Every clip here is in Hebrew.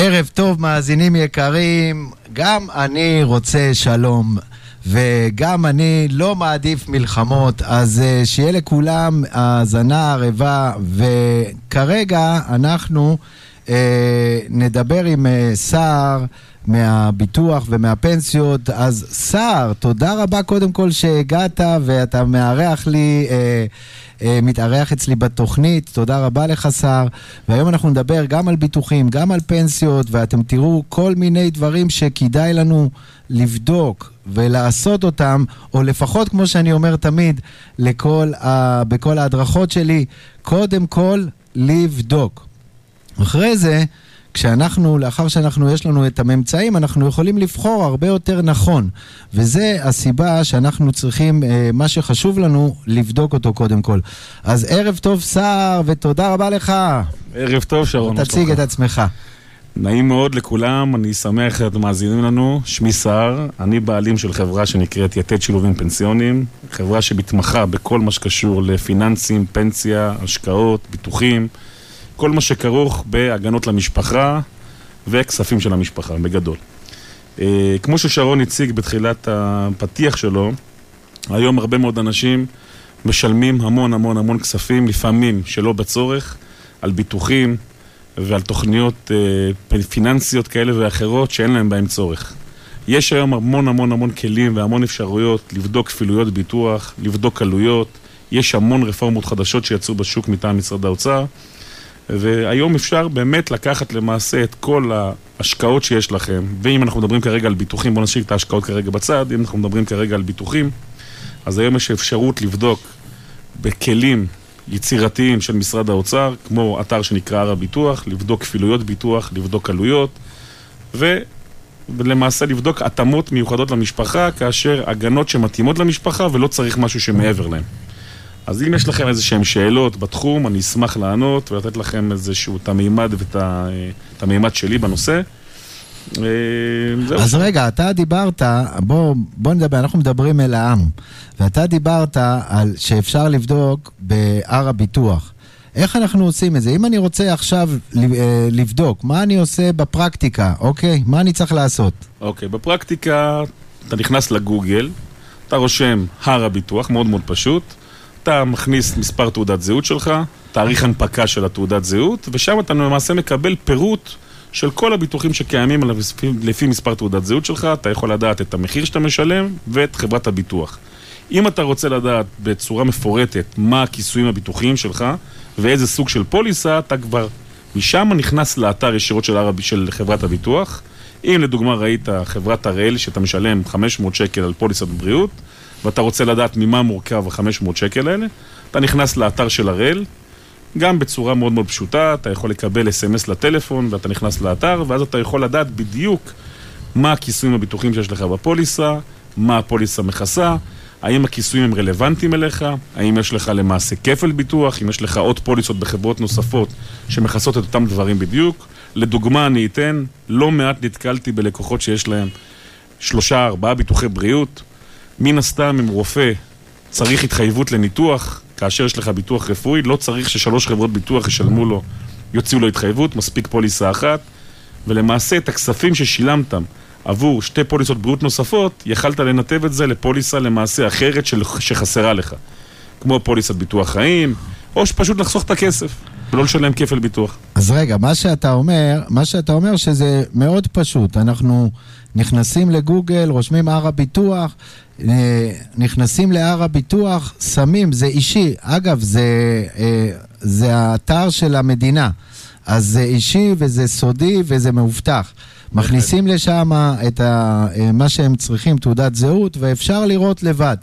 ערב טוב, מאזינים יקרים. גם אני רוצה שלום, וגם אני לא מעדיף מלחמות, אז uh, שיהיה לכולם האזנה ערבה, וכרגע אנחנו uh, נדבר עם uh, סער. מהביטוח ומהפנסיות. אז סער, תודה רבה קודם כל שהגעת ואתה מארח לי, אה, אה, מתארח אצלי בתוכנית. תודה רבה לך, סער. והיום אנחנו נדבר גם על ביטוחים, גם על פנסיות, ואתם תראו כל מיני דברים שכדאי לנו לבדוק ולעשות אותם, או לפחות, כמו שאני אומר תמיד, לכל ה... בכל ההדרכות שלי, קודם כל לבדוק. אחרי זה, כשאנחנו, לאחר שאנחנו, יש לנו את הממצאים, אנחנו יכולים לבחור הרבה יותר נכון. וזה הסיבה שאנחנו צריכים, אה, מה שחשוב לנו, לבדוק אותו קודם כל. אז ערב טוב, סער, ותודה רבה לך. ערב טוב, שרון. תציג את עצמך. נעים מאוד לכולם, אני שמח שאתם מאזינים לנו. שמי סער, אני בעלים של חברה שנקראת יתד שילובים פנסיונים, חברה שמתמחה בכל מה שקשור לפיננסים, פנסיה, השקעות, ביטוחים. כל מה שכרוך בהגנות למשפחה וכספים של המשפחה, בגדול. אה, כמו ששרון הציג בתחילת הפתיח שלו, היום הרבה מאוד אנשים משלמים המון המון המון כספים, לפעמים שלא בצורך, על ביטוחים ועל תוכניות אה, פיננסיות כאלה ואחרות שאין להם בהם צורך. יש היום המון המון המון כלים והמון אפשרויות לבדוק כפילויות ביטוח, לבדוק עלויות, יש המון רפורמות חדשות שיצאו בשוק מטעם משרד האוצר. והיום אפשר באמת לקחת למעשה את כל ההשקעות שיש לכם, ואם אנחנו מדברים כרגע על ביטוחים, בואו נשאיר את ההשקעות כרגע בצד, אם אנחנו מדברים כרגע על ביטוחים, אז היום יש אפשרות לבדוק בכלים יצירתיים של משרד האוצר, כמו אתר שנקרא הר הביטוח, לבדוק כפילויות ביטוח, לבדוק עלויות, ו... ולמעשה לבדוק התאמות מיוחדות למשפחה, כאשר הגנות שמתאימות למשפחה ולא צריך משהו שמעבר להם. אז אם יש לכם איזה שהן שאלות בתחום, אני אשמח לענות ולתת לכם איזשהו, את המימד ואת את המימד שלי בנושא. אה, אז רגע, אתה דיברת, בוא, בוא נדבר, אנחנו מדברים אל העם, ואתה דיברת על שאפשר לבדוק בהר הביטוח. איך אנחנו עושים את זה? אם אני רוצה עכשיו אה, לבדוק, מה אני עושה בפרקטיקה, אוקיי? מה אני צריך לעשות? אוקיי, בפרקטיקה אתה נכנס לגוגל, אתה רושם הר הביטוח, מאוד מאוד פשוט. אתה מכניס מספר תעודת זהות שלך, תאריך הנפקה של התעודת זהות, ושם אתה למעשה מקבל פירוט של כל הביטוחים שקיימים לפי, לפי מספר תעודת זהות שלך, אתה יכול לדעת את המחיר שאתה משלם ואת חברת הביטוח. אם אתה רוצה לדעת בצורה מפורטת מה הכיסויים הביטוחיים שלך ואיזה סוג של פוליסה, אתה כבר משם נכנס לאתר ישירות של, הרב, של חברת הביטוח. אם לדוגמה ראית חברת הראל שאתה משלם 500 שקל על פוליסת בריאות, ואתה רוצה לדעת ממה מורכב ה-500 שקל האלה, אתה נכנס לאתר של הראל, גם בצורה מאוד מאוד פשוטה, אתה יכול לקבל אס.אם.אס לטלפון ואתה נכנס לאתר, ואז אתה יכול לדעת בדיוק מה הכיסויים הביטוחיים שיש לך בפוליסה, מה הפוליסה מכסה, האם הכיסויים הם רלוונטיים אליך, האם יש לך למעשה כפל ביטוח, אם יש לך עוד פוליסות בחברות נוספות שמכסות את אותם דברים בדיוק. לדוגמה, אני אתן, לא מעט נתקלתי בלקוחות שיש להם שלושה, ארבעה ביטוחי בריאות, מן הסתם, אם רופא צריך התחייבות לניתוח, כאשר יש לך ביטוח רפואי, לא צריך ששלוש חברות ביטוח ישלמו לו, יוציאו לו התחייבות, מספיק פוליסה אחת, ולמעשה את הכספים ששילמתם עבור שתי פוליסות בריאות נוספות, יכלת לנתב את זה לפוליסה למעשה אחרת של, שחסרה לך. כמו פוליסת ביטוח חיים, או שפשוט לחסוך את הכסף. ולא לשלם כפל ביטוח. אז רגע, מה שאתה אומר, מה שאתה אומר שזה מאוד פשוט. אנחנו נכנסים לגוגל, רושמים הר הביטוח, נכנסים להר הביטוח, שמים, זה אישי. אגב, זה, אה, זה האתר של המדינה. אז זה אישי וזה סודי וזה מאובטח. מכניסים לשם את ה, אה, מה שהם צריכים, תעודת זהות, ואפשר לראות לבד.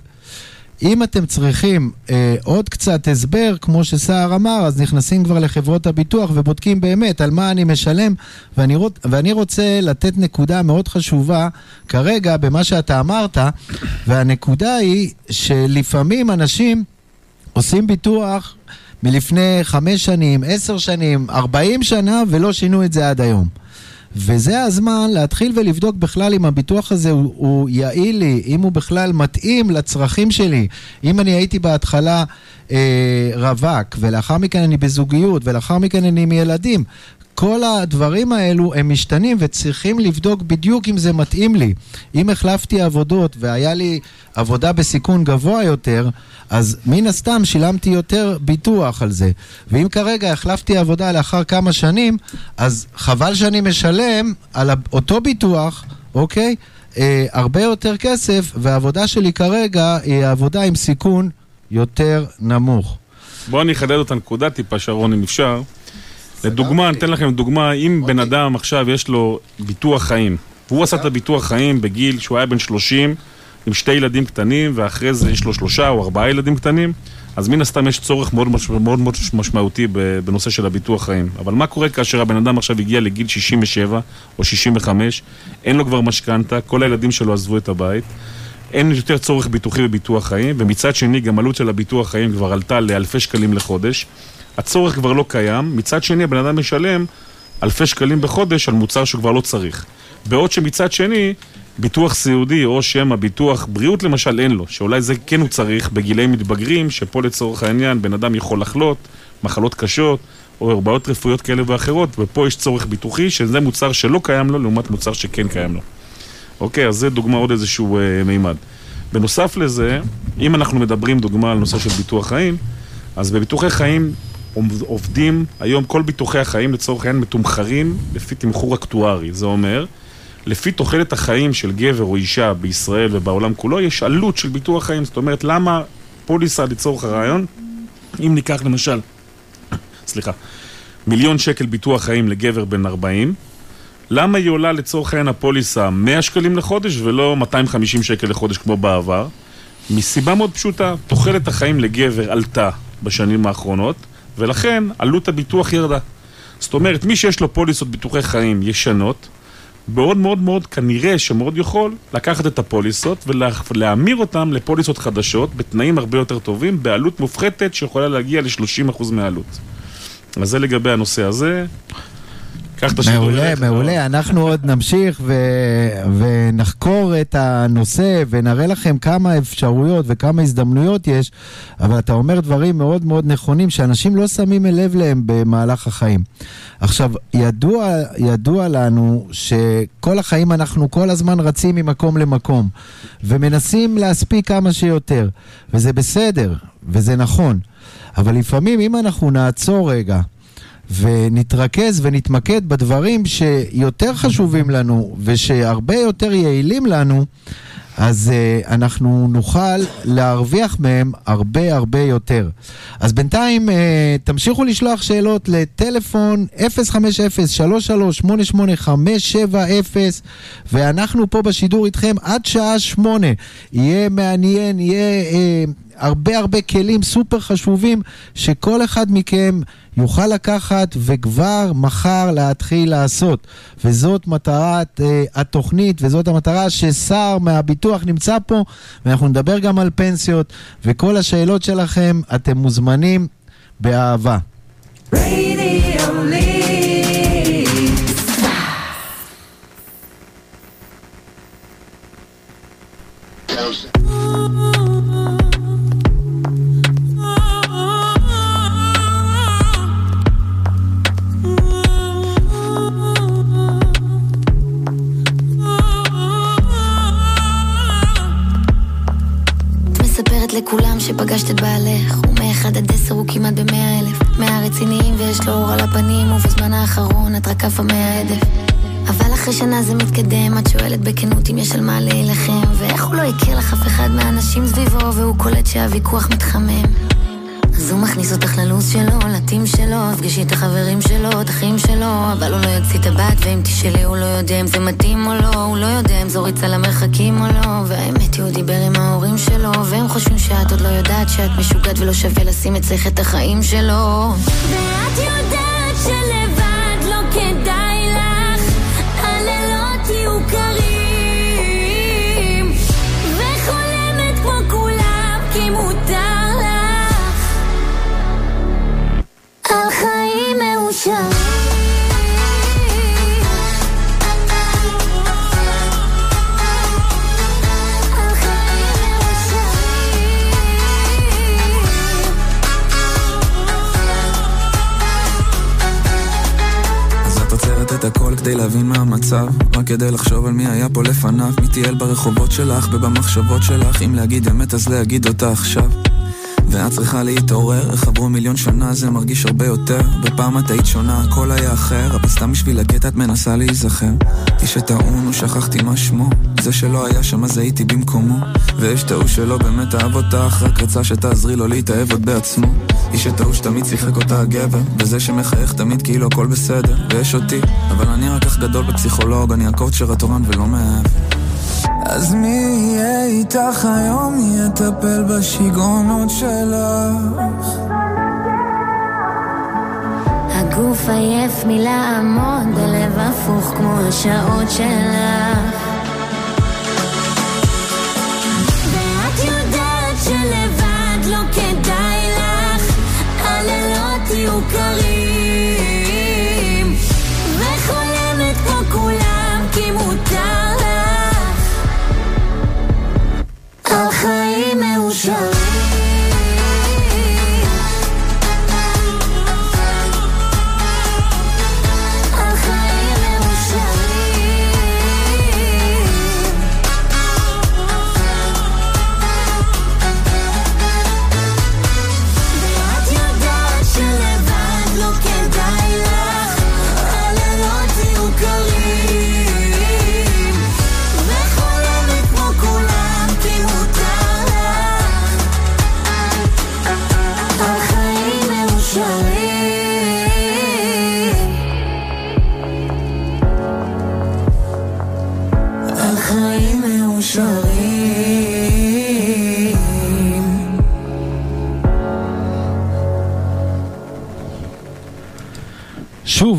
אם אתם צריכים אה, עוד קצת הסבר, כמו שסער אמר, אז נכנסים כבר לחברות הביטוח ובודקים באמת על מה אני משלם, ואני, רוצ, ואני רוצה לתת נקודה מאוד חשובה כרגע במה שאתה אמרת, והנקודה היא שלפעמים אנשים עושים ביטוח מלפני חמש שנים, עשר שנים, ארבעים שנה, ולא שינו את זה עד היום. וזה הזמן להתחיל ולבדוק בכלל אם הביטוח הזה הוא, הוא יעיל לי, אם הוא בכלל מתאים לצרכים שלי. אם אני הייתי בהתחלה אה, רווק, ולאחר מכן אני בזוגיות, ולאחר מכן אני עם ילדים, כל הדברים האלו הם משתנים וצריכים לבדוק בדיוק אם זה מתאים לי. אם החלפתי עבודות והיה לי עבודה בסיכון גבוה יותר, אז מן הסתם שילמתי יותר ביטוח על זה. ואם כרגע החלפתי עבודה לאחר כמה שנים, אז חבל שאני משלם על אותו ביטוח, אוקיי? אה, הרבה יותר כסף, והעבודה שלי כרגע היא עבודה עם סיכון יותר נמוך. בואו אני אחדד את הנקודה טיפה, שרון, אם אפשר. לדוגמה, אני אתן לכם דוגמה, אם בן אוקיי. אדם עכשיו יש לו ביטוח חיים, והוא עשה את הביטוח חיים בגיל שהוא היה בן 30, עם שתי ילדים קטנים, ואחרי זה יש לו שלושה או ארבעה ילדים קטנים, אז מן הסתם יש צורך מאוד, מאוד, מאוד משמעותי בנושא של הביטוח חיים. אבל מה קורה כאשר הבן אדם עכשיו הגיע לגיל 67 או 65, אין לו כבר משכנתה, כל הילדים שלו עזבו את הבית, אין יותר צורך ביטוחי בביטוח חיים, ומצד שני גם עלות של הביטוח חיים כבר עלתה לאלפי שקלים לחודש. הצורך כבר לא קיים, מצד שני הבן אדם משלם אלפי שקלים בחודש על מוצר שהוא כבר לא צריך. בעוד שמצד שני, ביטוח סיעודי או שמא ביטוח בריאות למשל אין לו, שאולי זה כן הוא צריך בגילי מתבגרים, שפה לצורך העניין בן אדם יכול לחלות, מחלות קשות או בעיות רפואיות כאלה ואחרות, ופה יש צורך ביטוחי שזה מוצר שלא קיים לו לעומת מוצר שכן קיים לו. אוקיי, אז זה דוגמה עוד איזשהו אה, מימד. בנוסף לזה, אם אנחנו מדברים דוגמה על נושא של ביטוח חיים, אז בביטוחי חיים עובדים, היום כל ביטוחי החיים לצורך העניין מתומחרים לפי תמחור אקטוארי. זה אומר, לפי תוחלת החיים של גבר או אישה בישראל ובעולם כולו, יש עלות של ביטוח חיים. זאת אומרת, למה פוליסה לצורך הרעיון, אם ניקח למשל, סליחה, מיליון שקל ביטוח חיים לגבר בן 40, למה היא עולה לצורך העניין הפוליסה 100 שקלים לחודש ולא 250 שקל לחודש כמו בעבר? מסיבה מאוד פשוטה, תוחלת החיים לגבר עלתה בשנים האחרונות, ולכן עלות הביטוח ירדה. זאת אומרת, מי שיש לו פוליסות ביטוחי חיים ישנות, מאוד מאוד מאוד כנראה שמאוד יכול לקחת את הפוליסות ולהמיר אותן לפוליסות חדשות בתנאים הרבה יותר טובים, בעלות מופחתת שיכולה להגיע ל-30% מהעלות. אז זה לגבי הנושא הזה. קח את השידור. מעולה, מעולה. אנחנו עוד נמשיך ו... ונחקור את הנושא ונראה לכם כמה אפשרויות וכמה הזדמנויות יש, אבל אתה אומר דברים מאוד מאוד נכונים שאנשים לא שמים לב להם במהלך החיים. עכשיו, ידוע, ידוע לנו שכל החיים אנחנו כל הזמן רצים ממקום למקום ומנסים להספיק כמה שיותר, וזה בסדר, וזה נכון. אבל לפעמים אם אנחנו נעצור רגע ונתרכז ונתמקד בדברים שיותר חשובים לנו ושהרבה יותר יעילים לנו, אז uh, אנחנו נוכל להרוויח מהם הרבה הרבה יותר. אז בינתיים uh, תמשיכו לשלוח שאלות לטלפון 050-3388-570 ואנחנו פה בשידור איתכם עד שעה שמונה. יהיה מעניין, יהיה uh, הרבה הרבה כלים סופר חשובים שכל אחד מכם יוכל לקחת וכבר מחר להתחיל לעשות. וזאת מטרת uh, התוכנית, וזאת המטרה ששר מהביטוח נמצא פה, ואנחנו נדבר גם על פנסיות, וכל השאלות שלכם, אתם מוזמנים באהבה. Radio לכולם שפגשת את בעלך ומאחד עד עשר הוא כמעט במאה אלף. מאה רציניים ויש לו אור על הפנים ובזמן האחרון את רק עפה מההדף אבל אחרי שנה זה מתקדם, את שואלת בכנות אם יש על מה להילחם ואיך הוא לא הכיר לך אף אחד מהאנשים סביבו והוא קולט שהוויכוח מתחמם אז הוא מכניס אותך ללו"ז שלו, לטים שלו, הפגשי את החברים שלו, את אחים שלו, אבל הוא לא יוציא את הבת, ואם תשאלי הוא לא יודע אם זה מתאים או לא, הוא לא יודע אם זו ריצה למרחקים או לא, והאמת היא הוא דיבר עם ההורים שלו, והם חושבים שאת עוד לא יודעת שאת משוגעת ולא שווה לשים אצלך את החיים שלו. ואת יודעת שלבד לא כדאי על חיים מאושרים הכל כדי להבין מה המצב. רק כדי לחשוב על מי היה פה לפניו. מי טייל ברחובות שלך ובמחשבות שלך. אם להגיד אמת אז להגיד אותה עכשיו. ואת צריכה להתעורר, איך עברו מיליון שנה זה מרגיש הרבה יותר. בפעם את היית שונה, הכל היה אחר. אבל סתם בשביל הקטע את מנסה להיזכר. איש הטעון, שכחתי מה שמו. זה שלא היה שם אז הייתי במקומו. ויש את ההוא שלא באמת אהב אותך רק רצה שתעזרי לו להתאהב עוד בעצמו. איש את ההוא שתמיד שיחק אותה הגבר וזה שמחייך תמיד כאילו הכל בסדר. ויש אותי, אבל אני רק כך גדול בפסיכולוג אני הקואוצ'ר התורן ולא מעבר אז מי יהיה איתך היום? מי יטפל בשיגעונות שלך? הגוף עייף מלעמוד, הלב הפוך כמו השעות שלך.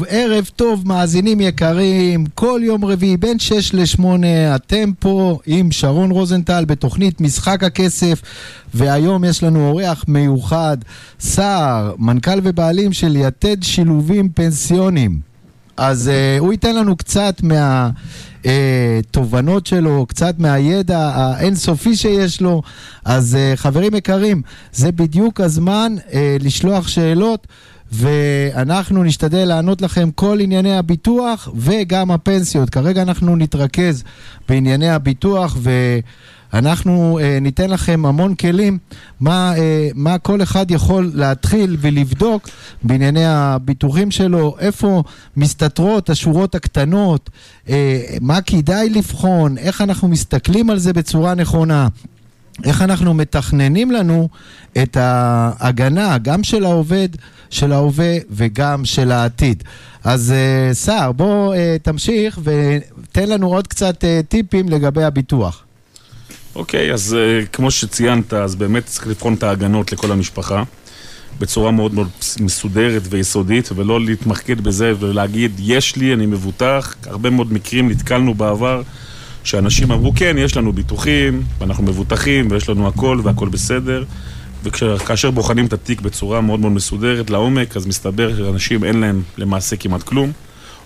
ערב טוב, מאזינים יקרים, כל יום רביעי בין 6 ל-8 אתם פה עם שרון רוזנטל בתוכנית משחק הכסף והיום יש לנו אורח מיוחד, סער, מנכ"ל ובעלים של יתד שילובים פנסיונים. אז uh, הוא ייתן לנו קצת מהתובנות שלו, קצת מהידע האינסופי שיש לו. אז uh, חברים יקרים, זה בדיוק הזמן uh, לשלוח שאלות. ואנחנו נשתדל לענות לכם כל ענייני הביטוח וגם הפנסיות. כרגע אנחנו נתרכז בענייני הביטוח ואנחנו אה, ניתן לכם המון כלים מה, אה, מה כל אחד יכול להתחיל ולבדוק בענייני הביטוחים שלו, איפה מסתתרות השורות הקטנות, אה, מה כדאי לבחון, איך אנחנו מסתכלים על זה בצורה נכונה. איך אנחנו מתכננים לנו את ההגנה, גם של העובד, של ההווה וגם של העתיד. אז uh, סער, בוא uh, תמשיך ותן לנו עוד קצת uh, טיפים לגבי הביטוח. אוקיי, אז uh, כמו שציינת, אז באמת צריך לבחון את ההגנות לכל המשפחה בצורה מאוד מאוד מסודרת ויסודית, ולא להתמקד בזה ולהגיד, יש לי, אני מבוטח. הרבה מאוד מקרים נתקלנו בעבר. שאנשים אמרו, כן, יש לנו ביטוחים, ואנחנו מבוטחים, ויש לנו הכל, והכל בסדר. וכאשר בוחנים את התיק בצורה מאוד מאוד מסודרת, לעומק, אז מסתבר שאנשים אין להם למעשה כמעט כלום.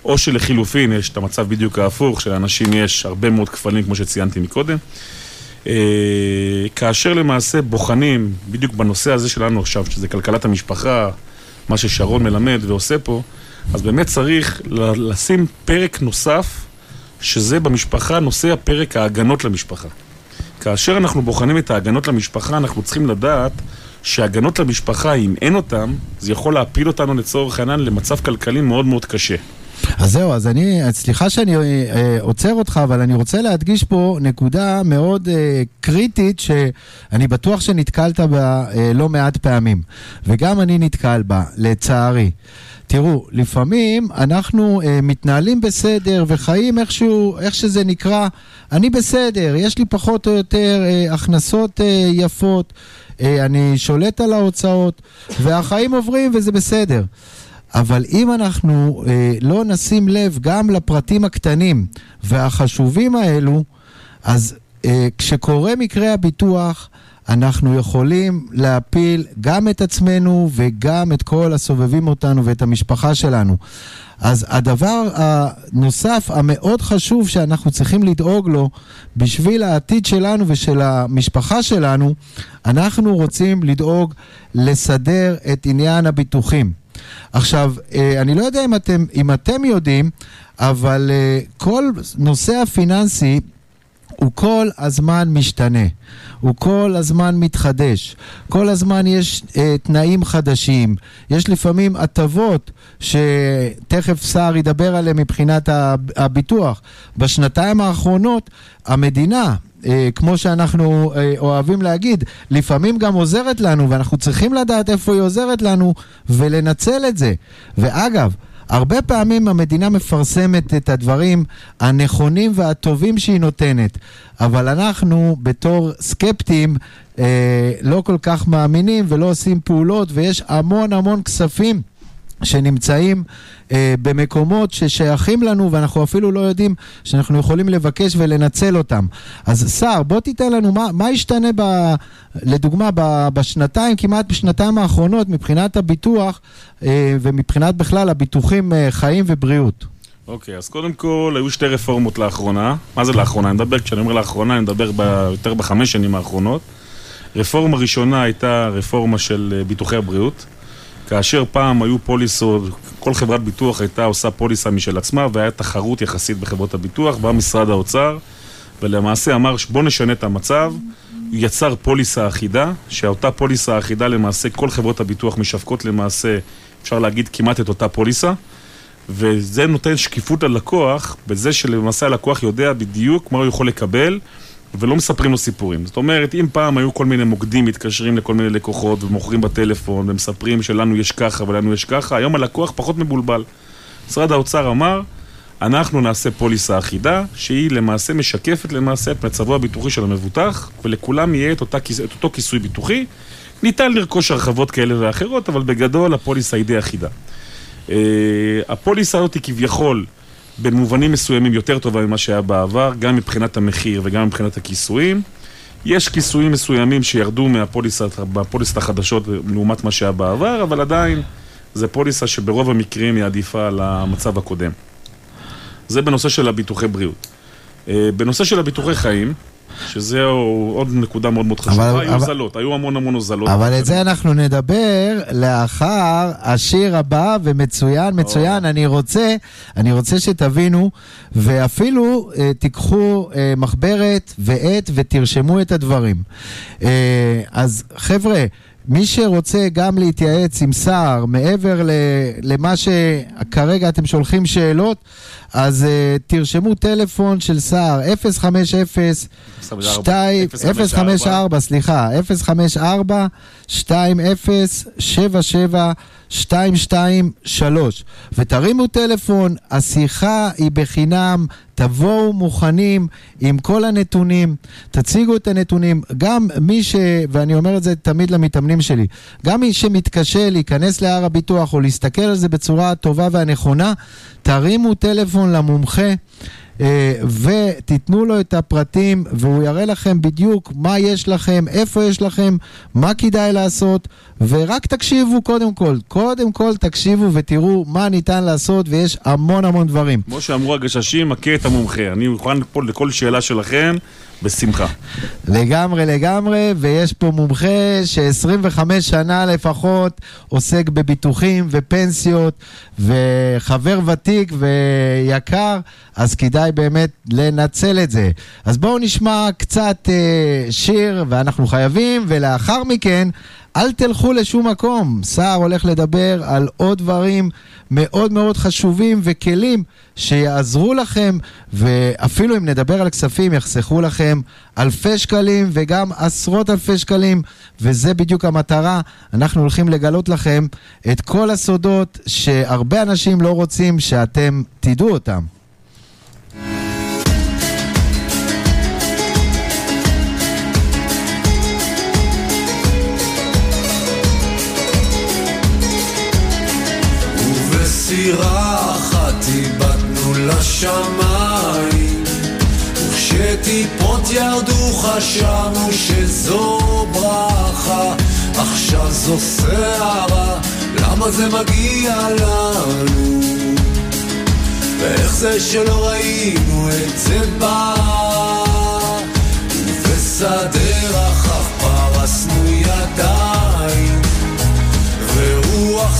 או שלחילופין יש את המצב בדיוק ההפוך, שלאנשים יש הרבה מאוד כפלים, כמו שציינתי מקודם. אה, כאשר למעשה בוחנים, בדיוק בנושא הזה שלנו עכשיו, שזה כלכלת המשפחה, מה ששרון מלמד ועושה פה, אז באמת צריך לשים פרק נוסף שזה במשפחה נושא הפרק ההגנות למשפחה. כאשר אנחנו בוחנים את ההגנות למשפחה, אנחנו צריכים לדעת שהגנות למשפחה, אם אין אותן, זה יכול להפיל אותנו לצורך העניין למצב כלכלי מאוד מאוד קשה. אז זהו, אז אני, סליחה שאני אה, עוצר אותך, אבל אני רוצה להדגיש פה נקודה מאוד אה, קריטית שאני בטוח שנתקלת בה אה, לא מעט פעמים, וגם אני נתקל בה, לצערי. תראו, לפעמים אנחנו אה, מתנהלים בסדר וחיים איכשהו, איך שזה נקרא, אני בסדר, יש לי פחות או יותר אה, הכנסות אה, יפות, אה, אני שולט על ההוצאות, והחיים עוברים וזה בסדר. אבל אם אנחנו אה, לא נשים לב גם לפרטים הקטנים והחשובים האלו, אז אה, כשקורה מקרה הביטוח, אנחנו יכולים להפיל גם את עצמנו וגם את כל הסובבים אותנו ואת המשפחה שלנו. אז הדבר הנוסף המאוד חשוב שאנחנו צריכים לדאוג לו בשביל העתיד שלנו ושל המשפחה שלנו, אנחנו רוצים לדאוג לסדר את עניין הביטוחים. עכשיו, אה, אני לא יודע אם אתם, אם אתם יודעים, אבל אה, כל נושא הפיננסי הוא כל הזמן משתנה, הוא כל הזמן מתחדש, כל הזמן יש אה, תנאים חדשים, יש לפעמים הטבות שתכף סער ידבר עליהן מבחינת הביטוח. בשנתיים האחרונות המדינה אה, כמו שאנחנו אה, אוהבים להגיד, לפעמים גם עוזרת לנו, ואנחנו צריכים לדעת איפה היא עוזרת לנו ולנצל את זה. ואגב, הרבה פעמים המדינה מפרסמת את הדברים הנכונים והטובים שהיא נותנת, אבל אנחנו בתור סקפטים אה, לא כל כך מאמינים ולא עושים פעולות, ויש המון המון כספים שנמצאים אה, במקומות ששייכים לנו ואנחנו אפילו לא יודעים שאנחנו יכולים לבקש ולנצל אותם. אז סער, בוא תיתן לנו מה, מה ישתנה ב, לדוגמה ב, בשנתיים, כמעט בשנתיים האחרונות מבחינת הביטוח אה, ומבחינת בכלל הביטוחים אה, חיים ובריאות. אוקיי, okay, אז קודם כל היו שתי רפורמות לאחרונה. מה זה לאחרונה? אני מדבר, כשאני אומר לאחרונה, אני מדבר ב, יותר בחמש שנים האחרונות. רפורמה ראשונה הייתה רפורמה של אה, ביטוחי הבריאות. כאשר פעם היו פוליסות, כל חברת ביטוח הייתה עושה פוליסה משל עצמה והיה תחרות יחסית בחברות הביטוח, בא משרד האוצר ולמעשה אמר בוא נשנה את המצב, הוא יצר פוליסה אחידה, שאותה פוליסה אחידה למעשה כל חברות הביטוח משווקות למעשה, אפשר להגיד כמעט את אותה פוליסה וזה נותן שקיפות ללקוח, בזה שלמעשה הלקוח יודע בדיוק מה הוא יכול לקבל ולא מספרים לו סיפורים. זאת אומרת, אם פעם היו כל מיני מוקדים מתקשרים לכל מיני לקוחות ומוכרים בטלפון ומספרים שלנו יש ככה ולנו יש ככה, היום הלקוח פחות מבולבל. משרד האוצר אמר, אנחנו נעשה פוליסה אחידה, שהיא למעשה משקפת למעשה את מצבו הביטוחי של המבוטח, ולכולם יהיה את, אותה, את אותו כיסוי ביטוחי. ניתן לרכוש הרחבות כאלה ואחרות, אבל בגדול הפוליסה היא די אחידה. Uh, הפוליסה הזאת היא כביכול במובנים מסוימים יותר טובה ממה שהיה בעבר, גם מבחינת המחיר וגם מבחינת הכיסויים. יש כיסויים מסוימים שירדו מהפוליסת החדשות לעומת מה שהיה בעבר, אבל עדיין זה פוליסה שברוב המקרים היא עדיפה על המצב הקודם. זה בנושא של הביטוחי בריאות. אה, בנושא של הביטוחי חיים, שזה עוד נקודה מאוד מאוד חשובה, היו הוזלות, היו המון המון הוזלות. אבל את זה אנחנו נדבר לאחר השיר הבא, ומצוין, מצוין, אני רוצה, אני רוצה שתבינו, ואפילו אה, תיקחו אה, מחברת ועט ותרשמו את הדברים. אה, אז חבר'ה, מי שרוצה גם להתייעץ עם סער, מעבר למה שכרגע אתם שולחים שאלות, אז uh, תרשמו טלפון של סער 050 054, סליחה, 054 2077 223 ותרימו טלפון, השיחה היא בחינם, תבואו מוכנים עם כל הנתונים, תציגו את הנתונים. גם מי ש... ואני אומר את זה תמיד למתאמנים שלי, גם מי שמתקשה להיכנס להר הביטוח או להסתכל על זה בצורה הטובה והנכונה, תרימו טלפון למומחה. אה, ותיתנו לו את הפרטים והוא יראה לכם בדיוק מה יש לכם, איפה יש לכם, מה כדאי לעשות ורק תקשיבו קודם כל, קודם כל תקשיבו ותראו מה ניתן לעשות ויש המון המון דברים. כמו שאמרו הגששים, מכה את המומחה, אני מוכן פה לכל שאלה שלכם בשמחה. לגמרי, לגמרי, ויש פה מומחה ש-25 שנה לפחות עוסק בביטוחים ופנסיות, וחבר ותיק ויקר, אז כדאי באמת לנצל את זה. אז בואו נשמע קצת אה, שיר, ואנחנו חייבים, ולאחר מכן... אל תלכו לשום מקום. סער הולך לדבר על עוד דברים מאוד מאוד חשובים וכלים שיעזרו לכם, ואפילו אם נדבר על כספים, יחסכו לכם אלפי שקלים וגם עשרות אלפי שקלים, וזה בדיוק המטרה. אנחנו הולכים לגלות לכם את כל הסודות שהרבה אנשים לא רוצים שאתם תדעו אותם. סירה אחת איבדנו לשמיים וכשטיפות ירדו חשבנו שזו ברכה עכשיו זו שערה, למה זה מגיע לנו? ואיך זה שלא ראינו את זה בא? ובשדה רחב פרסנו ידיים ורוח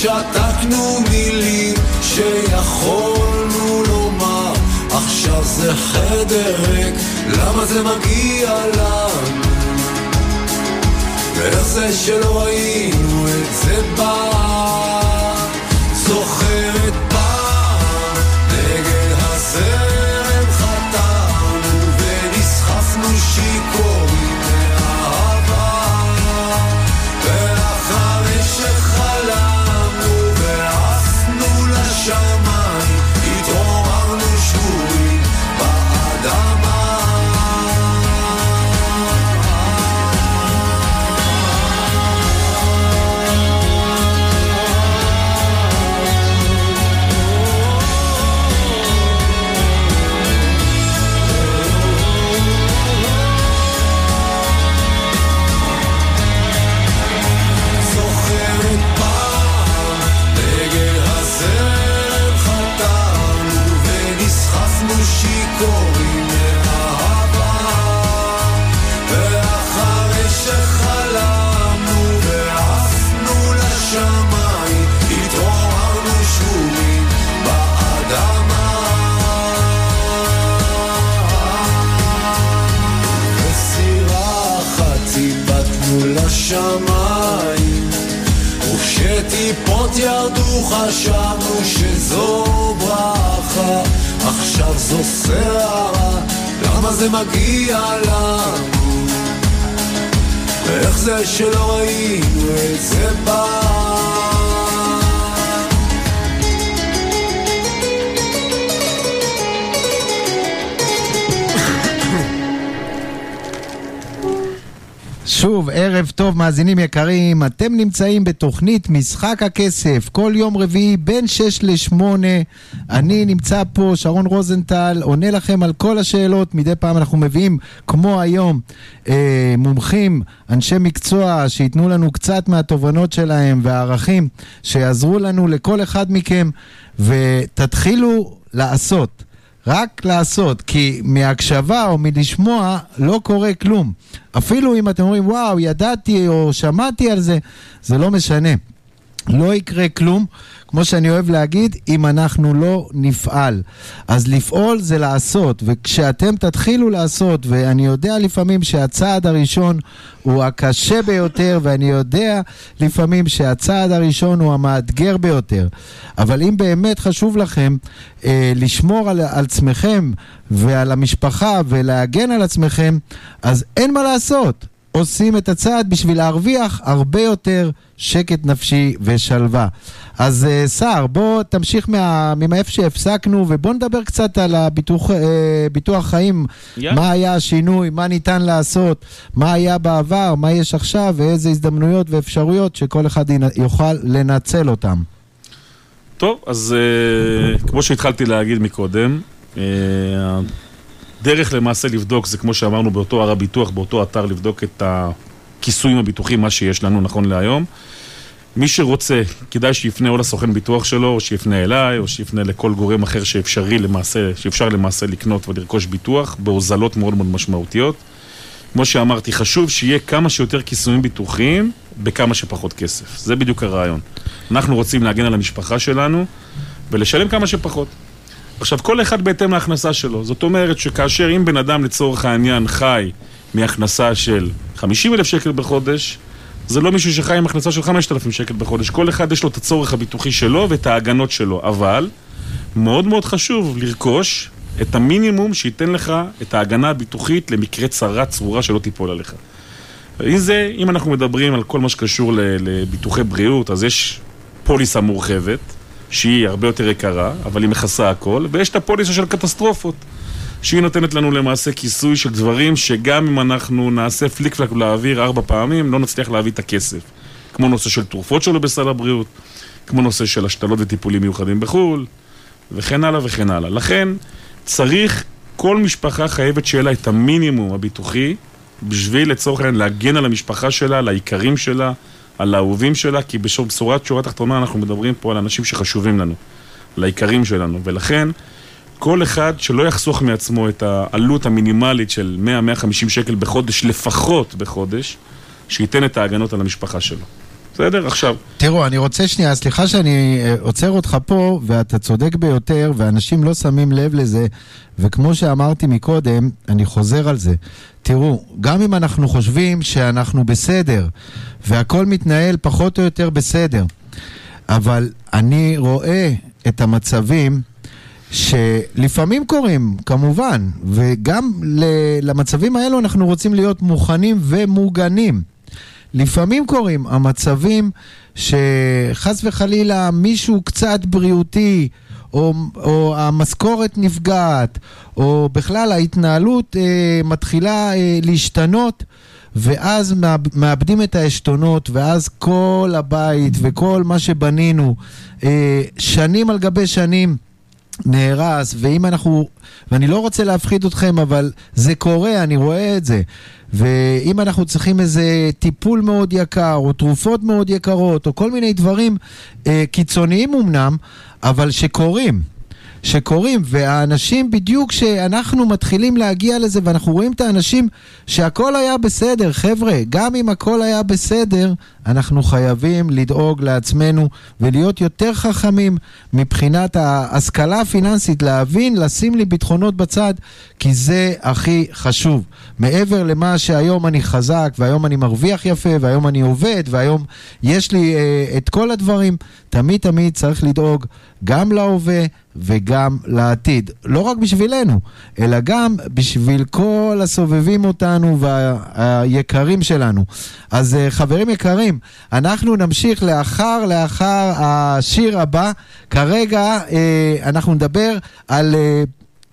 שתקנו מילים שיכולנו לומר עכשיו זה חדר ריק, למה זה מגיע לנו? ואיך זה שלא ראינו את זה פעם? מאזינים יקרים. אתם נמצאים בתוכנית משחק הכסף, כל יום רביעי בין 6 ל-8. אני נמצא פה, שרון רוזנטל, עונה לכם על כל השאלות. מדי פעם אנחנו מביאים, כמו היום, אה, מומחים, אנשי מקצוע, שייתנו לנו קצת מהתובנות שלהם והערכים, שיעזרו לנו לכל אחד מכם, ותתחילו לעשות. רק לעשות, כי מהקשבה או מלשמוע לא קורה כלום. אפילו אם אתם אומרים, וואו, ידעתי או שמעתי על זה, זה לא משנה. לא יקרה כלום, כמו שאני אוהב להגיד, אם אנחנו לא נפעל. אז לפעול זה לעשות, וכשאתם תתחילו לעשות, ואני יודע לפעמים שהצעד הראשון הוא הקשה ביותר, ואני יודע לפעמים שהצעד הראשון הוא המאתגר ביותר. אבל אם באמת חשוב לכם אה, לשמור על, על עצמכם ועל המשפחה ולהגן על עצמכם, אז אין מה לעשות. עושים את הצעד בשביל להרוויח הרבה יותר שקט נפשי ושלווה. אז uh, סער, בוא תמשיך מה, מאיפה שהפסקנו ובוא נדבר קצת על הביטוח uh, חיים. יאללה. מה היה השינוי, מה ניתן לעשות, מה היה בעבר, מה יש עכשיו ואיזה הזדמנויות ואפשרויות שכל אחד יוכל לנצל אותם. טוב, אז uh, כמו שהתחלתי להגיד מקודם, uh, הדרך למעשה לבדוק זה כמו שאמרנו באותו הר הביטוח, באותו אתר, לבדוק את הכיסויים הביטוחיים, מה שיש לנו נכון להיום. מי שרוצה, כדאי שיפנה או לסוכן ביטוח שלו, או שיפנה אליי, או שיפנה לכל גורם אחר שאפשרי למעשה, שאפשר למעשה לקנות ולרכוש ביטוח, בהוזלות מאוד מאוד משמעותיות. כמו שאמרתי, חשוב שיהיה כמה שיותר כיסויים ביטוחיים בכמה שפחות כסף. זה בדיוק הרעיון. אנחנו רוצים להגן על המשפחה שלנו ולשלם כמה שפחות. עכשיו, כל אחד בהתאם להכנסה שלו. זאת אומרת שכאשר אם בן אדם לצורך העניין חי מהכנסה של 50 אלף שקל בחודש, זה לא מישהו שחי עם הכנסה של 5,000 שקל בחודש. כל אחד יש לו את הצורך הביטוחי שלו ואת ההגנות שלו. אבל מאוד מאוד חשוב לרכוש את המינימום שייתן לך את ההגנה הביטוחית למקרה צרה צרורה שלא תיפול עליך. אם זה, אם אנחנו מדברים על כל מה שקשור לביטוחי בריאות, אז יש פוליסה מורחבת, שהיא הרבה יותר יקרה, אבל היא מכסה הכל, ויש את הפוליסה של קטסטרופות, שהיא נותנת לנו למעשה כיסוי של דברים שגם אם אנחנו נעשה פליק פלק לאוויר ארבע פעמים, לא נצליח להביא את הכסף. כמו נושא של תרופות שלו בסל הבריאות, כמו נושא של השתלות וטיפולים מיוחדים בחו"ל, וכן הלאה וכן הלאה. לכן, צריך, כל משפחה חייבת שיהיה לה את המינימום הביטוחי, בשביל לצורך העניין להגן על המשפחה שלה, על היקרים שלה, על האהובים שלה, כי בשור- בשורת שורה תחתונה אנחנו מדברים פה על אנשים שחשובים לנו, על היקרים שלנו, ולכן כל אחד שלא יחסוך מעצמו את העלות המינימלית של 100-150 שקל בחודש, לפחות בחודש, שייתן את ההגנות על המשפחה שלו. בסדר? עכשיו, תראו, אני רוצה שנייה, סליחה שאני אה, עוצר אותך פה, ואתה צודק ביותר, ואנשים לא שמים לב לזה, וכמו שאמרתי מקודם, אני חוזר על זה. תראו, גם אם אנחנו חושבים שאנחנו בסדר, והכל מתנהל פחות או יותר בסדר, אבל אני רואה את המצבים שלפעמים קורים, כמובן, וגם למצבים האלו אנחנו רוצים להיות מוכנים ומוגנים. לפעמים קורים המצבים שחס וחלילה מישהו קצת בריאותי, או, או המשכורת נפגעת, או בכלל ההתנהלות אה, מתחילה אה, להשתנות, ואז מאב- מאבדים את העשתונות, ואז כל הבית וכל מה שבנינו אה, שנים על גבי שנים נהרס, ואם אנחנו, ואני לא רוצה להפחיד אתכם, אבל זה קורה, אני רואה את זה. ואם אנחנו צריכים איזה טיפול מאוד יקר, או תרופות מאוד יקרות, או כל מיני דברים אה, קיצוניים אמנם, אבל שקורים. שקורים, והאנשים בדיוק שאנחנו מתחילים להגיע לזה, ואנחנו רואים את האנשים שהכל היה בסדר, חבר'ה, גם אם הכל היה בסדר, אנחנו חייבים לדאוג לעצמנו ולהיות יותר חכמים מבחינת ההשכלה הפיננסית, להבין, לשים לי ביטחונות בצד, כי זה הכי חשוב. מעבר למה שהיום אני חזק, והיום אני מרוויח יפה, והיום אני עובד, והיום יש לי אה, את כל הדברים, תמיד תמיד צריך לדאוג גם להווה וגם לעתיד. לא רק בשבילנו, אלא גם בשביל כל הסובבים אותנו והיקרים שלנו. אז אה, חברים יקרים, אנחנו נמשיך לאחר, לאחר השיר הבא. כרגע אה, אנחנו נדבר על...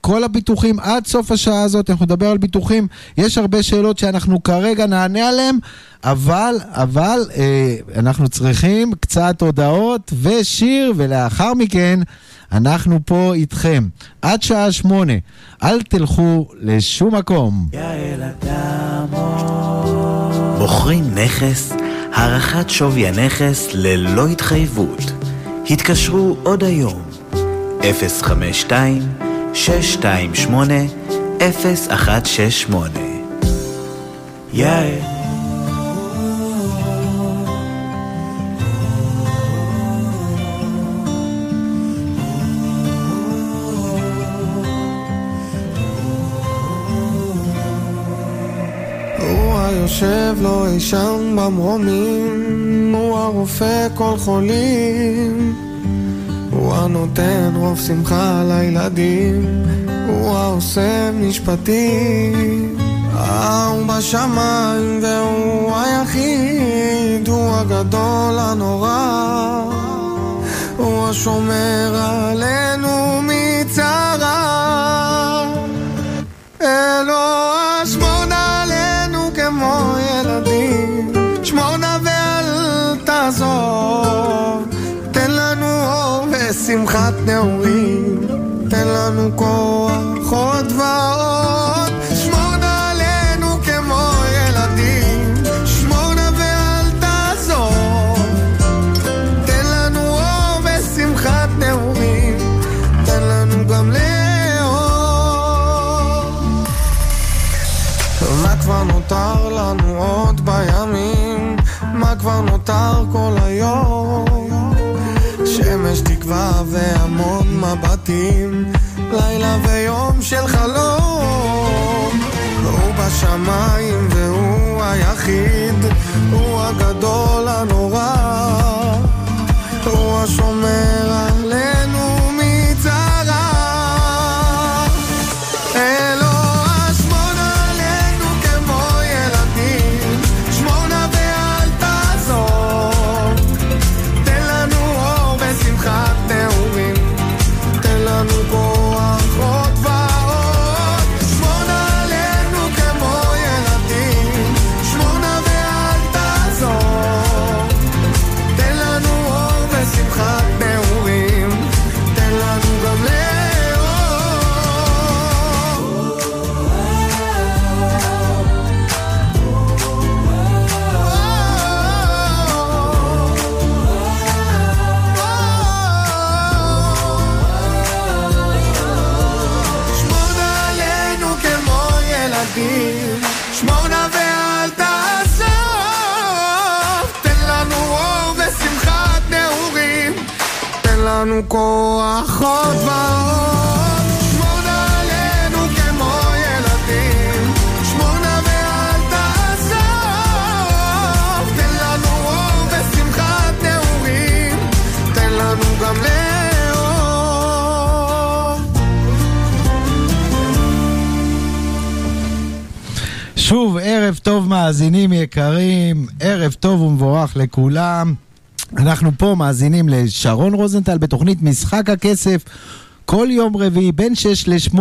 כל הביטוחים עד סוף השעה הזאת, אנחנו נדבר על ביטוחים. יש הרבה שאלות שאנחנו כרגע נענה עליהן, אבל, אבל אה, אנחנו צריכים קצת הודעות ושיר, ולאחר מכן אנחנו פה איתכם. עד שעה שמונה. אל תלכו לשום מקום. מוכרים נכס, הערכת שווי הנכס ללא התחייבות. התקשרו עוד היום, 052-628-0168. יאיר הוא היושב לו אי שם במרומים, הוא הרופא כל חולים. הוא הנותן רוב שמחה לילדים, הוא העושה משפטים. ההוא בשמיים והוא היחיד, הוא הגדול הנורא. הוא השומר עלינו מצרה. אלוה שמור עלינו כמו ילדים, אור ושמחת נעורים, תן לנו כוח עוד ועוד. שמור נא עלינו כמו ילדים, שמור נא ואל תעזוב. תן לנו אור ושמחת נעורים, תן לנו גם לאור. מה כבר נותר לנו עוד בימים? מה כבר נותר כל היום? תקווה והמון מבטים, לילה ויום של חלום. הוא בשמיים והוא היחיד, הוא הגדול הנורא. הוא השומר עלינו מאזינים יקרים, ערב טוב ומבורך לכולם. אנחנו פה מאזינים לשרון רוזנטל בתוכנית משחק הכסף. כל יום רביעי בין 6 ל-8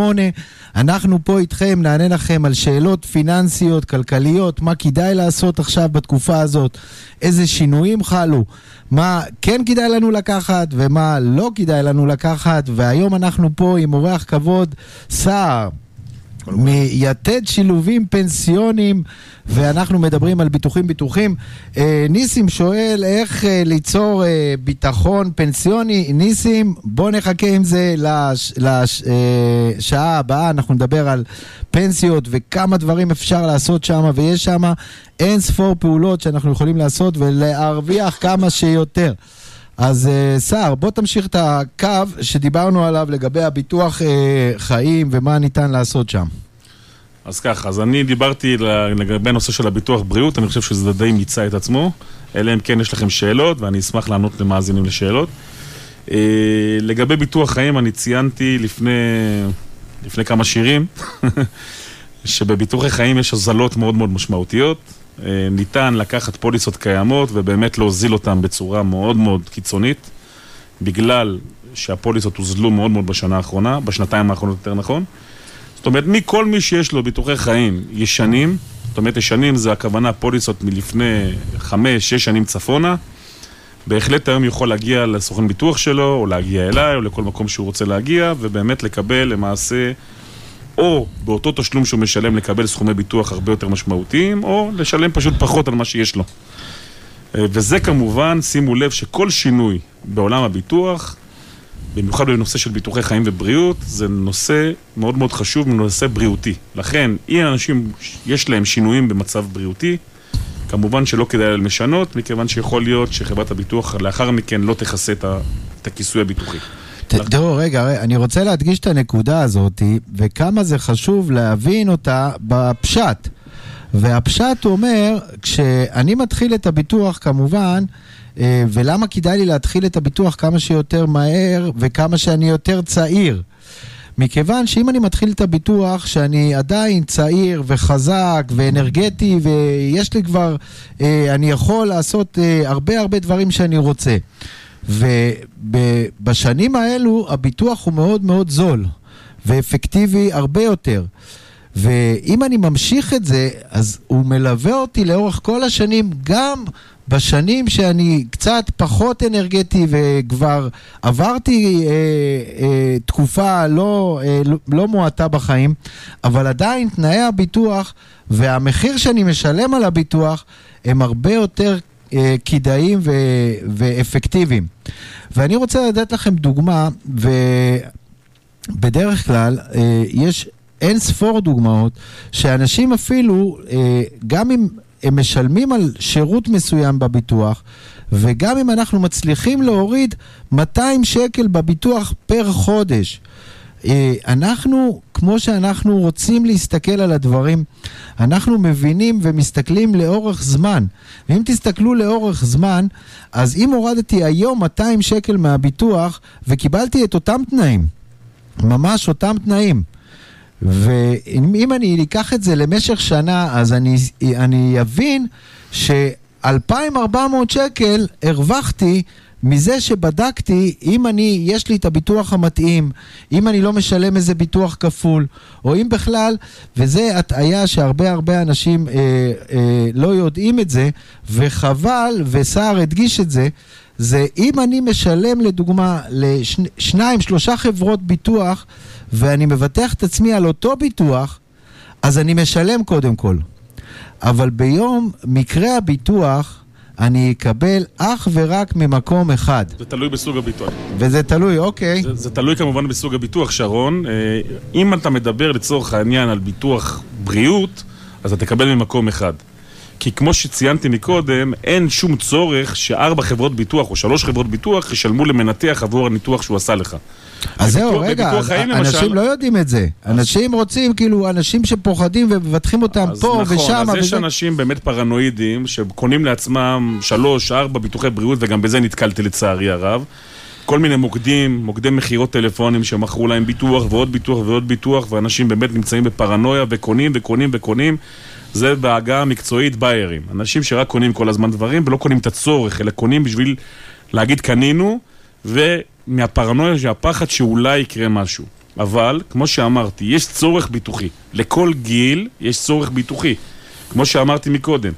אנחנו פה איתכם, נענה לכם על שאלות פיננסיות, כלכליות, מה כדאי לעשות עכשיו בתקופה הזאת, איזה שינויים חלו, מה כן כדאי לנו לקחת ומה לא כדאי לנו לקחת, והיום אנחנו פה עם אורח כבוד, סער. מיתד שילובים פנסיונים, ואנחנו מדברים על ביטוחים ביטוחים. אה, ניסים שואל איך אה, ליצור אה, ביטחון פנסיוני. ניסים, בוא נחכה עם זה לשעה הבאה, אנחנו נדבר על פנסיות וכמה דברים אפשר לעשות שם, ויש שם אין ספור פעולות שאנחנו יכולים לעשות ולהרוויח כמה שיותר. אז אה, סער, בוא תמשיך את הקו שדיברנו עליו לגבי הביטוח אה, חיים ומה ניתן לעשות שם. אז ככה, אז אני דיברתי לגבי הנושא של הביטוח בריאות, אני חושב שזה די מיצה את עצמו, אלא אם כן יש לכם שאלות, ואני אשמח לענות למאזינים לשאלות. אה, לגבי ביטוח חיים, אני ציינתי לפני, לפני כמה שירים, שבביטוחי חיים יש הוזלות מאוד מאוד משמעותיות. אה, ניתן לקחת פוליסות קיימות ובאמת להוזיל אותן בצורה מאוד מאוד קיצונית, בגלל שהפוליסות הוזלו מאוד מאוד בשנה האחרונה, בשנתיים האחרונות יותר נכון. זאת אומרת, מכל מי שיש לו ביטוחי חיים ישנים, זאת אומרת, ישנים זה הכוונה פוליסות מלפני חמש, שש שנים צפונה, בהחלט היום יכול להגיע לסוכן ביטוח שלו, או להגיע אליי, או לכל מקום שהוא רוצה להגיע, ובאמת לקבל למעשה, או באותו תשלום שהוא משלם לקבל סכומי ביטוח הרבה יותר משמעותיים, או לשלם פשוט פחות על מה שיש לו. אה, וזה כמובן, שימו לב שכל שינוי בעולם הביטוח, במיוחד בנושא של ביטוחי חיים ובריאות, זה נושא מאוד מאוד חשוב, נושא בריאותי. לכן, אם אנשים יש להם שינויים במצב בריאותי, כמובן שלא כדאי להם לשנות, מכיוון שיכול להיות שחברת הביטוח לאחר מכן לא תכסה את הכיסוי הביטוחי. תראו, רגע, רגע, אני רוצה להדגיש את הנקודה הזאת, וכמה זה חשוב להבין אותה בפשט. והפשט אומר, כשאני מתחיל את הביטוח, כמובן, אה, ולמה כדאי לי להתחיל את הביטוח כמה שיותר מהר וכמה שאני יותר צעיר? מכיוון שאם אני מתחיל את הביטוח שאני עדיין צעיר וחזק ואנרגטי ויש לי כבר, אה, אני יכול לעשות אה, הרבה הרבה דברים שאני רוצה. ובשנים האלו הביטוח הוא מאוד מאוד זול ואפקטיבי הרבה יותר. ואם אני ממשיך את זה, אז הוא מלווה אותי לאורך כל השנים, גם בשנים שאני קצת פחות אנרגטי וכבר עברתי אה, אה, תקופה לא, אה, לא- מועטה בחיים, אבל עדיין תנאי הביטוח והמחיר שאני משלם על הביטוח הם הרבה יותר כדאיים ו- ואפקטיביים. ואני רוצה לתת לכם דוגמה, ובדרך כלל אה, יש אין ספור דוגמאות שאנשים אפילו, אה, גם אם הם משלמים על שירות מסוים בביטוח, וגם אם אנחנו מצליחים להוריד 200 שקל בביטוח פר חודש, אה, אנחנו, כמו שאנחנו רוצים להסתכל על הדברים, אנחנו מבינים ומסתכלים לאורך זמן. ואם תסתכלו לאורך זמן, אז אם הורדתי היום 200 שקל מהביטוח וקיבלתי את אותם תנאים, ממש אותם תנאים, ואם אני אקח את זה למשך שנה, אז אני, אני אבין ש-2,400 שקל הרווחתי מזה שבדקתי אם אני, יש לי את הביטוח המתאים, אם אני לא משלם איזה ביטוח כפול, או אם בכלל, וזה הטעיה שהרבה הרבה אנשים אה, אה, לא יודעים את זה, וחבל, וסער הדגיש את זה, זה אם אני משלם לדוגמה לשניים, שלושה חברות ביטוח, ואני מבטח את עצמי על אותו ביטוח, אז אני משלם קודם כל. אבל ביום מקרה הביטוח, אני אקבל אך ורק ממקום אחד. זה תלוי בסוג הביטוח. וזה תלוי, אוקיי. זה, זה תלוי כמובן בסוג הביטוח, שרון. אה, אם אתה מדבר לצורך העניין על ביטוח בריאות, אז אתה תקבל ממקום אחד. כי כמו שציינתי מקודם, אין שום צורך שארבע חברות ביטוח או שלוש חברות ביטוח ישלמו למנתח עבור הניתוח שהוא עשה לך. אז זהו, בביטוח- רגע, בביטוח אז חיים, אנשים למשל- לא יודעים את זה. אנשים רוצים, כאילו, אנשים שפוחדים ומבטחים אותם אז פה נכון, ושם. אז יש וזה. אנשים באמת פרנואידים שקונים לעצמם שלוש, ארבע ביטוחי בריאות, וגם בזה נתקלתי לצערי הרב. כל מיני מוקדים, מוקדי מכירות טלפונים שמכרו להם ביטוח ועוד ביטוח ועוד ביטוח, ואנשים באמת נמצאים בפרנויה וקונים וקונים וקונים. זה בעגה המקצועית ביירים. אנשים שרק קונים כל הזמן דברים ולא קונים את הצורך, אלא קונים בשביל להגיד קנינו, ומהפרנויה שהפחד שאולי יקרה משהו. אבל, כמו שאמרתי, יש צורך ביטוחי. לכל גיל יש צורך ביטוחי. כמו שאמרתי מקודם,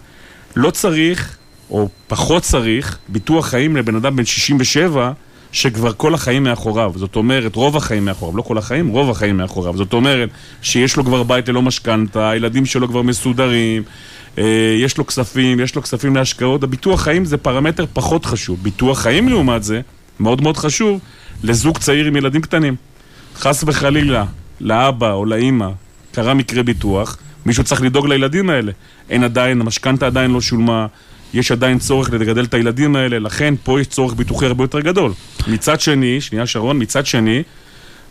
לא צריך, או פחות צריך, ביטוח חיים לבן אדם בן 67, שכבר כל החיים מאחוריו. זאת אומרת, רוב החיים מאחוריו, לא כל החיים, רוב החיים מאחוריו. זאת אומרת, שיש לו כבר בית ללא משכנתה, הילדים שלו כבר מסודרים, אה, יש לו כספים, יש לו כספים להשקעות. הביטוח חיים זה פרמטר פחות חשוב. ביטוח חיים, לעומת זה, מאוד מאוד חשוב לזוג צעיר עם ילדים קטנים. חס וחלילה, לאבא או לאימא קרה מקרה ביטוח, מישהו צריך לדאוג לילדים האלה. אין עדיין, המשכנתה עדיין לא שולמה, יש עדיין צורך לגדל את הילדים האלה, לכן פה יש צורך ביטוחי הרבה יותר גדול. מצד שני, שנייה שרון, מצד שני,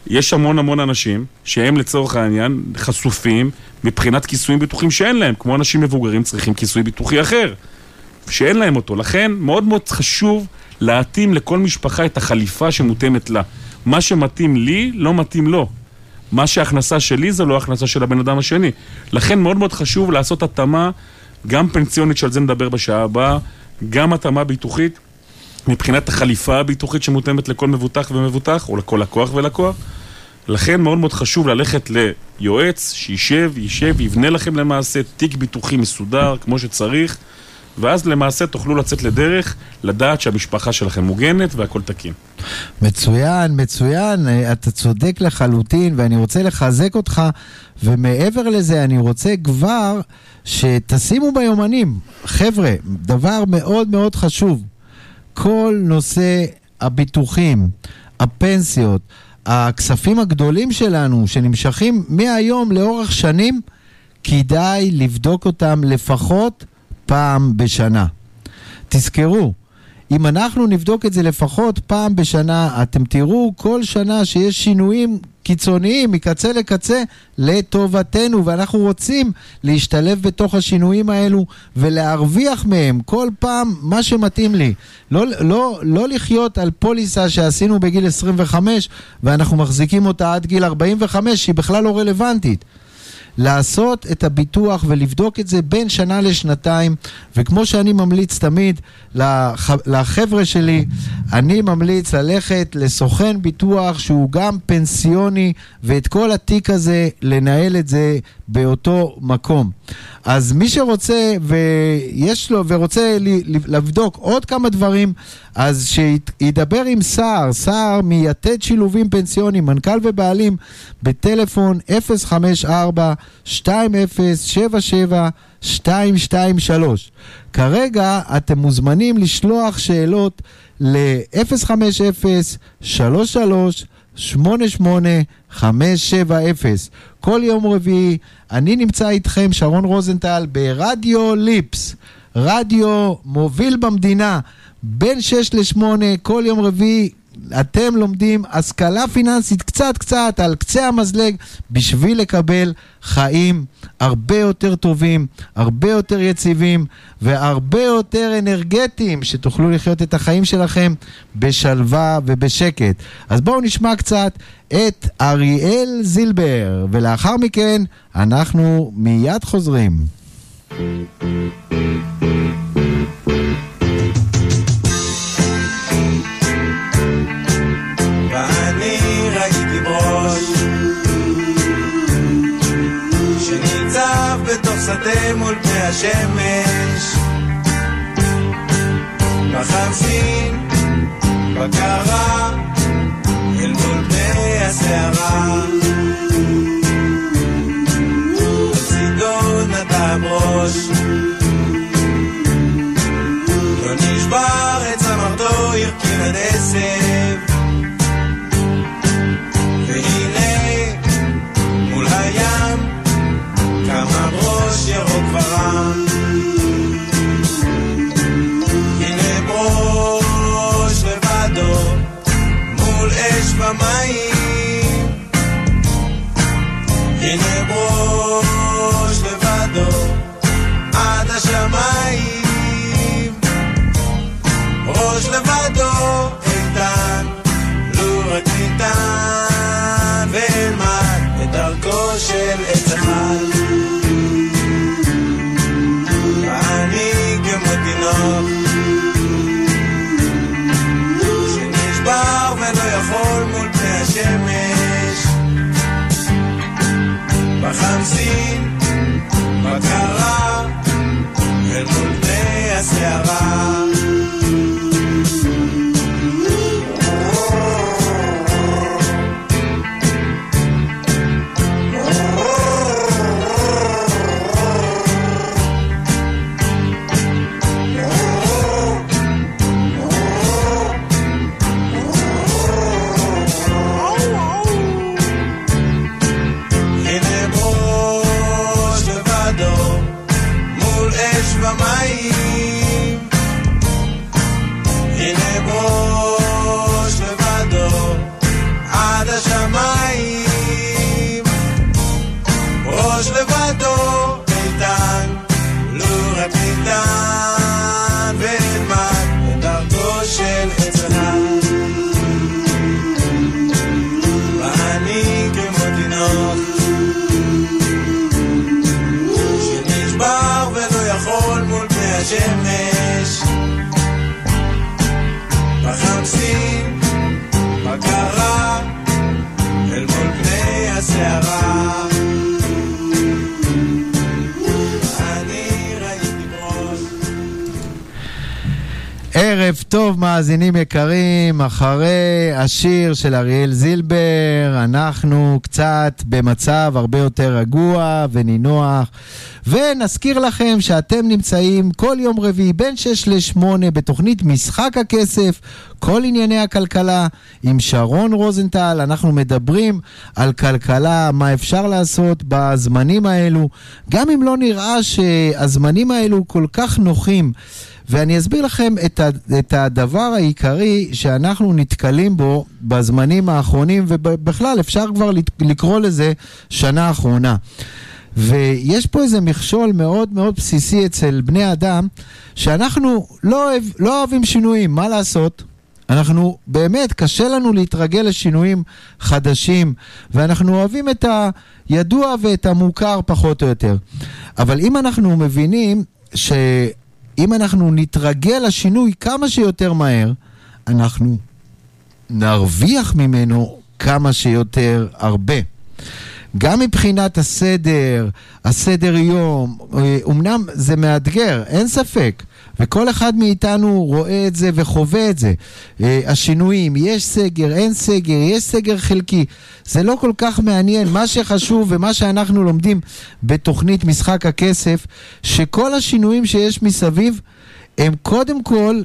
יש המון המון אנשים שהם לצורך העניין חשופים מבחינת כיסויים ביטוחיים שאין להם, כמו אנשים מבוגרים צריכים כיסוי ביטוחי אחר, שאין להם אותו. לכן מאוד מאוד חשוב להתאים לכל משפחה את החליפה שמותאמת לה. מה שמתאים לי, לא מתאים לו. מה שההכנסה שלי זה לא הכנסה של הבן אדם השני. לכן מאוד מאוד חשוב לעשות התאמה, גם פנסיונית, שעל זה נדבר בשעה הבאה, גם התאמה ביטוחית, מבחינת החליפה הביטוחית שמותאמת לכל מבוטח ומבוטח, או לכל לקוח ולקוח. לכן מאוד מאוד חשוב ללכת ליועץ, שישב, יישב, יבנה לכם למעשה תיק ביטוחי מסודר, כמו שצריך, ואז למעשה תוכלו לצאת לדרך, לדעת שהמשפחה שלכם מוגנת והכל תקין. מצוין, מצוין, אה, אתה צודק לחלוטין, ואני רוצה לחזק אותך, ומעבר לזה, אני רוצה כבר שתשימו ביומנים. חבר'ה, דבר מאוד מאוד חשוב, כל נושא הביטוחים, הפנסיות, הכספים הגדולים שלנו, שנמשכים מהיום לאורך שנים, כדאי לבדוק אותם לפחות פעם בשנה. תזכרו, אם אנחנו נבדוק את זה לפחות פעם בשנה, אתם תראו כל שנה שיש שינויים קיצוניים מקצה לקצה לטובתנו, ואנחנו רוצים להשתלב בתוך השינויים האלו ולהרוויח מהם כל פעם מה שמתאים לי. לא, לא, לא לחיות על פוליסה שעשינו בגיל 25 ואנחנו מחזיקים אותה עד גיל 45 שהיא בכלל לא רלוונטית. לעשות את הביטוח ולבדוק את זה בין שנה לשנתיים, וכמו שאני ממליץ תמיד לח... לחבר'ה שלי, אני ממליץ ללכת לסוכן ביטוח שהוא גם פנסיוני, ואת כל התיק הזה, לנהל את זה באותו מקום. אז מי שרוצה ויש לו ורוצה לבדוק עוד כמה דברים, אז שידבר עם סער, סער מיתד שילובים פנסיוניים, מנכ"ל ובעלים, בטלפון 054-2077-223. כרגע אתם מוזמנים לשלוח שאלות ל-050-33-88-570. כל יום רביעי אני נמצא איתכם, שרון רוזנטל, ברדיו ליפס, רדיו מוביל במדינה, בין 6 ל-8, כל יום רביעי. אתם לומדים השכלה פיננסית קצת קצת על קצה המזלג בשביל לקבל חיים הרבה יותר טובים, הרבה יותר יציבים והרבה יותר אנרגטיים שתוכלו לחיות את החיים שלכם בשלווה ובשקט. אז בואו נשמע קצת את אריאל זילבר ולאחר מכן אנחנו מיד חוזרים. ואני שניצב בתוך שדה מול פני השמש בחמסין, בקרה, אל מול פני הסערה לצידו נדב ראש לא נשבר את צמרתו, הרכין עד עשב ערב טוב, מאזינים יקרים, אחרי השיר של אריאל זילבר, אנחנו קצת במצב הרבה יותר רגוע ונינוח, ונזכיר לכם שאתם נמצאים כל יום רביעי בין 6 ל-8 בתוכנית משחק הכסף, כל ענייני הכלכלה, עם שרון רוזנטל, אנחנו מדברים על כלכלה, מה אפשר לעשות בזמנים האלו, גם אם לא נראה שהזמנים האלו כל כך נוחים. ואני אסביר לכם את, ה, את הדבר העיקרי שאנחנו נתקלים בו בזמנים האחרונים, ובכלל אפשר כבר לקרוא לזה שנה אחרונה. ויש פה איזה מכשול מאוד מאוד בסיסי אצל בני אדם, שאנחנו לא, אוהב, לא אוהבים שינויים, מה לעשות? אנחנו באמת, קשה לנו להתרגל לשינויים חדשים, ואנחנו אוהבים את הידוע ואת המוכר פחות או יותר. אבל אם אנחנו מבינים שאם אנחנו נתרגל לשינוי כמה שיותר מהר, אנחנו נרוויח ממנו כמה שיותר הרבה. גם מבחינת הסדר, הסדר יום, אה, אמנם זה מאתגר, אין ספק, וכל אחד מאיתנו רואה את זה וחווה את זה. אה, השינויים, יש סגר, אין סגר, יש סגר חלקי, זה לא כל כך מעניין. מה שחשוב ומה שאנחנו לומדים בתוכנית משחק הכסף, שכל השינויים שיש מסביב הם קודם כל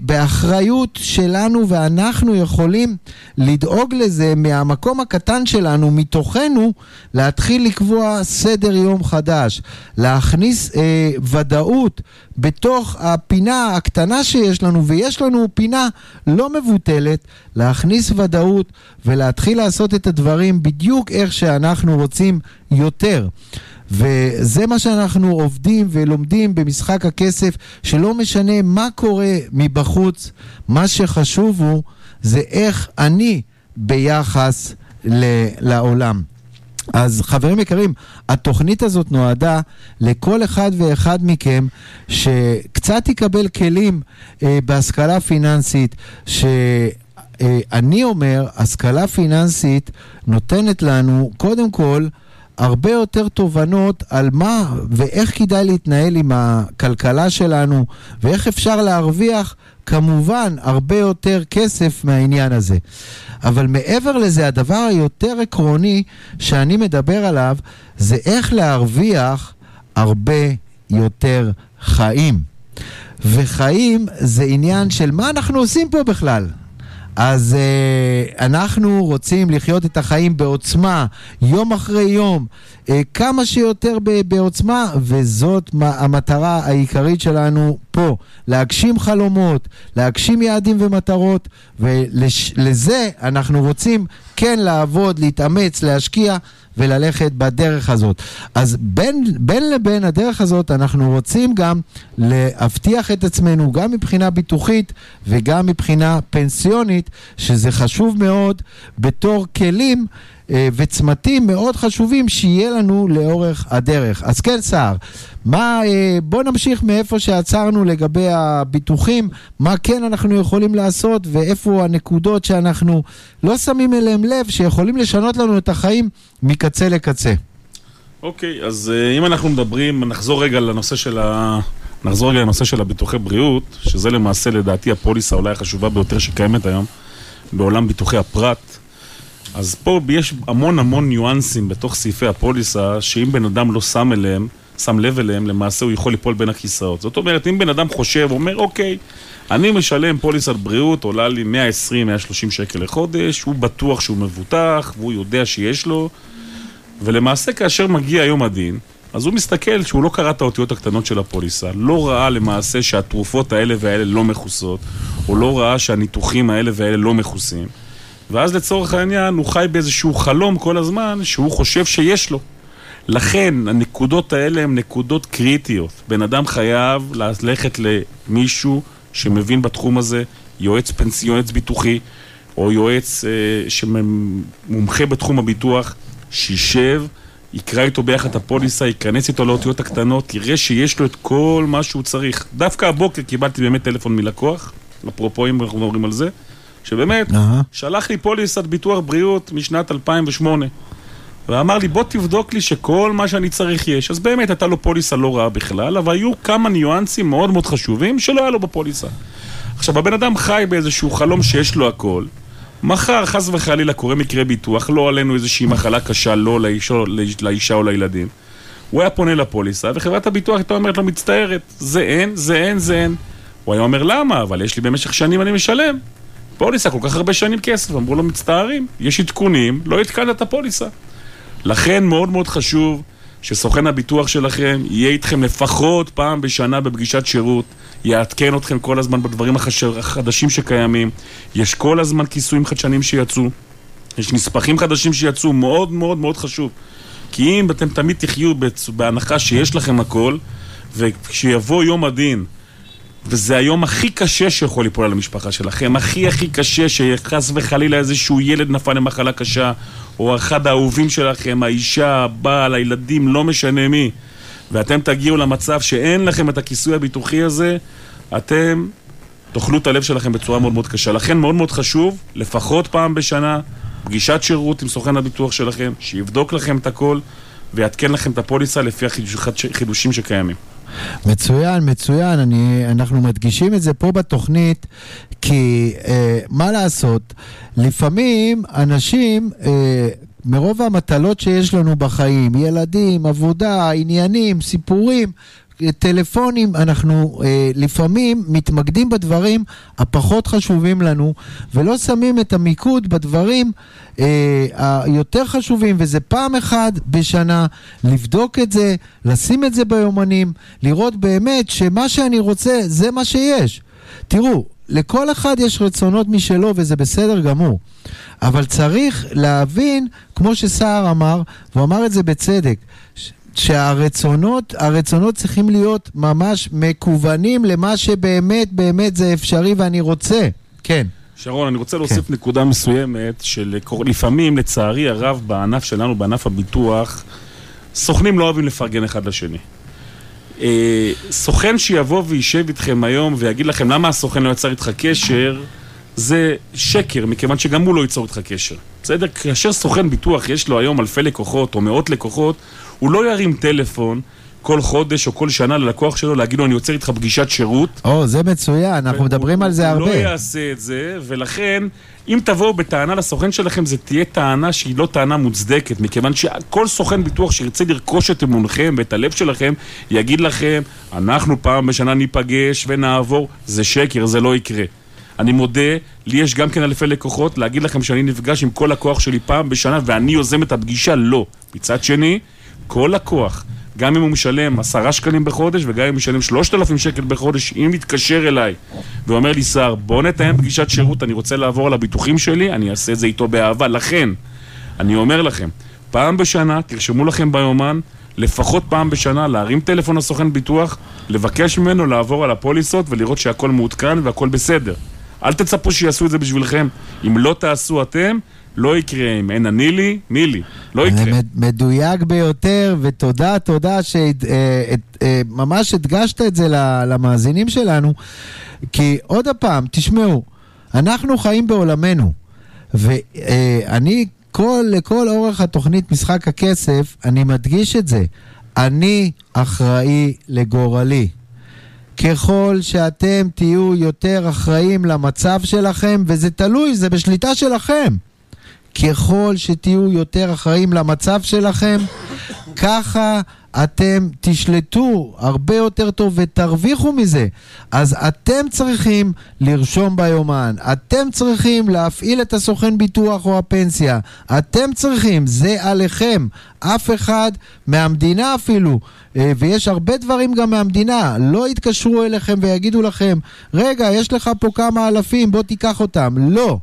באחריות שלנו ואנחנו יכולים לדאוג לזה מהמקום הקטן שלנו, מתוכנו, להתחיל לקבוע סדר יום חדש, להכניס אה, ודאות בתוך הפינה הקטנה שיש לנו, ויש לנו פינה לא מבוטלת, להכניס ודאות ולהתחיל לעשות את הדברים בדיוק איך שאנחנו רוצים יותר. וזה מה שאנחנו עובדים ולומדים במשחק הכסף, שלא משנה מה קורה מבחוץ, מה שחשוב הוא, זה איך אני ביחס לעולם. אז חברים יקרים, התוכנית הזאת נועדה לכל אחד ואחד מכם שקצת יקבל כלים אה, בהשכלה פיננסית, ש... אה, אומר, השכלה פיננסית נותנת לנו קודם כל הרבה יותר תובנות על מה ואיך כדאי להתנהל עם הכלכלה שלנו ואיך אפשר להרוויח כמובן הרבה יותר כסף מהעניין הזה. אבל מעבר לזה, הדבר היותר עקרוני שאני מדבר עליו זה איך להרוויח הרבה יותר חיים. וחיים זה עניין של מה אנחנו עושים פה בכלל. אז uh, אנחנו רוצים לחיות את החיים בעוצמה, יום אחרי יום, uh, כמה שיותר ב- בעוצמה, וזאת מה- המטרה העיקרית שלנו פה, להגשים חלומות, להגשים יעדים ומטרות, ולזה אנחנו רוצים כן לעבוד, להתאמץ, להשקיע. וללכת בדרך הזאת. אז בין, בין לבין הדרך הזאת אנחנו רוצים גם להבטיח את עצמנו גם מבחינה ביטוחית וגם מבחינה פנסיונית, שזה חשוב מאוד בתור כלים וצמתים מאוד חשובים שיהיה לנו לאורך הדרך. אז כן, סער, אה, בוא נמשיך מאיפה שעצרנו לגבי הביטוחים, מה כן אנחנו יכולים לעשות ואיפה הנקודות שאנחנו לא שמים אליהם לב, שיכולים לשנות לנו את החיים מקצה לקצה. אוקיי, אז אה, אם אנחנו מדברים, נחזור רגע לנושא של ה... נחזור רגע לנושא של הביטוחי בריאות, שזה למעשה לדעתי הפוליסה אולי החשובה ביותר שקיימת היום בעולם ביטוחי הפרט. אז פה יש המון המון ניואנסים בתוך סעיפי הפוליסה, שאם בן אדם לא שם אליהם, שם לב אליהם, למעשה הוא יכול ליפול בין הכיסאות. זאת אומרת, אם בן אדם חושב, אומר, אוקיי, אני משלם פוליסת בריאות, עולה לי 120-130 שקל לחודש, הוא בטוח שהוא מבוטח, והוא יודע שיש לו, ולמעשה כאשר מגיע יום הדין, אז הוא מסתכל שהוא לא קרא את האותיות הקטנות של הפוליסה, לא ראה למעשה שהתרופות האלה והאלה לא מכוסות, או לא ראה שהניתוחים האלה והאלה לא מכוסים, ואז לצורך העניין הוא חי באיזשהו חלום כל הזמן שהוא חושב שיש לו. לכן הנקודות האלה הן נקודות קריטיות. בן אדם חייב ללכת למישהו שמבין בתחום הזה, יועץ פנסי, יועץ ביטוחי, או יועץ אה, שמומחה בתחום הביטוח, שישב, יקרא איתו ביחד את הפוליסה, ייכנס איתו לאותיות הקטנות, יראה שיש לו את כל מה שהוא צריך. דווקא הבוקר קיבלתי באמת טלפון מלקוח, אפרופו אם אנחנו מדברים על זה, שבאמת אהה. שלח לי פוליסת ביטוח בריאות משנת 2008 ואמר לי בוא תבדוק לי שכל מה שאני צריך יש. אז באמת הייתה לו פוליסה לא רעה בכלל אבל היו כמה ניואנסים מאוד מאוד חשובים שלא היה לו בפוליסה. עכשיו הבן אדם חי באיזשהו חלום שיש לו הכל. מחר חס וחלילה קורה מקרה ביטוח לא עלינו איזושהי מחלה קשה לא לאישה, לאישה או לילדים. הוא היה פונה לפוליסה וחברת הביטוח הייתה אומרת לו מצטערת זה אין, זה אין, זה אין. הוא היה אומר למה? אבל יש לי במשך שנים אני משלם פוליסה כל כך הרבה שנים כסף, אמרו לו מצטערים, יש עדכונים, לא עדכנת את הפוליסה. לכן מאוד מאוד חשוב שסוכן הביטוח שלכם יהיה איתכם לפחות פעם בשנה בפגישת שירות, יעדכן אתכם כל הזמן בדברים. החדשים שקיימים, יש כל הזמן כיסויים חדשניים שיצאו, יש נספחים חדשים שיצאו, מאוד מאוד מאוד חשוב. כי אם אתם תמיד תחיו בהנחה שיש לכם הכל, וכשיבוא יום הדין וזה היום הכי קשה שיכול ליפול על המשפחה שלכם, הכי הכי קשה שחס וחלילה איזשהו ילד נפל למחלה קשה, או אחד האהובים שלכם, האישה, הבעל, הילדים, לא משנה מי, ואתם תגיעו למצב שאין לכם את הכיסוי הביטוחי הזה, אתם תאכלו את הלב שלכם בצורה מאוד מאוד קשה. לכן מאוד מאוד חשוב, לפחות פעם בשנה, פגישת שירות עם סוכן הביטוח שלכם, שיבדוק לכם את הכל ויעדכן לכם את הפוליסה לפי החידושים שקיימים. מצוין, מצוין, אני, אנחנו מדגישים את זה פה בתוכנית, כי אה, מה לעשות, לפעמים אנשים, אה, מרוב המטלות שיש לנו בחיים, ילדים, עבודה, עניינים, סיפורים, טלפונים, אנחנו אה, לפעמים מתמקדים בדברים הפחות חשובים לנו, ולא שמים את המיקוד בדברים אה, היותר חשובים, וזה פעם אחת בשנה, לבדוק את זה, לשים את זה ביומנים, לראות באמת שמה שאני רוצה זה מה שיש. תראו, לכל אחד יש רצונות משלו וזה בסדר גמור, אבל צריך להבין, כמו שסער אמר, והוא אמר את זה בצדק, שהרצונות, הרצונות צריכים להיות ממש מקוונים למה שבאמת באמת זה אפשרי ואני רוצה. כן. שרון, אני רוצה להוסיף נקודה מסוימת שלפעמים, לצערי הרב, בענף שלנו, בענף הביטוח, סוכנים לא אוהבים לפרגן אחד לשני. אה, סוכן שיבוא וישב איתכם היום ויגיד לכם למה הסוכן לא יצר איתך קשר, זה שקר, מכיוון שגם הוא לא ייצור איתך קשר. בסדר? כאשר סוכן ביטוח יש לו היום אלפי לקוחות או מאות לקוחות, הוא לא ירים טלפון כל חודש או כל שנה ללקוח שלו להגיד לו אני יוצר איתך פגישת שירות או, זה מצוין, אנחנו מדברים על זה הוא לא הרבה. יעשה את זה, ולכן, אם תבואו בטענה לסוכן שלכם, זה תהיה טענה שהיא לא טענה מוצדקת, מכיוון שכל סוכן ביטוח שירצה לרכוש את אמונכם ואת הלב שלכם, יגיד לכם, אנחנו פעם בשנה ניפגש ונעבור, זה שקר, זה לא יקרה. אני מודה, לי יש גם כן אלפי לקוחות, להגיד לכם שאני נפגש עם כל לקוח שלי פעם בשנה ואני יוזם את הפגישה, לא. מצד שני, כל לקוח, גם אם הוא משלם עשרה שקלים בחודש וגם אם הוא משלם שלושת אלפים שקל בחודש, אם יתקשר אליי ואומר לי, שר, בוא נתאם פגישת שירות, אני רוצה לעבור על הביטוחים שלי, אני אעשה את זה איתו באהבה. לכן, אני אומר לכם, פעם בשנה, תרשמו לכם ביומן, לפחות פעם בשנה, להרים טלפון לסוכן ביטוח, לבקש ממנו לעבור על הפוליסות ולראות שהכל מעודכן והכל בסדר. אל תצפו שיעשו את זה בשבילכם. אם לא תעשו אתם, לא יקרה אם אין אני לי, מי לי. לא יקרה. מד- מדויק ביותר, ותודה, תודה שממש הדגשת את זה למאזינים שלנו, כי עוד פעם, תשמעו, אנחנו חיים בעולמנו, ואני, כל, לכל אורך התוכנית משחק הכסף, אני מדגיש את זה. אני אחראי לגורלי. ככל שאתם תהיו יותר אחראים למצב שלכם, וזה תלוי, זה בשליטה שלכם. ככל שתהיו יותר אחראים למצב שלכם, ככה אתם תשלטו הרבה יותר טוב ותרוויחו מזה. אז אתם צריכים לרשום ביומן, אתם צריכים להפעיל את הסוכן ביטוח או הפנסיה, אתם צריכים, זה עליכם. אף אחד מהמדינה אפילו, אה, ויש הרבה דברים גם מהמדינה, לא יתקשרו אליכם ויגידו לכם, רגע, יש לך פה כמה אלפים, בוא תיקח אותם. לא.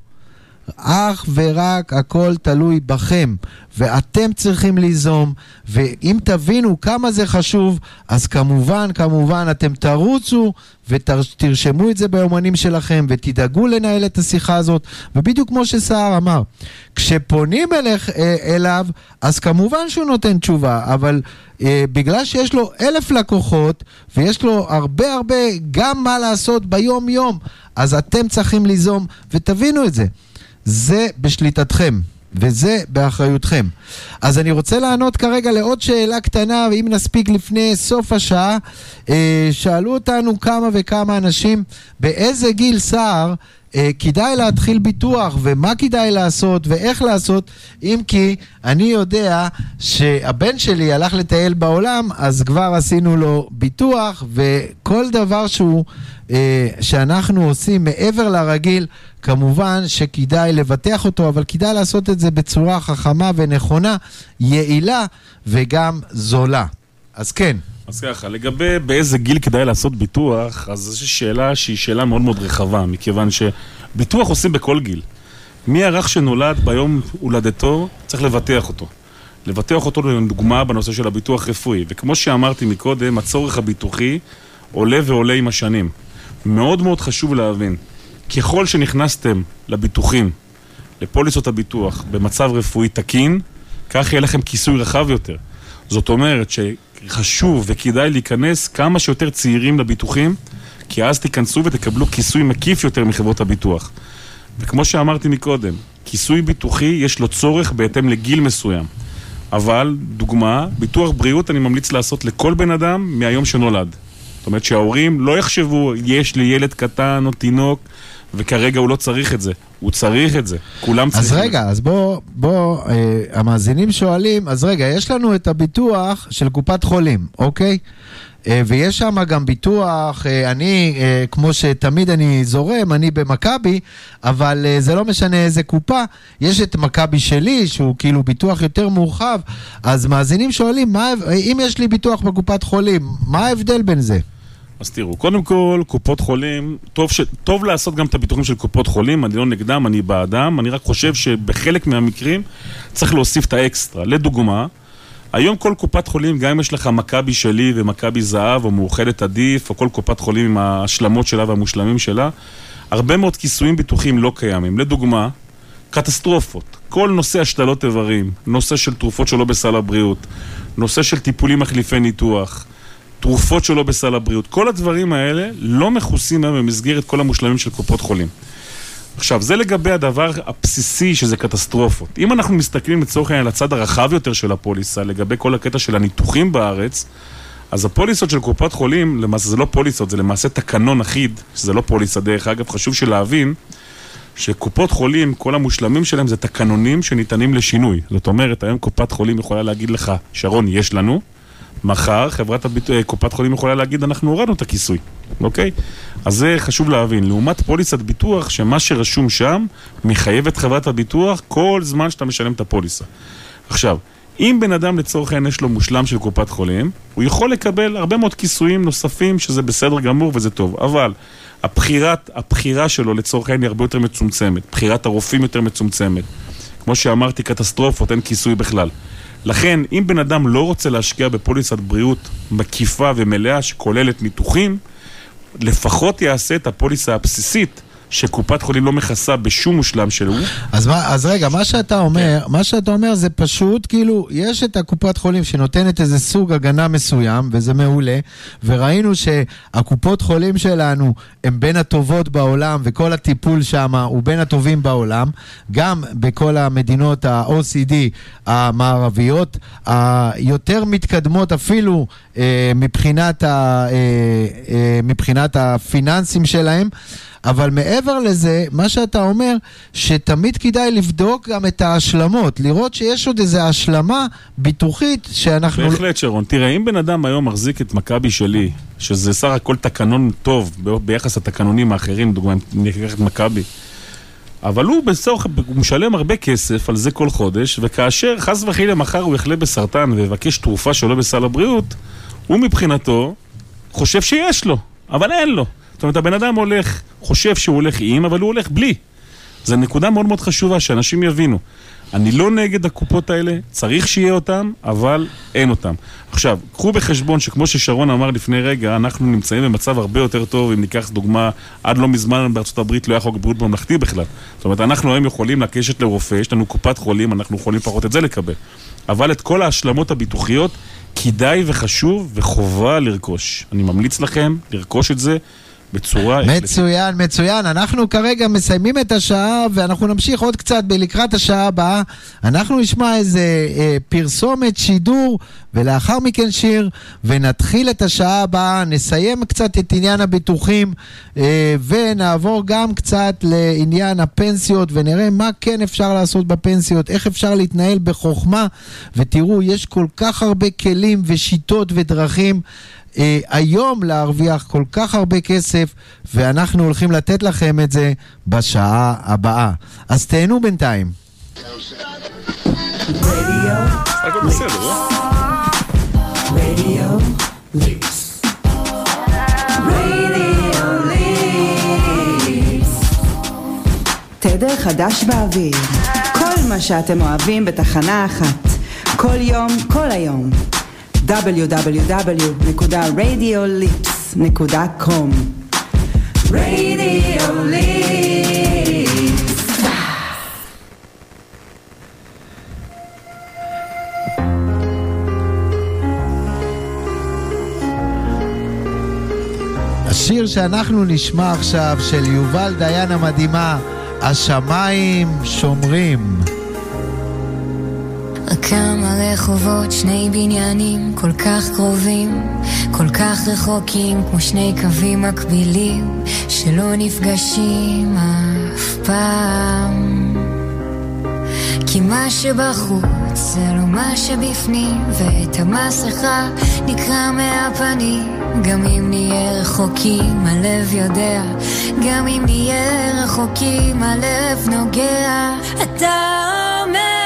אך ורק הכל תלוי בכם, ואתם צריכים ליזום, ואם תבינו כמה זה חשוב, אז כמובן, כמובן, אתם תרוצו ותרשמו את זה ביומנים שלכם, ותדאגו לנהל את השיחה הזאת, ובדיוק כמו שסער אמר, כשפונים אליך, אה, אליו, אז כמובן שהוא נותן תשובה, אבל אה, בגלל שיש לו אלף לקוחות, ויש לו הרבה הרבה גם מה לעשות ביום-יום, אז אתם צריכים ליזום, ותבינו את זה. זה בשליטתכם. וזה באחריותכם. אז אני רוצה לענות כרגע לעוד שאלה קטנה, ואם נספיק לפני סוף השעה, אה, שאלו אותנו כמה וכמה אנשים, באיזה גיל סער אה, כדאי להתחיל ביטוח, ומה כדאי לעשות, ואיך לעשות, אם כי אני יודע שהבן שלי הלך לטייל בעולם, אז כבר עשינו לו ביטוח, וכל דבר שהוא, אה, שאנחנו עושים מעבר לרגיל, כמובן שכדאי לבטח אותו, אבל כדאי לעשות את זה בצורה חכמה ונכונה, יעילה וגם זולה. אז כן. אז ככה, לגבי באיזה גיל כדאי לעשות ביטוח, אז זו שאלה שהיא שאלה מאוד מאוד רחבה, מכיוון שביטוח עושים בכל גיל. מי הרך שנולד ביום הולדתו, צריך לבטח אותו. לבטח אותו לדוגמה בנושא של הביטוח רפואי. וכמו שאמרתי מקודם, הצורך הביטוחי עולה ועולה עם השנים. מאוד מאוד חשוב להבין, ככל שנכנסתם לביטוחים, לפוליסות הביטוח, במצב רפואי תקין, כך יהיה לכם כיסוי רחב יותר. זאת אומרת שחשוב וכדאי להיכנס כמה שיותר צעירים לביטוחים, כי אז תיכנסו ותקבלו כיסוי מקיף יותר מחברות הביטוח. וכמו שאמרתי מקודם, כיסוי ביטוחי יש לו צורך בהתאם לגיל מסוים. אבל, דוגמה, ביטוח בריאות אני ממליץ לעשות לכל בן אדם מהיום שנולד. זאת אומרת שההורים לא יחשבו, יש לי ילד קטן או תינוק, וכרגע הוא לא צריך את זה. הוא צריך את זה. כולם צריכים אז את זה. רגע, אז בוא, בוא, אה, המאזינים שואלים, אז רגע, יש לנו את הביטוח של קופת חולים, אוקיי? אה, ויש שם גם ביטוח, אה, אני, אה, כמו שתמיד אני זורם, אני במכבי, אבל אה, זה לא משנה איזה קופה, יש את מכבי שלי, שהוא כאילו ביטוח יותר מורחב, אז מאזינים שואלים, מה, אם יש לי ביטוח בקופת חולים, מה ההבדל בין זה? אז תראו, קודם כל, קופות חולים, טוב, ש... טוב לעשות גם את הביטוחים של קופות חולים, אני לא נגדם, אני בעדם, אני רק חושב שבחלק מהמקרים צריך להוסיף את האקסטרה. לדוגמה, היום כל קופת חולים, גם אם יש לך מכבי שלי ומכבי זהב או מאוחדת עדיף, או כל קופת חולים עם ההשלמות שלה והמושלמים שלה, הרבה מאוד כיסויים ביטוחיים לא קיימים. לדוגמה, קטסטרופות, כל נושא השתלות איברים, נושא של תרופות שלא בסל הבריאות, נושא של טיפולים מחליפי ניתוח, תרופות שלא בסל הבריאות, כל הדברים האלה לא מכוסים היום במסגרת כל המושלמים של קופות חולים. עכשיו, זה לגבי הדבר הבסיסי שזה קטסטרופות. אם אנחנו מסתכלים לצורך העניין על הצד הרחב יותר של הפוליסה, לגבי כל הקטע של הניתוחים בארץ, אז הפוליסות של קופת חולים, למעשה זה לא פוליסות, זה למעשה תקנון אחיד, שזה לא פוליסה דרך אגב, חשוב שלהבין שקופות חולים, כל המושלמים שלהם זה תקנונים שניתנים לשינוי. זאת אומרת, היום קופת חולים יכולה להגיד לך, שרון, יש לנו, מחר חברת הביט... אה, קופת חולים יכולה להגיד, אנחנו הורדנו את הכיסוי, אוקיי? אז זה חשוב להבין. לעומת פוליסת ביטוח, שמה שרשום שם, מחייב את חברת הביטוח כל זמן שאתה משלם את הפוליסה. עכשיו, אם בן אדם לצורך העניין יש לו מושלם של קופת חולים, הוא יכול לקבל הרבה מאוד כיסויים נוספים, שזה בסדר גמור וזה טוב. אבל הבחירת, הבחירה שלו לצורך העניין היא הרבה יותר מצומצמת. בחירת הרופאים יותר מצומצמת. כמו שאמרתי, קטסטרופות, אין כיסוי בכלל. לכן, אם בן אדם לא רוצה להשקיע בפוליסת בריאות מקיפה ומלאה שכוללת ניתוחים, לפחות יעשה את הפוליסה הבסיסית שקופת חולים לא מכסה בשום מושלם שהוא. אז, מה, אז רגע, מה שאתה אומר, מה שאתה אומר זה פשוט, כאילו, יש את הקופת חולים שנותנת איזה סוג הגנה מסוים, וזה מעולה, וראינו שהקופות חולים שלנו הם בין הטובות בעולם, וכל הטיפול שם הוא בין הטובים בעולם, גם בכל המדינות ה-OCD המערביות, היותר מתקדמות אפילו אה, מבחינת, ה, אה, אה, מבחינת הפיננסים שלהם. אבל מעבר לזה, מה שאתה אומר, שתמיד כדאי לבדוק גם את ההשלמות, לראות שיש עוד איזו השלמה ביטוחית שאנחנו... בהחלט, שרון. תראה, אם בן אדם היום מחזיק את מכבי שלי, שזה סך הכל תקנון טוב ב- ביחס לתקנונים האחרים, דוגמא, אם ניקח את מכבי, אבל הוא בסוף, הוא משלם הרבה כסף על זה כל חודש, וכאשר חס וחלילה מחר הוא יחלה בסרטן ויבקש תרופה שלא בסל הבריאות, הוא מבחינתו חושב שיש לו, אבל אין לו. זאת אומרת, הבן אדם הולך, חושב שהוא הולך עם, אבל הוא הולך בלי. זו נקודה מאוד מאוד חשובה, שאנשים יבינו. אני לא נגד הקופות האלה, צריך שיהיה אותם, אבל אין אותם. עכשיו, קחו בחשבון שכמו ששרון אמר לפני רגע, אנחנו נמצאים במצב הרבה יותר טוב, אם ניקח דוגמה, עד לא מזמן בארצות הברית לא היה חוק בריאות ממלכתי בכלל. זאת אומרת, אנחנו היום יכולים לגשת לרופא, יש לנו קופת חולים, אנחנו יכולים לפחות את זה לקבל. אבל את כל ההשלמות הביטוחיות, כדאי וחשוב וחובה לרכוש. אני ממליץ לכם לרכוש את זה בצורה... מצוין, מצוין. אנחנו כרגע מסיימים את השעה ואנחנו נמשיך עוד קצת לקראת השעה הבאה. אנחנו נשמע איזה אה, פרסומת, שידור, ולאחר מכן שיר, ונתחיל את השעה הבאה, נסיים קצת את עניין הביטוחים, אה, ונעבור גם קצת לעניין הפנסיות, ונראה מה כן אפשר לעשות בפנסיות, איך אפשר להתנהל בחוכמה, ותראו, יש כל כך הרבה כלים ושיטות ודרכים. אה, היום להרוויח כל כך הרבה כסף, ואנחנו הולכים לתת לכם את זה בשעה הבאה. אז תהנו בינתיים. לא? תדר חדש באוויר. כל מה שאתם אוהבים בתחנה אחת. כל יום, כל היום. www.radiolips.com רדיוליפס השיר שאנחנו נשמע עכשיו של יובל דיין המדהימה, השמיים שומרים. כמה רחובות, שני בניינים, כל כך קרובים, כל כך רחוקים, כמו שני קווים מקבילים, שלא נפגשים אף פעם. כי מה שבחוץ זה לא מה שבפנים, ואת המסכה נקרע מהפנים. גם אם נהיה רחוקים, הלב יודע, גם אם נהיה רחוקים, הלב נוגע. אתה אומר,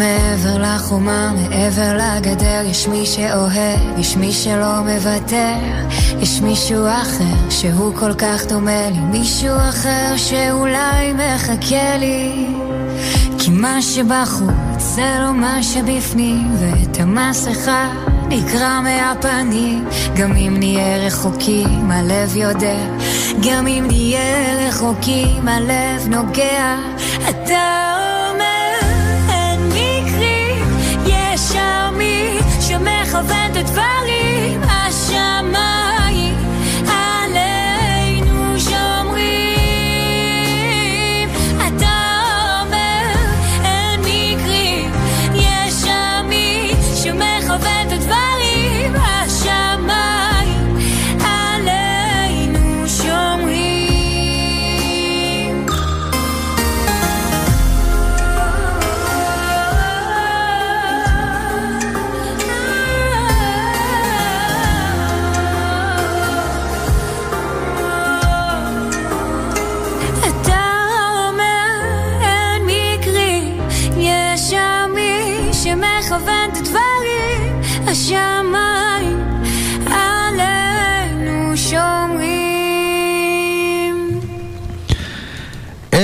מעבר לחומה, מעבר לגדר, יש מי שאוהב, יש מי שלא מוותר, יש מישהו אחר שהוא כל כך דומה לי, מישהו אחר שאולי מחכה לי. כי מה שבחוץ זה לא מה שבפנים, ואת המסכה נקרע מהפנים. גם אם נהיה רחוקים, הלב יודע, גם אם נהיה רחוקים, הלב נוגע. אתה יש שם מי שמכוון את הדברים,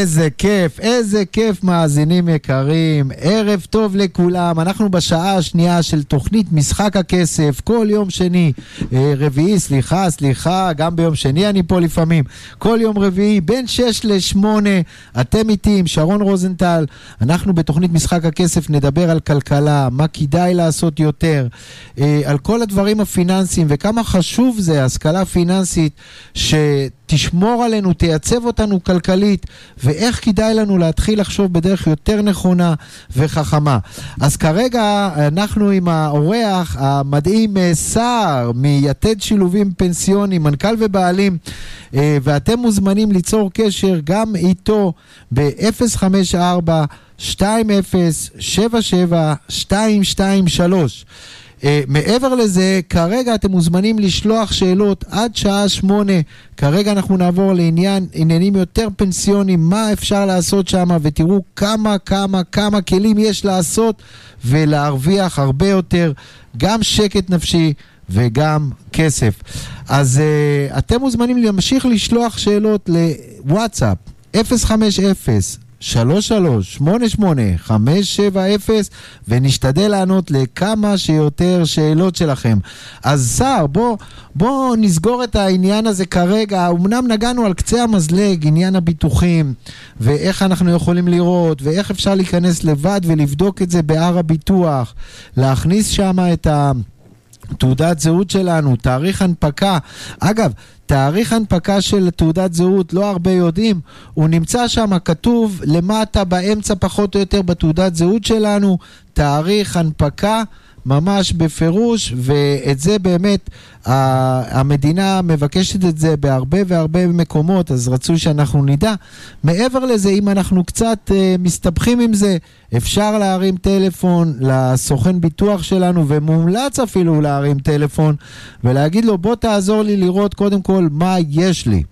איזה כיף, איזה כיף מאזינים יקרים. ערב טוב לכולם. אנחנו בשעה השנייה של תוכנית משחק הכסף, כל יום שני, אה, רביעי, סליחה, סליחה, גם ביום שני אני פה לפעמים. כל יום רביעי, בין 6 ל-8, אתם איתי עם שרון רוזנטל. אנחנו בתוכנית משחק הכסף נדבר על כלכלה, מה כדאי לעשות יותר, אה, על כל הדברים הפיננסיים וכמה חשוב זה, השכלה פיננסית, שתשמור עלינו, תייצב אותנו כלכלית, ואיך כדאי לנו להתחיל לחשוב בדרך יותר נכונה וחכמה. אז כרגע אנחנו עם האורח המדהים אה, סער מיתד שילובים פנסיונים, מנכ"ל ובעלים, אה, ואתם מוזמנים ליצור קשר גם איתו ב-054 2077 223 Uh, מעבר לזה, כרגע אתם מוזמנים לשלוח שאלות עד שעה שמונה. כרגע אנחנו נעבור לעניין, עניינים יותר פנסיונים, מה אפשר לעשות שם, ותראו כמה, כמה, כמה כלים יש לעשות ולהרוויח הרבה יותר, גם שקט נפשי וגם כסף. אז uh, אתם מוזמנים להמשיך לשלוח שאלות לוואטסאפ 050 33-88-570 ונשתדל לענות לכמה שיותר שאלות שלכם. אז סער, בוא, בוא נסגור את העניין הזה כרגע. אמנם נגענו על קצה המזלג, עניין הביטוחים, ואיך אנחנו יכולים לראות, ואיך אפשר להיכנס לבד ולבדוק את זה בהר הביטוח, להכניס שם את ה... תעודת זהות שלנו, תאריך הנפקה. אגב, תאריך הנפקה של תעודת זהות, לא הרבה יודעים, הוא נמצא שם, כתוב למטה, באמצע פחות או יותר בתעודת זהות שלנו, תאריך הנפקה. ממש בפירוש, ואת זה באמת המדינה מבקשת את זה בהרבה והרבה מקומות, אז רצו שאנחנו נדע. מעבר לזה, אם אנחנו קצת uh, מסתבכים עם זה, אפשר להרים טלפון לסוכן ביטוח שלנו, ומומלץ אפילו להרים טלפון, ולהגיד לו, בוא תעזור לי לראות קודם כל מה יש לי.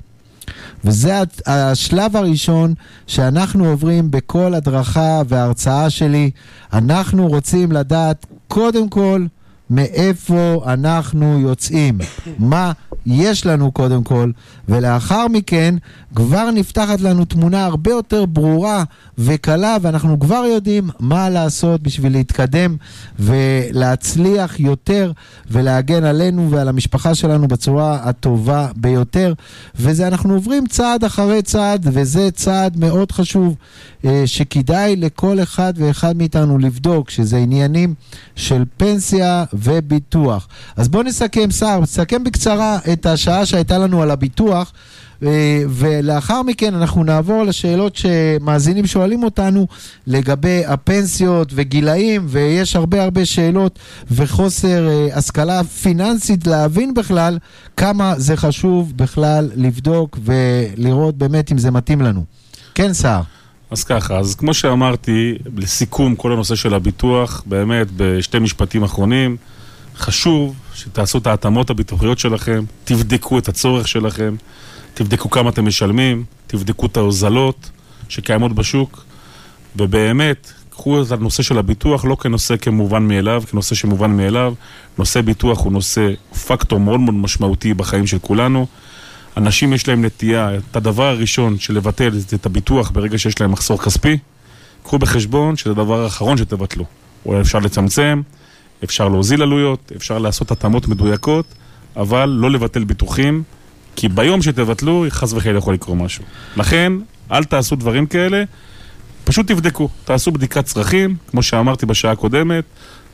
וזה השלב הראשון שאנחנו עוברים בכל הדרכה והרצאה שלי. אנחנו רוצים לדעת קודם כל מאיפה אנחנו יוצאים, מה יש לנו קודם כל, ולאחר מכן כבר נפתחת לנו תמונה הרבה יותר ברורה וקלה, ואנחנו כבר יודעים מה לעשות בשביל להתקדם ולהצליח יותר ולהגן עלינו ועל המשפחה שלנו בצורה הטובה ביותר. וזה אנחנו עוברים צעד אחרי צעד, וזה צעד מאוד חשוב אה, שכדאי לכל אחד ואחד מאיתנו לבדוק, שזה עניינים של פנסיה וביטוח. אז בואו נסכם, סער, נסכם בקצרה את השעה שהייתה לנו על הביטוח. אה, ולאחר מכן אנחנו נעבור לשאלות שמאזינים שואלים אותנו לגבי הפנסיות וגילאים, ויש הרבה הרבה שאלות וחוסר אה, השכלה פיננסית להבין בכלל כמה זה חשוב בכלל לבדוק ולראות באמת אם זה מתאים לנו. כן, סער. אז ככה, אז כמו שאמרתי, לסיכום כל הנושא של הביטוח, באמת בשתי משפטים אחרונים, חשוב שתעשו את ההתאמות הביטוחיות שלכם, תבדקו את הצורך שלכם, תבדקו כמה אתם משלמים, תבדקו את ההוזלות שקיימות בשוק, ובאמת, קחו את הנושא של הביטוח לא כנושא כמובן מאליו, כנושא שמובן מאליו. נושא ביטוח הוא נושא, פקטור מאוד מאוד משמעותי בחיים של כולנו. אנשים יש להם נטייה, את הדבר הראשון של לבטל את הביטוח ברגע שיש להם מחסור כספי, קחו בחשבון שזה הדבר האחרון שתבטלו. אולי אפשר לצמצם, אפשר להוזיל עלויות, אפשר לעשות התאמות מדויקות, אבל לא לבטל ביטוחים, כי ביום שתבטלו, חס וחלילה יכול לקרות משהו. לכן, אל תעשו דברים כאלה, פשוט תבדקו. תעשו בדיקת צרכים, כמו שאמרתי בשעה הקודמת,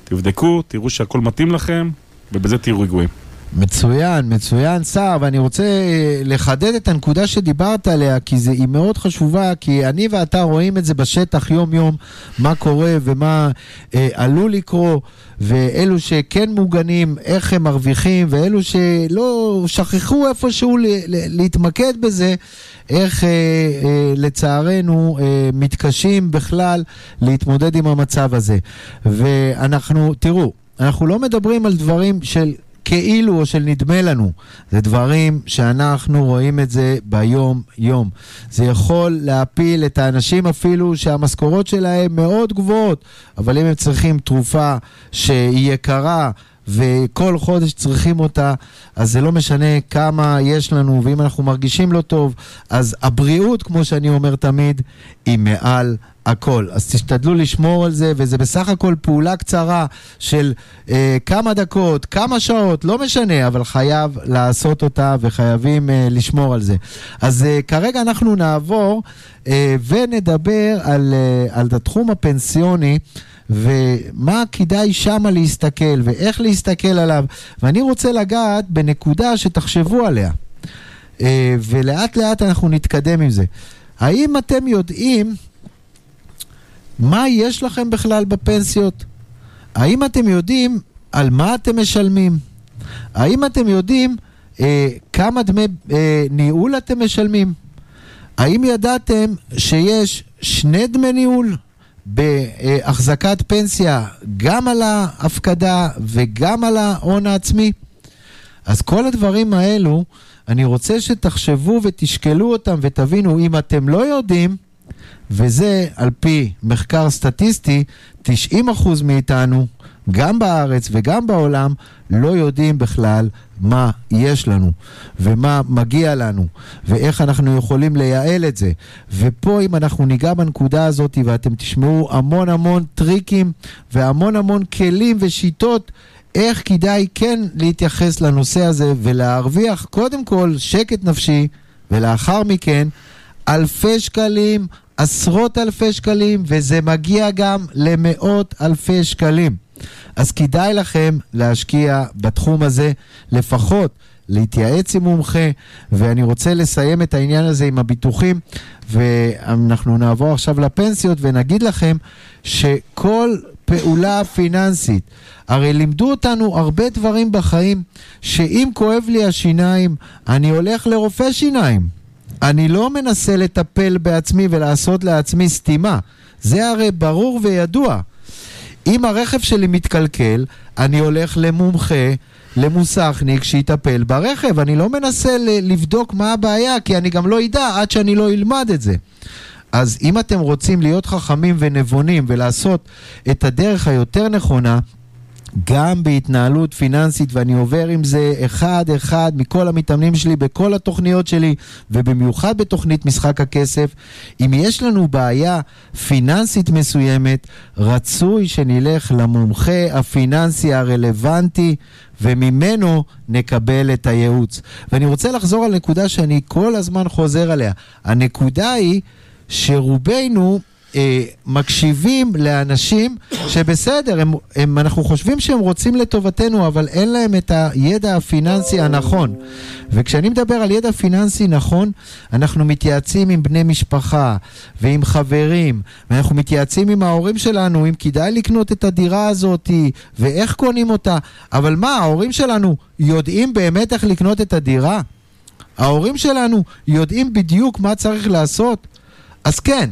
תבדקו, תראו שהכל מתאים לכם, ובזה תהיו רגועים. מצוין, מצוין, סער, ואני רוצה אה, לחדד את הנקודה שדיברת עליה, כי זה, היא מאוד חשובה, כי אני ואתה רואים את זה בשטח יום-יום, מה קורה ומה אה, עלול לקרות, ואלו שכן מוגנים, איך הם מרוויחים, ואלו שלא שכחו איפשהו ל, ל, להתמקד בזה, איך אה, אה, לצערנו אה, מתקשים בכלל להתמודד עם המצב הזה. ואנחנו, תראו, אנחנו לא מדברים על דברים של... כאילו או של נדמה לנו. זה דברים שאנחנו רואים את זה ביום-יום. זה יכול להפיל את האנשים אפילו שהמשכורות שלהם מאוד גבוהות, אבל אם הם צריכים תרופה שהיא יקרה וכל חודש צריכים אותה, אז זה לא משנה כמה יש לנו, ואם אנחנו מרגישים לא טוב, אז הבריאות, כמו שאני אומר תמיד, היא מעל הכל. אז תשתדלו לשמור על זה, וזה בסך הכל פעולה קצרה של אה, כמה דקות, כמה שעות, לא משנה, אבל חייב לעשות אותה וחייבים אה, לשמור על זה. אז אה, כרגע אנחנו נעבור אה, ונדבר על, אה, על התחום הפנסיוני. ומה כדאי שמה להסתכל, ואיך להסתכל עליו. ואני רוצה לגעת בנקודה שתחשבו עליה. אה, ולאט לאט אנחנו נתקדם עם זה. האם אתם יודעים מה יש לכם בכלל בפנסיות? האם אתם יודעים על מה אתם משלמים? האם אתם יודעים אה, כמה דמי אה, ניהול אתם משלמים? האם ידעתם שיש שני דמי ניהול בהחזקת פנסיה, גם על ההפקדה וגם על ההון העצמי? אז כל הדברים האלו, אני רוצה שתחשבו ותשקלו אותם ותבינו, אם אתם לא יודעים, וזה על פי מחקר סטטיסטי, 90% מאיתנו, גם בארץ וגם בעולם, לא יודעים בכלל מה יש לנו, ומה מגיע לנו, ואיך אנחנו יכולים לייעל את זה. ופה אם אנחנו ניגע בנקודה הזאת, ואתם תשמעו המון המון טריקים, והמון המון כלים ושיטות, איך כדאי כן להתייחס לנושא הזה, ולהרוויח קודם כל שקט נפשי, ולאחר מכן אלפי שקלים, עשרות אלפי שקלים, וזה מגיע גם למאות אלפי שקלים. אז כדאי לכם להשקיע בתחום הזה, לפחות להתייעץ עם מומחה, ואני רוצה לסיים את העניין הזה עם הביטוחים, ואנחנו נעבור עכשיו לפנסיות ונגיד לכם שכל פעולה פיננסית, הרי לימדו אותנו הרבה דברים בחיים, שאם כואב לי השיניים, אני הולך לרופא שיניים. אני לא מנסה לטפל בעצמי ולעשות לעצמי סתימה. זה הרי ברור וידוע. אם הרכב שלי מתקלקל, אני הולך למומחה, למוסכניק שיטפל ברכב. אני לא מנסה לבדוק מה הבעיה, כי אני גם לא אדע עד שאני לא אלמד את זה. אז אם אתם רוצים להיות חכמים ונבונים ולעשות את הדרך היותר נכונה, גם בהתנהלות פיננסית, ואני עובר עם זה אחד-אחד מכל המתאמנים שלי בכל התוכניות שלי, ובמיוחד בתוכנית משחק הכסף. אם יש לנו בעיה פיננסית מסוימת, רצוי שנלך למומחה הפיננסי הרלוונטי, וממנו נקבל את הייעוץ. ואני רוצה לחזור על נקודה שאני כל הזמן חוזר עליה. הנקודה היא שרובנו אה, מקשיבים לאנשים שבסדר, הם, הם, אנחנו חושבים שהם רוצים לטובתנו, אבל אין להם את הידע הפיננסי הנכון. וכשאני מדבר על ידע פיננסי נכון, אנחנו מתייעצים עם בני משפחה ועם חברים, ואנחנו מתייעצים עם ההורים שלנו אם כדאי לקנות את הדירה הזאת ואיך קונים אותה. אבל מה, ההורים שלנו יודעים באמת איך לקנות את הדירה? ההורים שלנו יודעים בדיוק מה צריך לעשות? אז כן,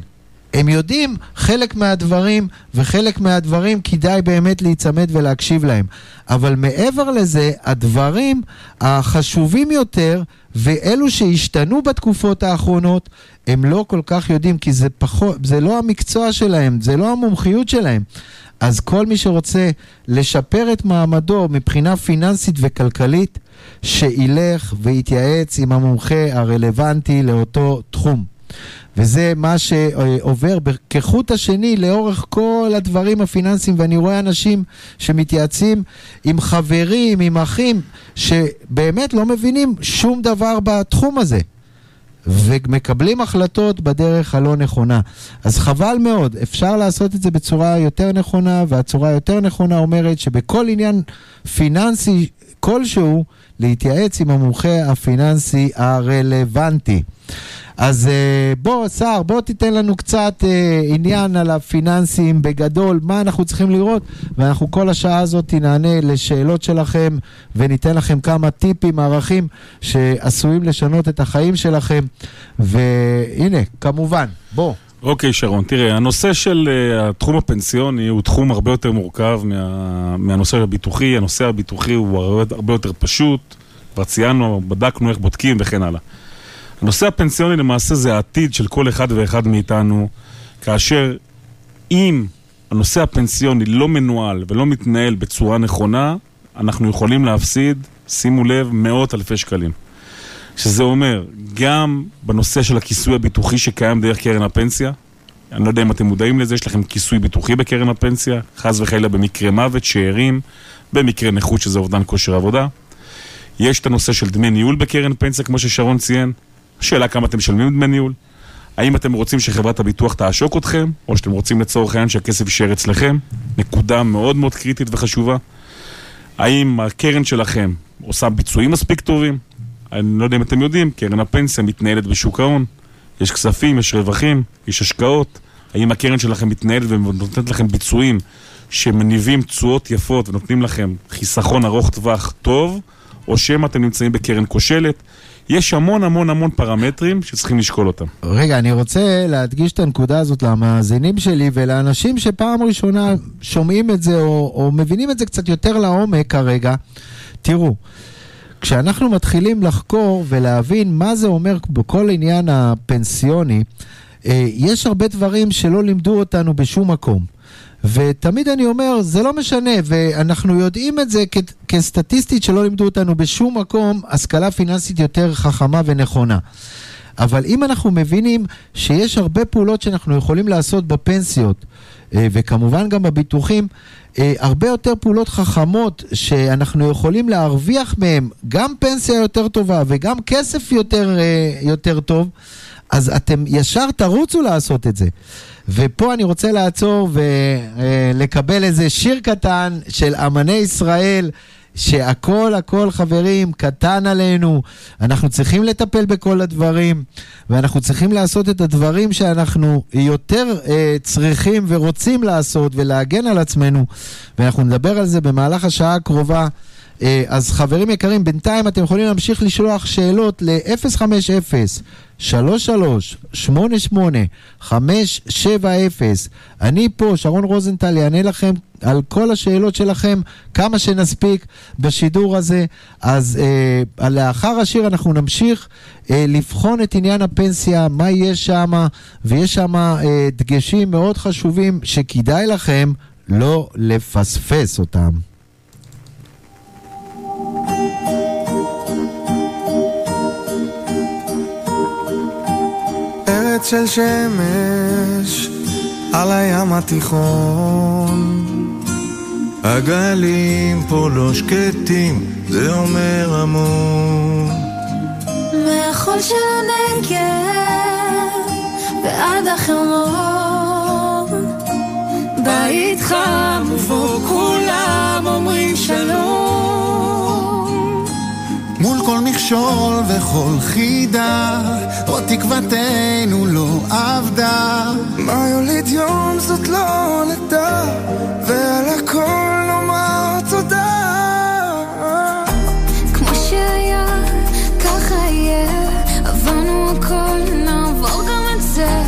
הם יודעים חלק מהדברים, וחלק מהדברים כדאי באמת להיצמד ולהקשיב להם. אבל מעבר לזה, הדברים החשובים יותר, ואלו שהשתנו בתקופות האחרונות, הם לא כל כך יודעים, כי זה, פחות, זה לא המקצוע שלהם, זה לא המומחיות שלהם. אז כל מי שרוצה לשפר את מעמדו מבחינה פיננסית וכלכלית, שילך ויתייעץ עם המומחה הרלוונטי לאותו תחום. וזה מה שעובר כחוט השני לאורך כל הדברים הפיננסיים, ואני רואה אנשים שמתייעצים עם חברים, עם אחים, שבאמת לא מבינים שום דבר בתחום הזה. ומקבלים החלטות בדרך הלא נכונה. אז חבל מאוד, אפשר לעשות את זה בצורה יותר נכונה, והצורה היותר נכונה אומרת שבכל עניין פיננסי כלשהו, להתייעץ עם המומחה הפיננסי הרלוונטי. אז אה, בוא, סער, בוא תיתן לנו קצת אה, עניין על הפיננסים בגדול, מה אנחנו צריכים לראות, ואנחנו כל השעה הזאת נענה לשאלות שלכם, וניתן לכם כמה טיפים, ערכים, שעשויים לשנות את החיים שלכם. והנה, כמובן, בוא. אוקיי, שרון, תראה, הנושא של uh, התחום הפנסיוני הוא תחום הרבה יותר מורכב מה, מהנושא הביטוחי. הנושא הביטוחי הוא הרבה, הרבה יותר פשוט, כבר ציינו, בדקנו איך בודקים וכן הלאה. הנושא הפנסיוני למעשה זה העתיד של כל אחד ואחד מאיתנו, כאשר אם הנושא הפנסיוני לא מנוהל ולא מתנהל בצורה נכונה, אנחנו יכולים להפסיד, שימו לב, מאות אלפי שקלים. שזה אומר, גם בנושא של הכיסוי הביטוחי שקיים דרך קרן הפנסיה, אני לא יודע אם אתם מודעים לזה, יש לכם כיסוי ביטוחי בקרן הפנסיה, חס וחלילה במקרה מוות, שאירים, במקרה נכות שזה אובדן כושר עבודה. יש את הנושא של דמי ניהול בקרן פנסיה, כמו ששרון ציין. השאלה כמה אתם משלמים דמי ניהול. האם אתם רוצים שחברת הביטוח תעשוק אתכם, או שאתם רוצים לצורך העניין שהכסף יישאר אצלכם? נקודה מאוד מאוד קריטית וחשובה. האם הקרן שלכם עושה ביצועים מספיק טובים? אני לא יודע אם אתם יודעים, קרן הפנסיה מתנהלת בשוק ההון. יש כספים, יש רווחים, יש השקעות. האם הקרן שלכם מתנהלת ונותנת לכם ביצועים שמניבים תשואות יפות ונותנים לכם חיסכון ארוך טווח טוב, או שמא אתם נמצאים בקרן כושלת? יש המון המון המון פרמטרים שצריכים לשקול אותם. רגע, אני רוצה להדגיש את הנקודה הזאת למאזינים שלי ולאנשים שפעם ראשונה שומעים את זה או, או מבינים את זה קצת יותר לעומק כרגע. תראו, כשאנחנו מתחילים לחקור ולהבין מה זה אומר בכל עניין הפנסיוני, אה, יש הרבה דברים שלא לימדו אותנו בשום מקום. ותמיד אני אומר, זה לא משנה, ואנחנו יודעים את זה כ- כסטטיסטית שלא לימדו אותנו בשום מקום השכלה פיננסית יותר חכמה ונכונה. אבל אם אנחנו מבינים שיש הרבה פעולות שאנחנו יכולים לעשות בפנסיות, וכמובן גם בביטוחים, אה, הרבה יותר פעולות חכמות שאנחנו יכולים להרוויח מהן גם פנסיה יותר טובה וגם כסף יותר, אה, יותר טוב, אז אתם ישר תרוצו לעשות את זה. ופה אני רוצה לעצור ולקבל איזה שיר קטן של אמני ישראל. שהכל הכל חברים קטן עלינו, אנחנו צריכים לטפל בכל הדברים ואנחנו צריכים לעשות את הדברים שאנחנו יותר אה, צריכים ורוצים לעשות ולהגן על עצמנו ואנחנו נדבר על זה במהלך השעה הקרובה. אה, אז חברים יקרים, בינתיים אתם יכולים להמשיך לשלוח שאלות ל-050-33-88-570. אני פה, שרון רוזנטל, יענה לכם על כל השאלות שלכם, כמה שנספיק בשידור הזה. אז אה, לאחר השיר אנחנו נמשיך אה, לבחון את עניין הפנסיה, מה יש שם, ויש שם אה, דגשים מאוד חשובים שכדאי לכם לא לפספס אותם. ארץ של שמש על הים התיכון הגלים פה לא שקטים, זה אומר המון. מהחול של הנגב ועד החרמון בית חם ובו כולם מכשול וכל חידה, עוד תקוותנו לא עבדה. מה יוליד יום זאת לא נדע, ועל הכל נאמר תודה. כמו שהיה, ככה יהיה עברנו הכל, נעבור גם את זה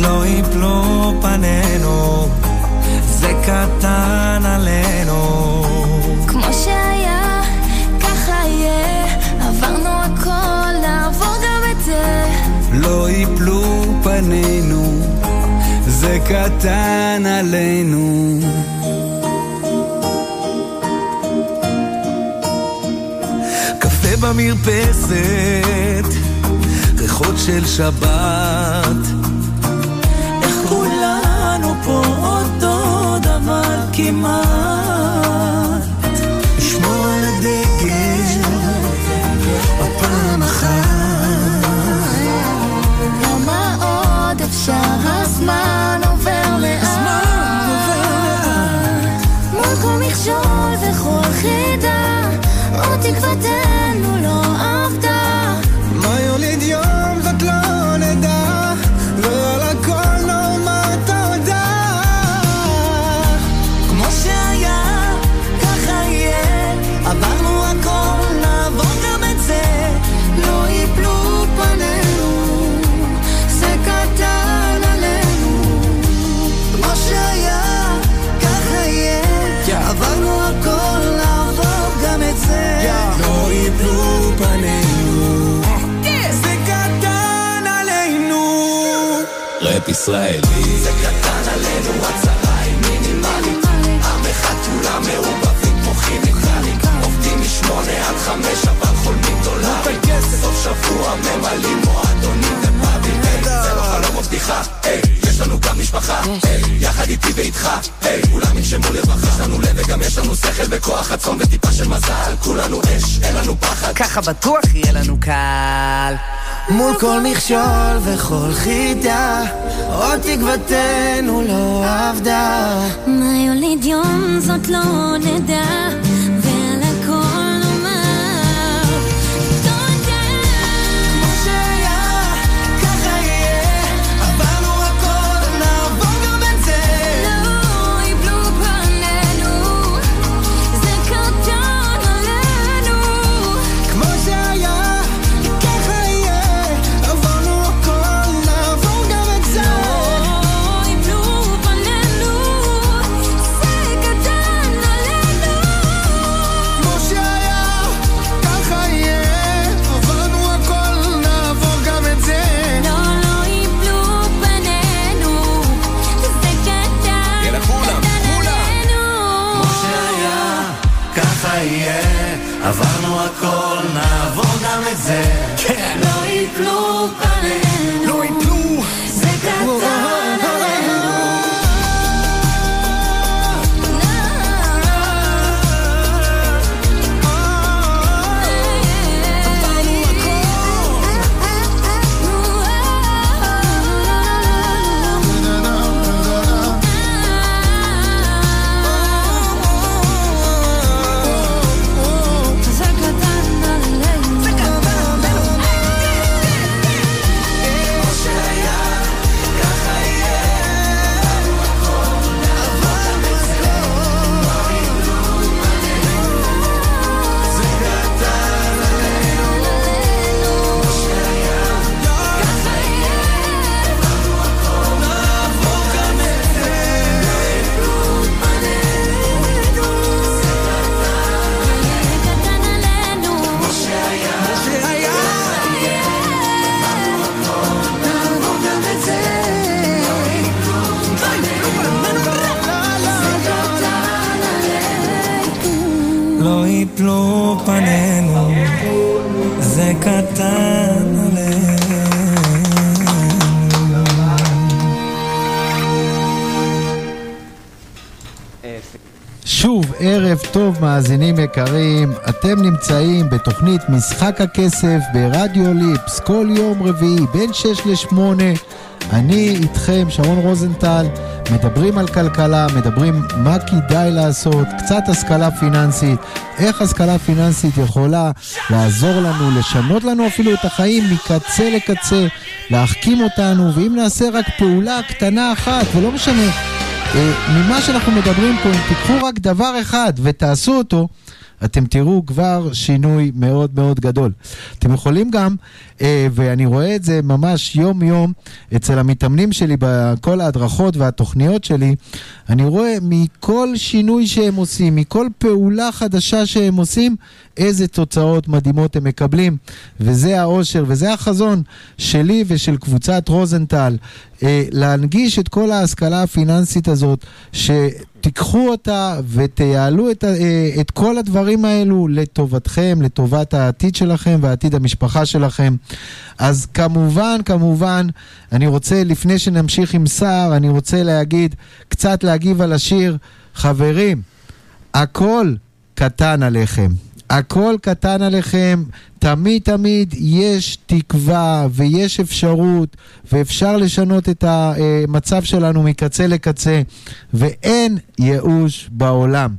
לא יפלו פנינו, זה קטן פנינו, זה קטן עלינו. קפה במרפסת, ריחות של שבת. איך כולנו פה אותו דבר כמעט. הזמן עובר לאט. מול כל מכשול וכל חידה עוד תקוותנו לא ישראל. זה קטן עלינו הצהרה היא מינימלית. עם אחד כולם מעורבבים כמו כימיקלים עובדים משמונה עד חמש אבל חולמים דולרים. סוף שבוע ממלאים מועדונים ופאבים זה לא חלום או בדיחה. יש לנו גם משפחה, יחד איתי ואיתך, כולם ינשמו לרווחה, יש לנו לב וגם יש לנו שכל וכוח עצום וטיפה של מזל, כולנו אש, אין לנו פחד. ככה בטוח יהיה לנו קל. מול כל מכשול וכל חידה, עוד תקוותנו לא עבדה. מה יוליד יום זאת לא נדע, מאזינים יקרים, אתם נמצאים בתוכנית משחק הכסף ברדיו ליפס. כל יום רביעי בין 6 ל-8 אני איתכם, שרון רוזנטל, מדברים על כלכלה, מדברים מה כדאי לעשות, קצת השכלה פיננסית, איך השכלה פיננסית יכולה לעזור לנו, לשנות לנו אפילו את החיים מקצה לקצה, להחכים אותנו, ואם נעשה רק פעולה קטנה אחת, ולא משנה אה, ממה שאנחנו מדברים פה, אם תיקחו רק דבר אחד ותעשו אותו, אתם תראו כבר שינוי מאוד מאוד גדול. אתם יכולים גם, אה, ואני רואה את זה ממש יום-יום אצל המתאמנים שלי בכל ההדרכות והתוכניות שלי, אני רואה מכל שינוי שהם עושים, מכל פעולה חדשה שהם עושים, איזה תוצאות מדהימות הם מקבלים. וזה האושר וזה החזון שלי ושל קבוצת רוזנטל, אה, להנגיש את כל ההשכלה הפיננסית הזאת, שתיקחו אותה ותייעלו את, אה, את כל הדברים האלו לטובתכם, לטובת העתיד שלכם ועתיד המשפחה שלכם. אז כמובן, כמובן, אני רוצה, לפני שנמשיך עם סער, אני רוצה להגיד, קצת להגיב על השיר. חברים, הכל קטן עליכם. הכל קטן עליכם, תמיד תמיד יש תקווה ויש אפשרות ואפשר לשנות את המצב שלנו מקצה לקצה ואין ייאוש בעולם.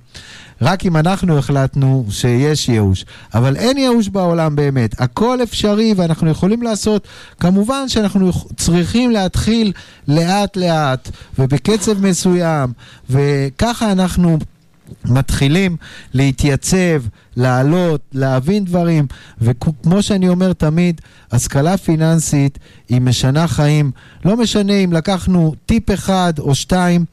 רק אם אנחנו החלטנו שיש ייאוש, אבל אין ייאוש בעולם באמת, הכל אפשרי ואנחנו יכולים לעשות, כמובן שאנחנו צריכים להתחיל לאט לאט ובקצב מסוים וככה אנחנו מתחילים להתייצב, לעלות, להבין דברים, וכמו שאני אומר תמיד, השכלה פיננסית היא משנה חיים. לא משנה אם לקחנו טיפ אחד או שתיים,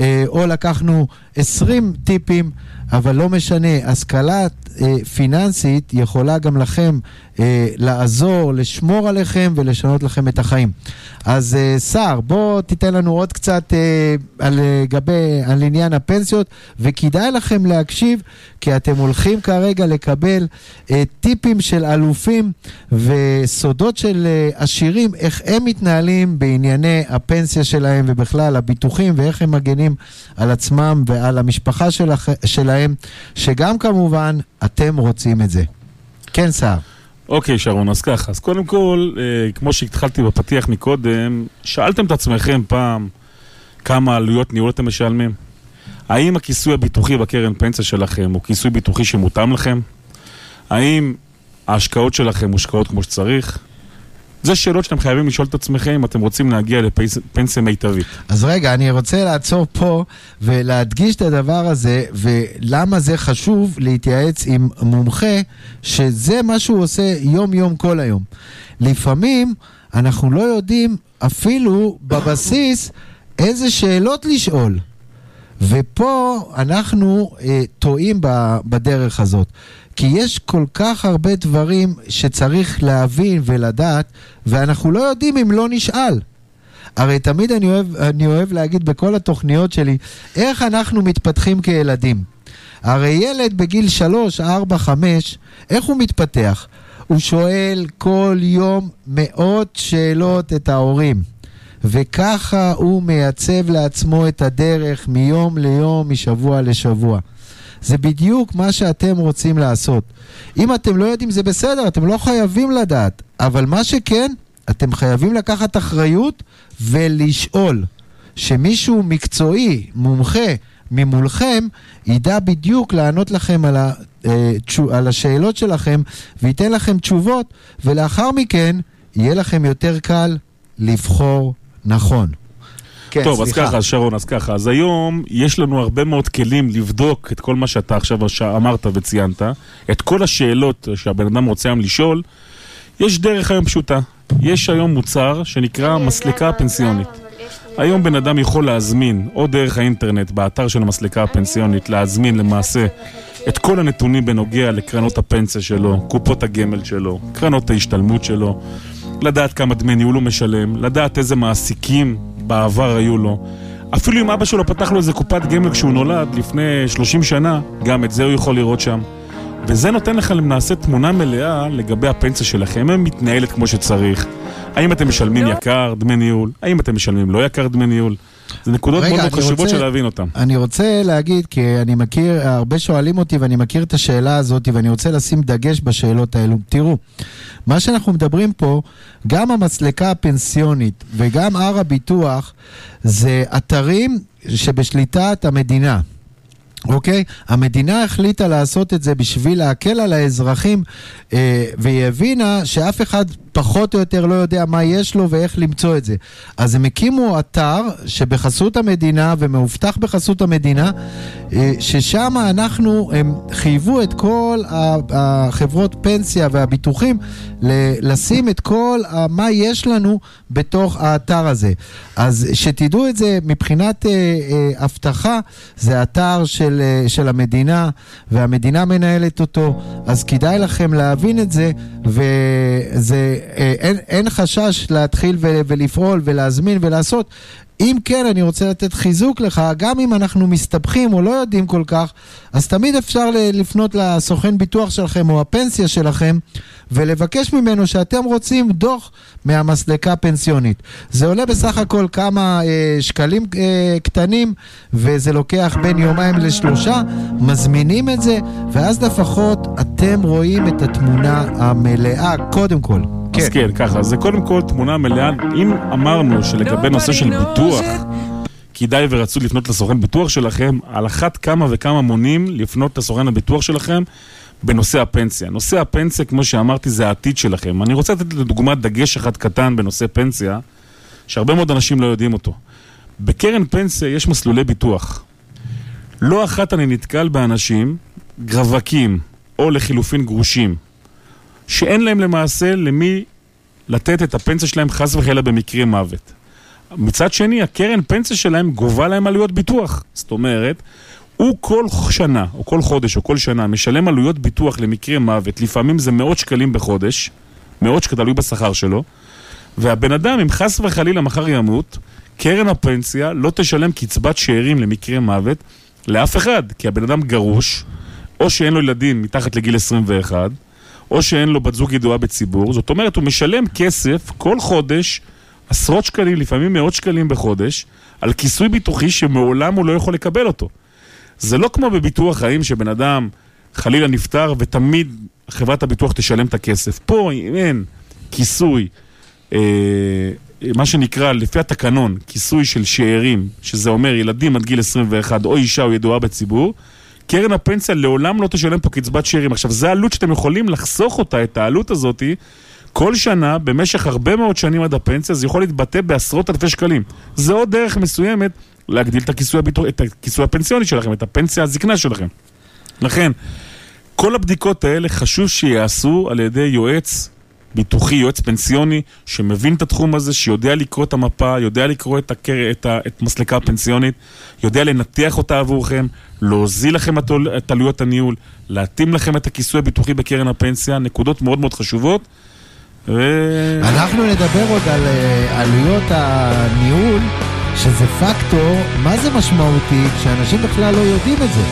אה, או לקחנו עשרים טיפים, אבל לא משנה, השכלה אה, פיננסית יכולה גם לכם אה, לעזור, לשמור עליכם ולשנות לכם את החיים. אז אה, סער, בוא תיתן לנו עוד קצת אה, על, אה, גבי, על עניין הפנסיות, וכדאי לכם להקשיב, כי אתם הולכים כרגע... רגע לקבל אה, טיפים של אלופים וסודות של אה, עשירים, איך הם מתנהלים בענייני הפנסיה שלהם ובכלל הביטוחים ואיך הם מגנים על עצמם ועל המשפחה שלכ, שלהם, שגם כמובן אתם רוצים את זה. כן, סער. אוקיי, שרון, אז ככה. אז קודם כל, אה, כמו שהתחלתי בפתיח מקודם, שאלתם את עצמכם פעם כמה עלויות ניהול אתם משלמים? האם הכיסוי הביטוחי בקרן פנסיה שלכם הוא כיסוי ביטוחי שמותאם לכם? האם ההשקעות שלכם מושקעות כמו שצריך? זה שאלות שאתם חייבים לשאול את עצמכם אם אתם רוצים להגיע לפנסיה מיטבית. אז רגע, אני רוצה לעצור פה ולהדגיש את הדבר הזה, ולמה זה חשוב להתייעץ עם מומחה, שזה מה שהוא עושה יום-יום כל היום. לפעמים אנחנו לא יודעים אפילו בבסיס איזה שאלות לשאול. ופה אנחנו אה, טועים בדרך הזאת. כי יש כל כך הרבה דברים שצריך להבין ולדעת, ואנחנו לא יודעים אם לא נשאל. הרי תמיד אני אוהב, אני אוהב להגיד בכל התוכניות שלי, איך אנחנו מתפתחים כילדים. הרי ילד בגיל 3, 4, 5, איך הוא מתפתח? הוא שואל כל יום מאות שאלות את ההורים. וככה הוא מייצב לעצמו את הדרך מיום ליום, משבוע לשבוע. זה בדיוק מה שאתם רוצים לעשות. אם אתם לא יודעים זה בסדר, אתם לא חייבים לדעת, אבל מה שכן, אתם חייבים לקחת אחריות ולשאול. שמישהו מקצועי, מומחה, ממולכם, ידע בדיוק לענות לכם על, ה, אה, תשו, על השאלות שלכם וייתן לכם תשובות, ולאחר מכן יהיה לכם יותר קל לבחור נכון. כן, טוב, סליחה. אז ככה, שרון, אז ככה. אז היום יש לנו הרבה מאוד כלים לבדוק את כל מה שאתה עכשיו אמרת וציינת, את כל השאלות שהבן אדם רוצה היום לשאול. יש דרך היום פשוטה. יש היום מוצר שנקרא מסלקה פנסיונית. היום בן אדם יכול להזמין, או דרך האינטרנט, באתר של המסלקה הפנסיונית, להזמין למעשה את כל הנתונים בנוגע לקרנות הפנסיה שלו, קופות הגמל שלו, קרנות ההשתלמות שלו, לדעת כמה דמי ניהול הוא משלם, לדעת איזה מעסיקים בעבר היו לו. אפילו אם אבא שלו פתח לו איזה קופת גמל כשהוא נולד לפני 30 שנה, גם את זה הוא יכול לראות שם. וזה נותן לך למעשה תמונה מלאה לגבי הפנסיה שלכם, האם מתנהלת כמו שצריך, האם אתם משלמים לא. יקר דמי ניהול, האם אתם משלמים לא יקר דמי ניהול. זה נקודות רגע, מאוד חשובות של להבין אותן. אני רוצה להגיד, כי אני מכיר, הרבה שואלים אותי ואני מכיר את השאלה הזאת ואני רוצה לשים דגש בשאלות האלו. תראו, מה שאנחנו מדברים פה, גם המסלקה הפנסיונית וגם הר הביטוח, זה אתרים שבשליטת המדינה. אוקיי? המדינה החליטה לעשות את זה בשביל להקל על האזרחים, אה, והיא הבינה שאף אחד פחות או יותר לא יודע מה יש לו ואיך למצוא את זה. אז הם הקימו אתר שבחסות המדינה ומאובטח בחסות המדינה, אה, ששם אנחנו, הם חייבו את כל החברות פנסיה והביטוחים לשים את כל מה יש לנו בתוך האתר הזה. אז שתדעו את זה, מבחינת אה, אה, אבטחה, זה אתר של, של המדינה, והמדינה מנהלת אותו, אז כדאי לכם להבין את זה, וזה... אין, אין חשש להתחיל ו, ולפעול ולהזמין ולעשות. אם כן, אני רוצה לתת חיזוק לך, גם אם אנחנו מסתבכים או לא יודעים כל כך, אז תמיד אפשר לפנות לסוכן ביטוח שלכם או הפנסיה שלכם ולבקש ממנו שאתם רוצים דוח מהמסלקה הפנסיונית. זה עולה בסך הכל כמה אה, שקלים אה, קטנים וזה לוקח בין יומיים לשלושה, מזמינים את זה ואז לפחות אתם רואים את התמונה המלאה קודם כל. כן. אז כן, ככה, זה קודם כל תמונה מלאה. אם אמרנו שלגבי נושא של ביטוח, כדאי ורצו לפנות לסוכן ביטוח שלכם, על אחת כמה וכמה מונים לפנות לסוכן הביטוח שלכם בנושא הפנסיה. נושא הפנסיה, כמו שאמרתי, זה העתיד שלכם. אני רוצה לתת לדוגמה דגש אחד קטן בנושא פנסיה, שהרבה מאוד אנשים לא יודעים אותו. בקרן פנסיה יש מסלולי ביטוח. לא אחת אני נתקל באנשים, רווקים, או לחילופין גרושים, שאין להם למעשה למי לתת את הפנסיה שלהם חס וחלילה במקרה מוות. מצד שני, הקרן פנסיה שלהם גובה להם עלויות ביטוח. זאת אומרת, הוא כל שנה, או כל חודש, או כל שנה, משלם עלויות ביטוח למקרה מוות, לפעמים זה מאות שקלים בחודש, מאות שקלים, תלוי בשכר שלו, והבן אדם, אם חס וחלילה מחר ימות, קרן הפנסיה לא תשלם קצבת שאירים למקרה מוות לאף אחד, כי הבן אדם גרוש, או שאין לו ילדים מתחת לגיל 21, או שאין לו בת זוג ידועה בציבור, זאת אומרת, הוא משלם כסף כל חודש, עשרות שקלים, לפעמים מאות שקלים בחודש, על כיסוי ביטוחי שמעולם הוא לא יכול לקבל אותו. זה לא כמו בביטוח חיים שבן אדם חלילה נפטר ותמיד חברת הביטוח תשלם את הכסף. פה אם אין כיסוי, אה, מה שנקרא לפי התקנון, כיסוי של שאירים, שזה אומר ילדים עד גיל 21 או אישה או ידועה בציבור, קרן הפנסיה לעולם לא תשלם פה קצבת שאירים. עכשיו, זו עלות שאתם יכולים לחסוך אותה, את העלות הזאתי, כל שנה, במשך הרבה מאוד שנים עד הפנסיה, זה יכול להתבטא בעשרות אלפי שקלים. זה עוד דרך מסוימת להגדיל את הכיסוי, הביטוח, את הכיסוי הפנסיוני שלכם, את הפנסיה הזקנה שלכם. לכן, כל הבדיקות האלה חשוב שיעשו על ידי יועץ ביטוחי, יועץ פנסיוני, שמבין את התחום הזה, שיודע לקרוא את המפה, יודע לקרוא את, הקר... את, ה... את מסלקה הפנסיונית, יודע לנתח אותה עבורכם, להוזיל לכם את, את עלויות הניהול, להתאים לכם את הכיסוי הביטוחי בקרן הפנסיה, נקודות מאוד מאוד חשובות. ו... אנחנו נדבר עוד על אה, עלויות הניהול, שזה פקטור, מה זה משמעותי, כשאנשים בכלל לא יודעים את זה.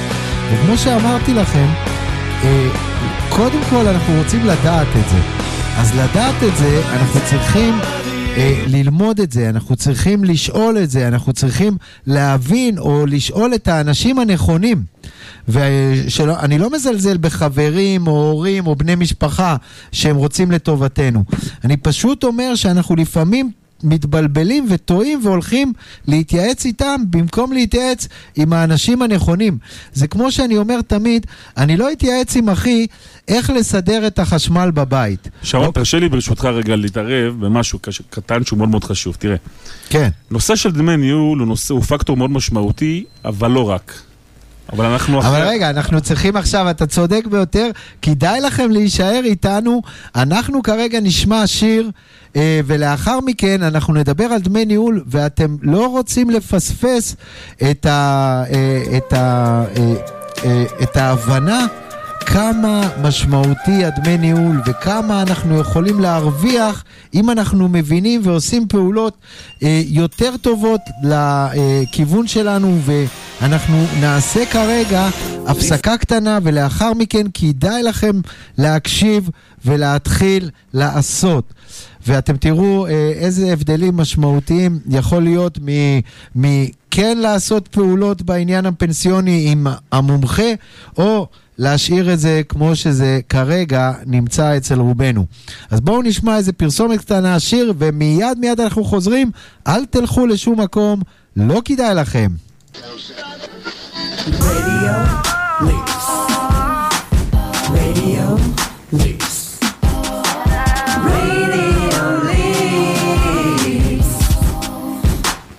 וכמו שאמרתי לכם, אה, קודם כל אנחנו רוצים לדעת את זה. אז לדעת את זה, אנחנו צריכים אה, ללמוד את זה, אנחנו צריכים לשאול את זה, אנחנו צריכים להבין או לשאול את האנשים הנכונים. ואני לא מזלזל בחברים או הורים או בני משפחה שהם רוצים לטובתנו. אני פשוט אומר שאנחנו לפעמים מתבלבלים וטועים והולכים להתייעץ איתם במקום להתייעץ עם האנשים הנכונים. זה כמו שאני אומר תמיד, אני לא אתייעץ עם אחי איך לסדר את החשמל בבית. שרון, תרשה לי ברשותך רגע להתערב במשהו קש- קטן שהוא מאוד מאוד חשוב. תראה, כן. נושא של דמי ניהול הוא, נושא, הוא פקטור מאוד משמעותי, אבל לא רק. אבל אנחנו אבל רגע, אנחנו צריכים עכשיו, אתה צודק ביותר, כדאי לכם להישאר איתנו. אנחנו כרגע נשמע שיר, אה, ולאחר מכן אנחנו נדבר על דמי ניהול, ואתם לא רוצים לפספס את, ה, אה, את, ה, אה, אה, את ההבנה. כמה משמעותי הדמי ניהול וכמה אנחנו יכולים להרוויח אם אנחנו מבינים ועושים פעולות אה, יותר טובות לכיוון שלנו ואנחנו נעשה כרגע הפסקה קטנה ולאחר מכן כדאי לכם להקשיב ולהתחיל לעשות. ואתם תראו אה, איזה הבדלים משמעותיים יכול להיות מ... מ- כן לעשות פעולות בעניין הפנסיוני עם המומחה, או להשאיר את זה כמו שזה כרגע נמצא אצל רובנו. אז בואו נשמע איזה פרסומת קטנה, שיר, ומיד מיד אנחנו חוזרים. אל תלכו לשום מקום, לא כדאי לכם.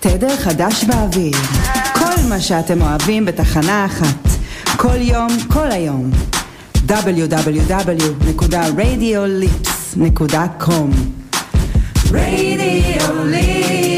תדר חדש באוויר. כל מה שאתם אוהבים בתחנה אחת. כל יום, כל היום. www.radiolips.com רדיוליפס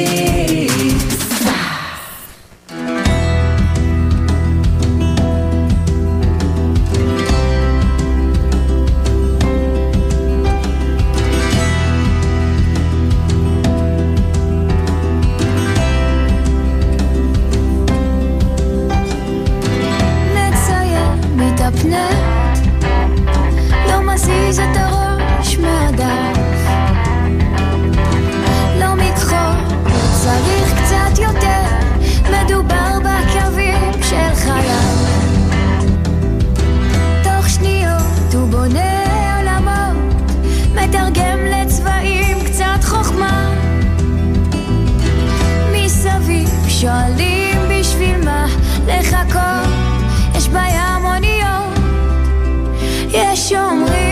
מזיז את הראש מהדף. לא מכחול, צריך קצת יותר, מדובר בקווים של חייו. תוך שניות הוא בונה עולמות, מתרגם לצבעים קצת חוכמה. מסביב שואלים בשביל מה לחכות, יש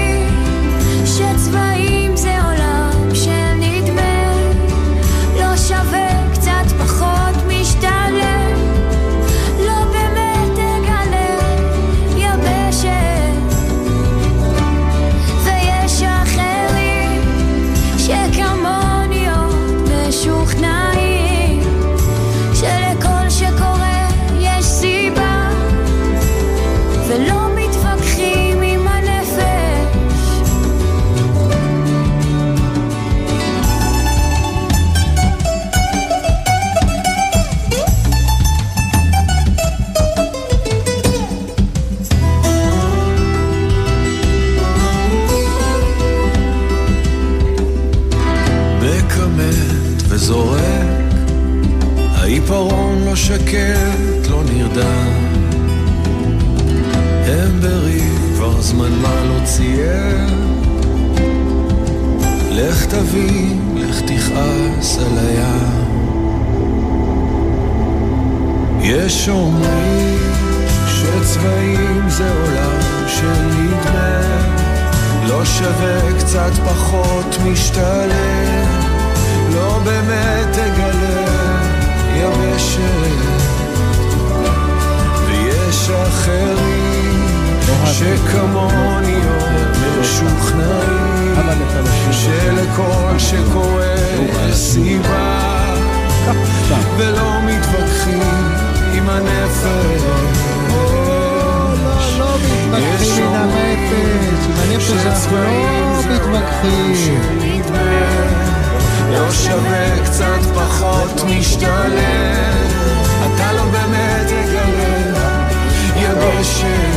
לך תביא, לך תכעס על הים. יש אומרים שצבעים זה עולם של נדמה, לא שווה קצת פחות משתלם, לא באמת תגלה יבשת, ויש אחרים שכמוני עוד משוכנעים, שלכל שקורה סיבה, ולא מתווכחים עם הנפש. לא מתווכחים עם הנפש, עם הנפש אנחנו לא מתווכחים. לא שווה קצת פחות משתלם, אתה לא באמת תגלה יבשת,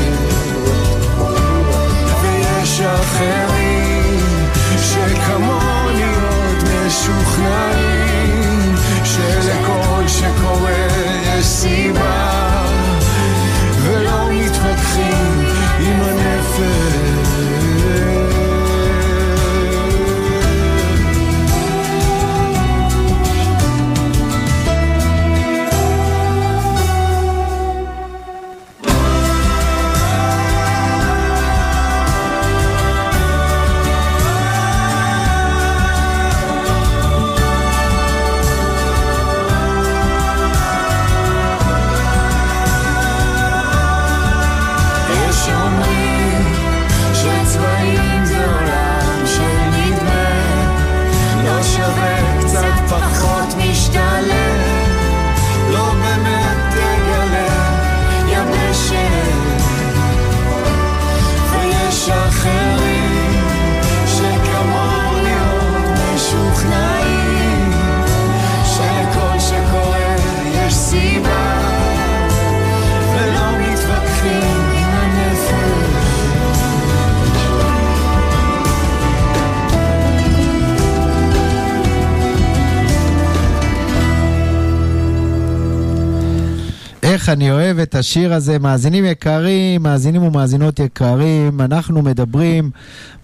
אני אוהב את השיר הזה. מאזינים יקרים, מאזינים ומאזינות יקרים, אנחנו מדברים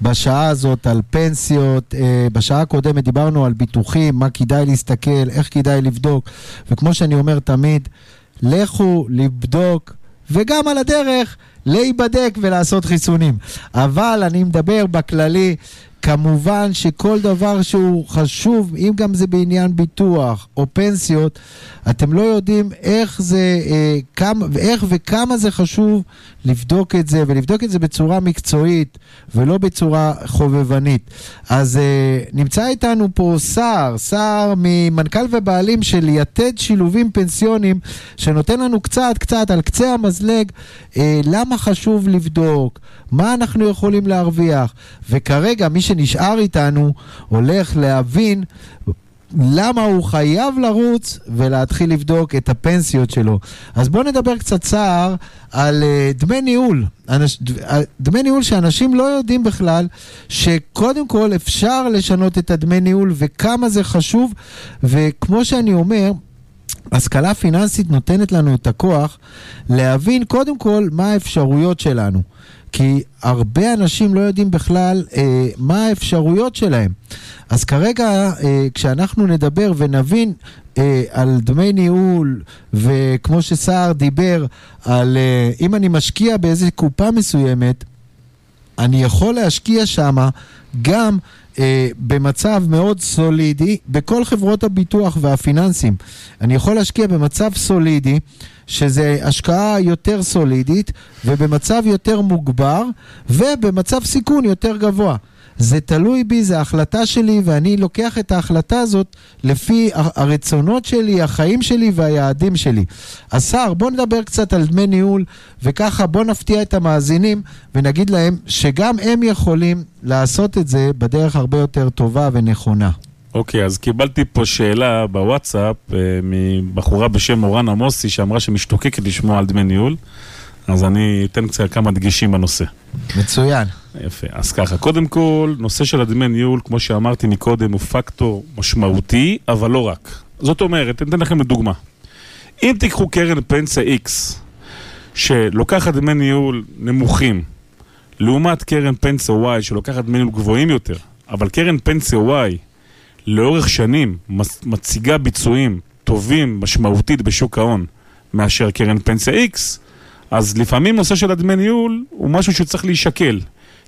בשעה הזאת על פנסיות. אה, בשעה הקודמת דיברנו על ביטוחים, מה כדאי להסתכל, איך כדאי לבדוק, וכמו שאני אומר תמיד, לכו לבדוק, וגם על הדרך להיבדק ולעשות חיסונים. אבל אני מדבר בכללי, כמובן שכל דבר שהוא חשוב, אם גם זה בעניין ביטוח או פנסיות, אתם לא יודעים איך זה, אה, כמה, איך וכמה זה חשוב לבדוק את זה, ולבדוק את זה בצורה מקצועית ולא בצורה חובבנית. אז אה, נמצא איתנו פה סער, סער ממנכ"ל ובעלים של יתד שילובים פנסיונים, שנותן לנו קצת קצת על קצה המזלג אה, למה חשוב לבדוק, מה אנחנו יכולים להרוויח, וכרגע מי שנשאר איתנו הולך להבין למה הוא חייב לרוץ ולהתחיל לבדוק את הפנסיות שלו. אז בואו נדבר קצת צער על uh, דמי ניהול. אנש, uh, דמי ניהול שאנשים לא יודעים בכלל שקודם כל אפשר לשנות את הדמי ניהול וכמה זה חשוב, וכמו שאני אומר, השכלה פיננסית נותנת לנו את הכוח להבין קודם כל מה האפשרויות שלנו. כי הרבה אנשים לא יודעים בכלל אה, מה האפשרויות שלהם. אז כרגע, אה, כשאנחנו נדבר ונבין אה, על דמי ניהול, וכמו שסער דיבר, על אה, אם אני משקיע באיזה קופה מסוימת, אני יכול להשקיע שמה גם אה, במצב מאוד סולידי בכל חברות הביטוח והפיננסים. אני יכול להשקיע במצב סולידי, שזה השקעה יותר סולידית, ובמצב יותר מוגבר, ובמצב סיכון יותר גבוה. זה תלוי בי, זו החלטה שלי, ואני לוקח את ההחלטה הזאת לפי הרצונות שלי, החיים שלי והיעדים שלי. סער, בוא נדבר קצת על דמי ניהול, וככה בוא נפתיע את המאזינים ונגיד להם שגם הם יכולים לעשות את זה בדרך הרבה יותר טובה ונכונה. אוקיי, אז קיבלתי פה שאלה בוואטסאפ אה, מבחורה בשם אורן עמוסי שאמרה שמשתוקקת לשמוע על דמי ניהול, אז אני אתן קצת כמה דגשים בנושא. מצוין. יפה. אז ככה, קודם כל, נושא של הדמי ניהול, כמו שאמרתי מקודם, הוא פקטור משמעותי, אבל לא רק. זאת אומרת, אני אתן לכם דוגמה. אם תיקחו קרן פנסיה X, שלוקחת דמי ניהול נמוכים, לעומת קרן פנסיה Y שלוקחת דמי ניהול גבוהים יותר, אבל קרן פנסיה Y לאורך שנים מציגה ביצועים טובים משמעותית בשוק ההון מאשר קרן פנסיה X, אז לפעמים נושא של הדמי ניהול הוא משהו שצריך להישקל,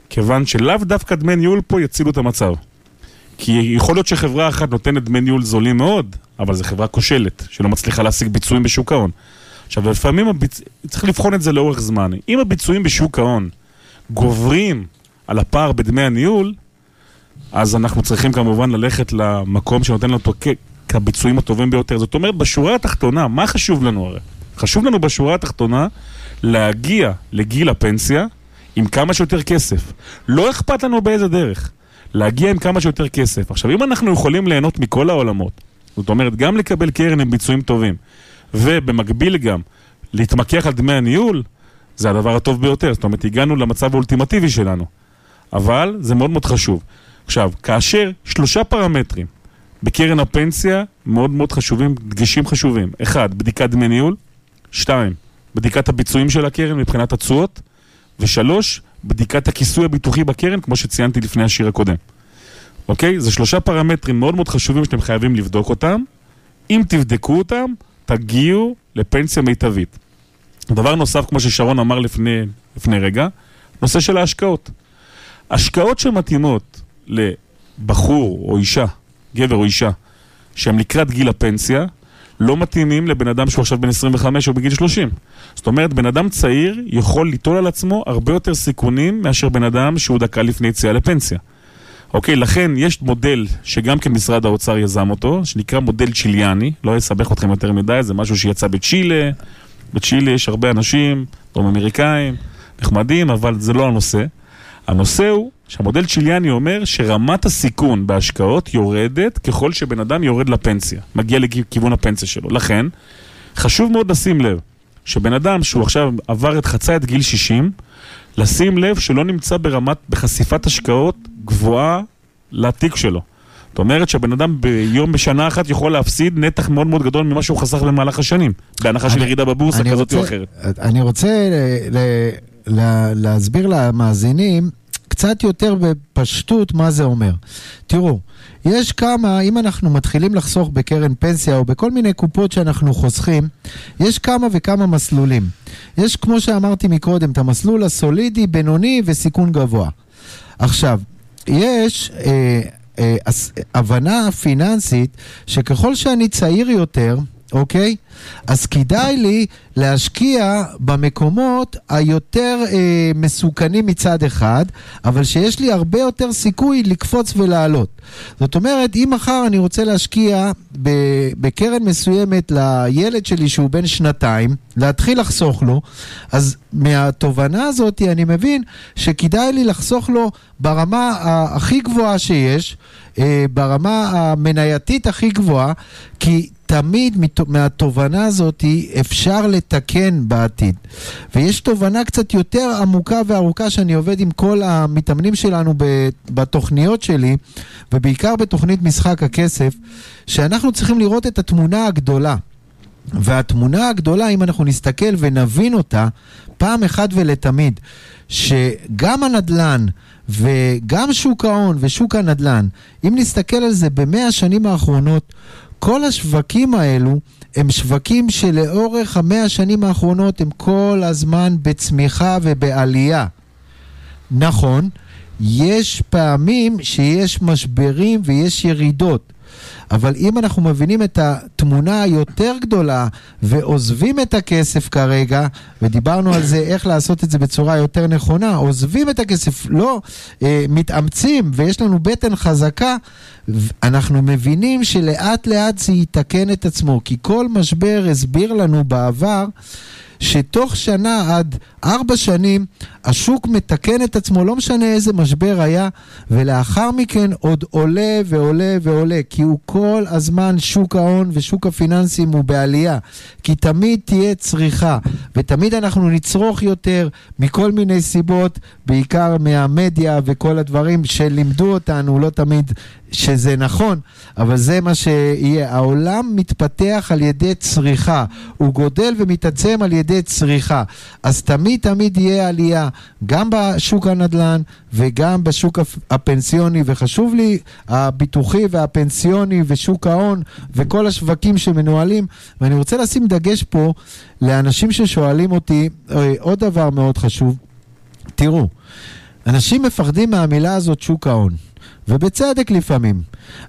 כיוון שלאו דווקא דמי ניהול פה יצילו את המצב. כי יכול להיות שחברה אחת נותנת דמי ניהול זולים מאוד, אבל זו חברה כושלת, שלא מצליחה להשיג ביצועים בשוק ההון. עכשיו, לפעמים הביצ... צריך לבחון את זה לאורך זמן. אם הביצועים בשוק ההון גוברים על הפער בדמי הניהול, אז אנחנו צריכים כמובן ללכת למקום שנותן לנו אותו כ- כביצועים הטובים ביותר. זאת אומרת, בשורה התחתונה, מה חשוב לנו הרי? חשוב לנו בשורה התחתונה להגיע לגיל הפנסיה עם כמה שיותר כסף. לא אכפת לנו באיזה דרך. להגיע עם כמה שיותר כסף. עכשיו, אם אנחנו יכולים ליהנות מכל העולמות, זאת אומרת, גם לקבל קרן עם ביצועים טובים, ובמקביל גם להתמקח על דמי הניהול, זה הדבר הטוב ביותר. זאת אומרת, הגענו למצב האולטימטיבי שלנו. אבל זה מאוד מאוד חשוב. עכשיו, כאשר שלושה פרמטרים בקרן הפנסיה מאוד מאוד חשובים, דגשים חשובים. אחד, בדיקת דמי ניהול. שתיים, בדיקת הביצועים של הקרן מבחינת התשואות. ושלוש, בדיקת הכיסוי הביטוחי בקרן, כמו שציינתי לפני השיר הקודם. אוקיי? זה שלושה פרמטרים מאוד מאוד חשובים שאתם חייבים לבדוק אותם. אם תבדקו אותם, תגיעו לפנסיה מיטבית. דבר נוסף, כמו ששרון אמר לפני, לפני רגע, נושא של ההשקעות. השקעות שמתאימות לבחור או אישה, גבר או אישה, שהם לקראת גיל הפנסיה, לא מתאימים לבן אדם שהוא עכשיו בן 25 או בגיל 30. זאת אומרת, בן אדם צעיר יכול ליטול על עצמו הרבה יותר סיכונים מאשר בן אדם שהוא דקה לפני יציאה לפנסיה. אוקיי, לכן יש מודל שגם כן משרד האוצר יזם אותו, שנקרא מודל צ'יליאני, לא אסבך אתכם יותר מדי, זה משהו שיצא בצ'ילה, בצ'ילה יש הרבה אנשים, דרום אמריקאים, נחמדים, אבל זה לא הנושא. הנושא הוא שהמודל צ'יליאני אומר שרמת הסיכון בהשקעות יורדת ככל שבן אדם יורד לפנסיה, מגיע לכיוון הפנסיה שלו. לכן, חשוב מאוד לשים לב שבן אדם שהוא עכשיו עבר את חצה את גיל 60, לשים לב שלא נמצא ברמת, בחשיפת השקעות גבוהה לתיק שלו. זאת אומרת שהבן אדם ביום בשנה אחת יכול להפסיד נתח מאוד מאוד גדול ממה שהוא חסך במהלך השנים, בהנחה של ירידה בבורסה כזאת או אחרת. אני רוצה ל- ל- ל- להסביר למאזינים קצת יותר בפשטות מה זה אומר. תראו, יש כמה, אם אנחנו מתחילים לחסוך בקרן פנסיה או בכל מיני קופות שאנחנו חוסכים, יש כמה וכמה מסלולים. יש, כמו שאמרתי מקודם, את המסלול הסולידי, בינוני וסיכון גבוה. עכשיו, יש אה, אה, הבנה פיננסית שככל שאני צעיר יותר, אוקיי? אז כדאי לי להשקיע במקומות היותר אה, מסוכנים מצד אחד, אבל שיש לי הרבה יותר סיכוי לקפוץ ולעלות. זאת אומרת, אם מחר אני רוצה להשקיע בקרן מסוימת לילד שלי שהוא בן שנתיים, להתחיל לחסוך לו, אז מהתובנה הזאת אני מבין שכדאי לי לחסוך לו ברמה הכי גבוהה שיש, אה, ברמה המנייתית הכי גבוהה, כי תמיד מהתובנה הזאת אפשר לתקן בעתיד. ויש תובנה קצת יותר עמוקה וארוכה שאני עובד עם כל המתאמנים שלנו בתוכניות שלי, ובעיקר בתוכנית משחק הכסף, שאנחנו צריכים לראות את התמונה הגדולה. והתמונה הגדולה, אם אנחנו נסתכל ונבין אותה, פעם אחת ולתמיד, שגם הנדל"ן וגם שוק ההון ושוק הנדל"ן, אם נסתכל על זה במאה השנים האחרונות, כל השווקים האלו הם שווקים שלאורך המאה השנים האחרונות הם כל הזמן בצמיחה ובעלייה. נכון, יש פעמים שיש משברים ויש ירידות. אבל אם אנחנו מבינים את התמונה היותר גדולה ועוזבים את הכסף כרגע, ודיברנו על זה איך לעשות את זה בצורה יותר נכונה, עוזבים את הכסף, לא אה, מתאמצים ויש לנו בטן חזקה, אנחנו מבינים שלאט לאט זה יתקן את עצמו, כי כל משבר הסביר לנו בעבר שתוך שנה עד ארבע שנים השוק מתקן את עצמו, לא משנה איזה משבר היה, ולאחר מכן עוד עולה ועולה ועולה, כי הוא כל הזמן, שוק ההון ושוק הפיננסים הוא בעלייה, כי תמיד תהיה צריכה, ותמיד אנחנו נצרוך יותר מכל מיני סיבות, בעיקר מהמדיה וכל הדברים שלימדו אותנו, לא תמיד שזה נכון, אבל זה מה שיהיה. העולם מתפתח על ידי צריכה, הוא גודל ומתעצם על ידי צריכה. אז תמיד תמיד יהיה עלייה, גם בשוק הנדל"ן וגם בשוק הפ- הפנסיוני, וחשוב לי הביטוחי והפנסיוני ושוק ההון וכל השווקים שמנוהלים, ואני רוצה לשים דגש פה לאנשים ששואלים אותי אה, עוד דבר מאוד חשוב. תראו, אנשים מפחדים מהמילה הזאת שוק ההון, ובצדק לפעמים,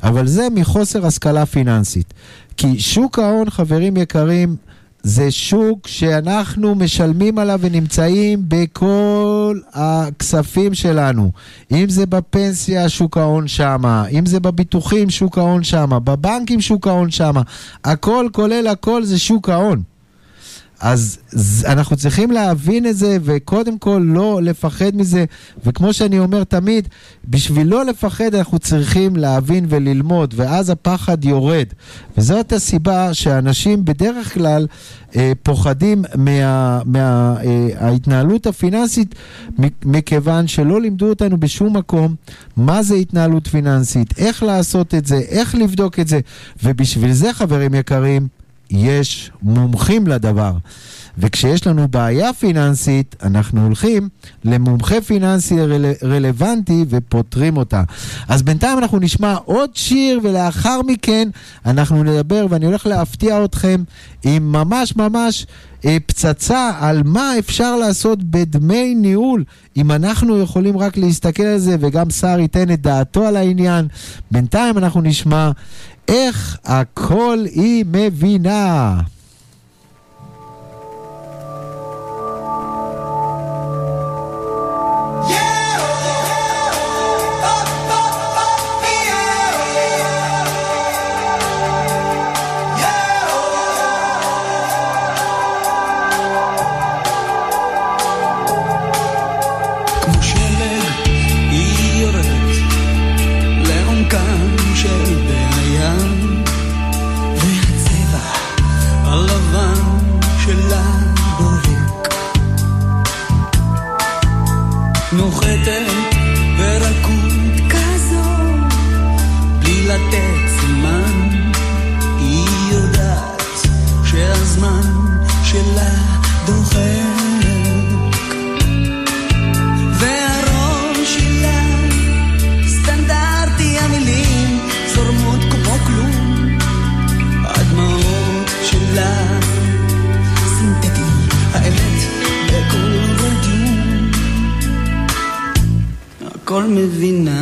אבל זה מחוסר השכלה פיננסית. כי שוק ההון, חברים יקרים, זה שוק שאנחנו משלמים עליו ונמצאים בכל הכספים שלנו. אם זה בפנסיה, שוק ההון שמה, אם זה בביטוחים, שוק ההון שמה, בבנקים, שוק ההון שמה. הכל כולל הכל זה שוק ההון. אז אנחנו צריכים להבין את זה, וקודם כל לא לפחד מזה. וכמו שאני אומר תמיד, בשביל לא לפחד אנחנו צריכים להבין וללמוד, ואז הפחד יורד. וזאת הסיבה שאנשים בדרך כלל אה, פוחדים מההתנהלות מה, אה, הפיננסית, מכיוון שלא לימדו אותנו בשום מקום מה זה התנהלות פיננסית, איך לעשות את זה, איך לבדוק את זה. ובשביל זה, חברים יקרים, יש מומחים לדבר. וכשיש לנו בעיה פיננסית, אנחנו הולכים למומחה פיננסי רל... רלוונטי ופותרים אותה. אז בינתיים אנחנו נשמע עוד שיר, ולאחר מכן אנחנו נדבר, ואני הולך להפתיע אתכם עם ממש ממש אה, פצצה על מה אפשר לעשות בדמי ניהול, אם אנחנו יכולים רק להסתכל על זה, וגם סער ייתן את דעתו על העניין. בינתיים אנחנו נשמע איך הכל היא מבינה. הכל מבינה.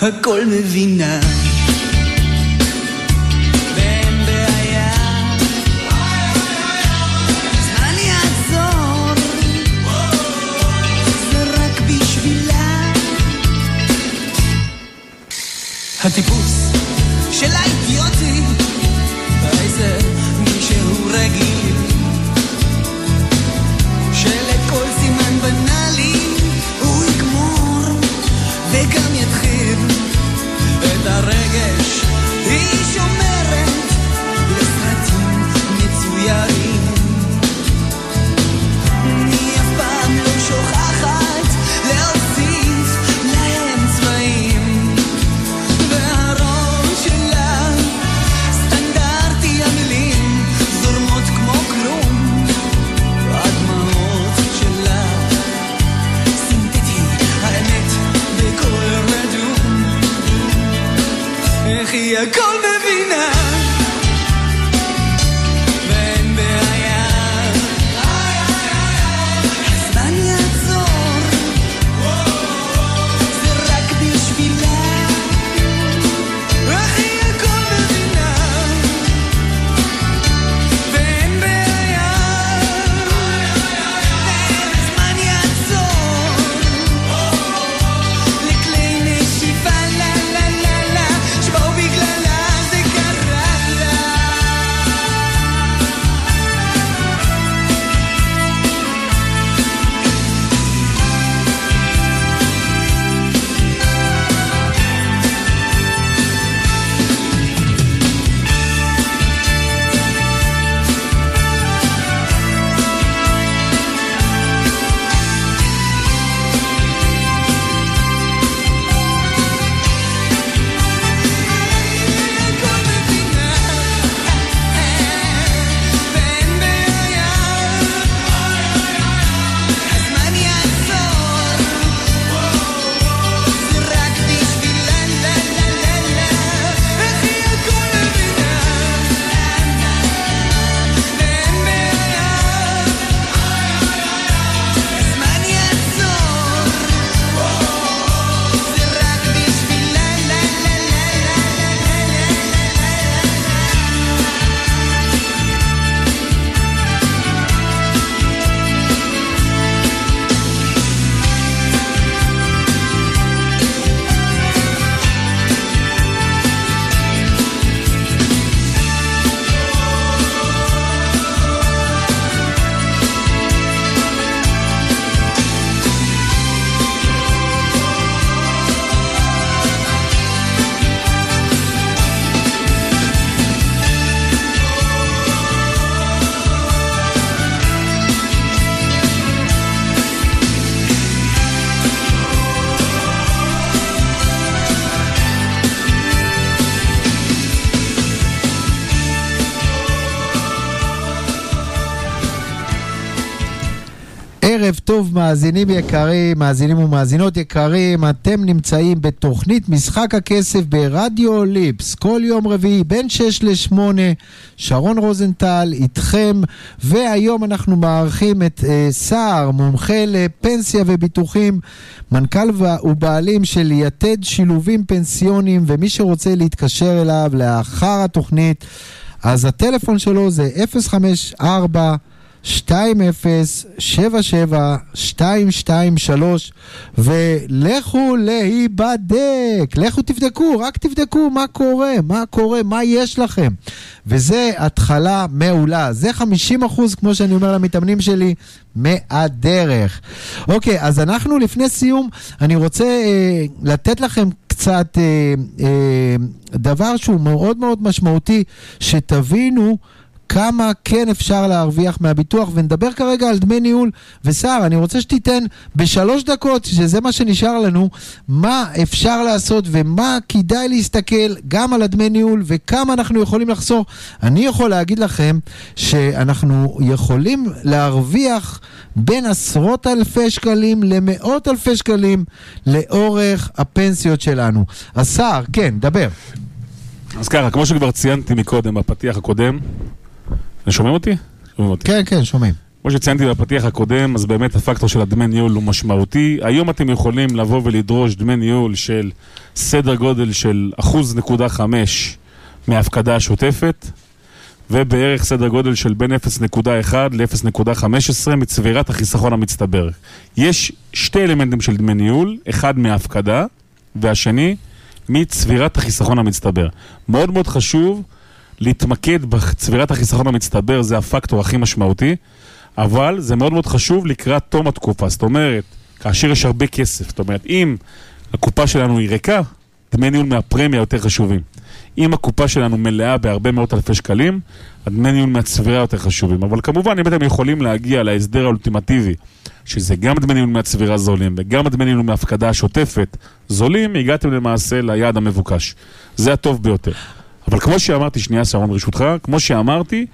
הכל מבינה הטיפוס של האידיוטי איך היא טוב מאזינים יקרים, מאזינים ומאזינות יקרים, אתם נמצאים בתוכנית משחק הכסף ברדיו ליפס, כל יום רביעי בין 6 ל-8, שרון רוזנטל איתכם, והיום אנחנו מארחים את אה, סער, מומחה לפנסיה וביטוחים, מנכ"ל ובעלים של יתד שילובים פנסיוניים, ומי שרוצה להתקשר אליו לאחר התוכנית, אז הטלפון שלו זה 054 2077-223 ולכו להיבדק, לכו תבדקו, רק תבדקו מה קורה, מה קורה, מה יש לכם. וזה התחלה מעולה, זה 50% כמו שאני אומר למתאמנים שלי, מהדרך. אוקיי, אז אנחנו לפני סיום, אני רוצה אה, לתת לכם קצת אה, אה, דבר שהוא מאוד מאוד משמעותי, שתבינו כמה כן אפשר להרוויח מהביטוח, ונדבר כרגע על דמי ניהול. וסער, אני רוצה שתיתן בשלוש דקות, שזה מה שנשאר לנו, מה אפשר לעשות ומה כדאי להסתכל גם על הדמי ניהול וכמה אנחנו יכולים לחסוך. אני יכול להגיד לכם שאנחנו יכולים להרוויח בין עשרות אלפי שקלים למאות אלפי שקלים לאורך הפנסיות שלנו. סער, כן, דבר. אז ככה, כמו שכבר ציינתי מקודם, בפתיח הקודם, שומעים אותי? שומעים אותי. כן, כן, שומעים. כמו שציינתי בפתיח הקודם, אז באמת הפקטור של הדמי ניהול הוא משמעותי. היום אתם יכולים לבוא ולדרוש דמי ניהול של סדר גודל של אחוז נקודה חמש מההפקדה השוטפת, ובערך סדר גודל של בין 0.1 ל-0.15 מצבירת החיסכון המצטבר. יש שתי אלמנטים של דמי ניהול, אחד מההפקדה, והשני מצבירת החיסכון המצטבר. מאוד מאוד חשוב להתמקד בצבירת החיסכון המצטבר, זה הפקטור הכי משמעותי, אבל זה מאוד מאוד חשוב לקראת תום התקופה. זאת אומרת, כאשר יש הרבה כסף, זאת אומרת, אם הקופה שלנו היא ריקה, דמי ניהול מהפרמיה יותר חשובים. אם הקופה שלנו מלאה בהרבה מאות אלפי שקלים, הדמי ניהול מהצבירה יותר חשובים. אבל כמובן, אם אתם יכולים להגיע להסדר האולטימטיבי, שזה גם דמי ניהול מהצבירה זולים וגם דמי ניהול מההפקדה השוטפת זולים, הגעתם למעשה ליעד המבוקש. זה הטוב ביותר. אבל כמו שאמרתי, שנייה שרון ברשותך, כמו שאמרתי,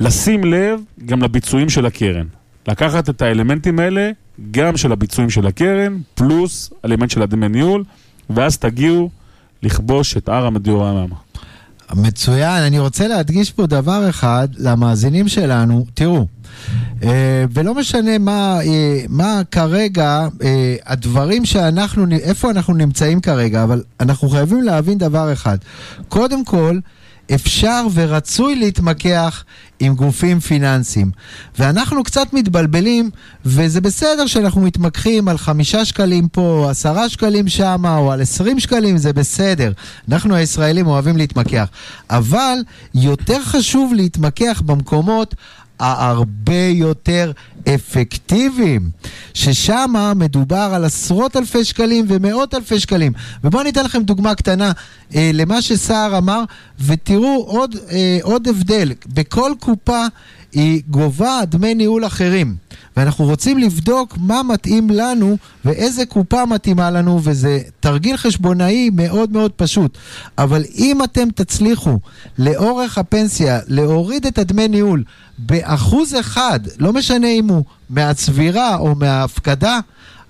לשים לב גם לביצועים של הקרן. לקחת את האלמנטים האלה, גם של הביצועים של הקרן, פלוס אלמנט של הדמי ניהול, ואז תגיעו לכבוש את הר המדיורמה. מצוין, אני רוצה להדגיש פה דבר אחד למאזינים שלנו, תראו, אה, ולא משנה מה, אה, מה כרגע, אה, הדברים שאנחנו, איפה אנחנו נמצאים כרגע, אבל אנחנו חייבים להבין דבר אחד. קודם כל, אפשר ורצוי להתמקח עם גופים פיננסיים. ואנחנו קצת מתבלבלים, וזה בסדר שאנחנו מתמקחים על חמישה שקלים פה, עשרה שקלים שמה, או על עשרים שקלים, זה בסדר. אנחנו הישראלים אוהבים להתמקח. אבל יותר חשוב להתמקח במקומות ההרבה יותר אפקטיביים, ששם מדובר על עשרות אלפי שקלים ומאות אלפי שקלים. ובואו אני אתן לכם דוגמה קטנה אה, למה שסער אמר, ותראו עוד, אה, עוד הבדל. בכל קופה היא גובה דמי ניהול אחרים. ואנחנו רוצים לבדוק מה מתאים לנו ואיזה קופה מתאימה לנו, וזה תרגיל חשבונאי מאוד מאוד פשוט. אבל אם אתם תצליחו לאורך הפנסיה להוריד את הדמי ניהול באחוז אחד, לא משנה אם הוא מהצבירה או מההפקדה,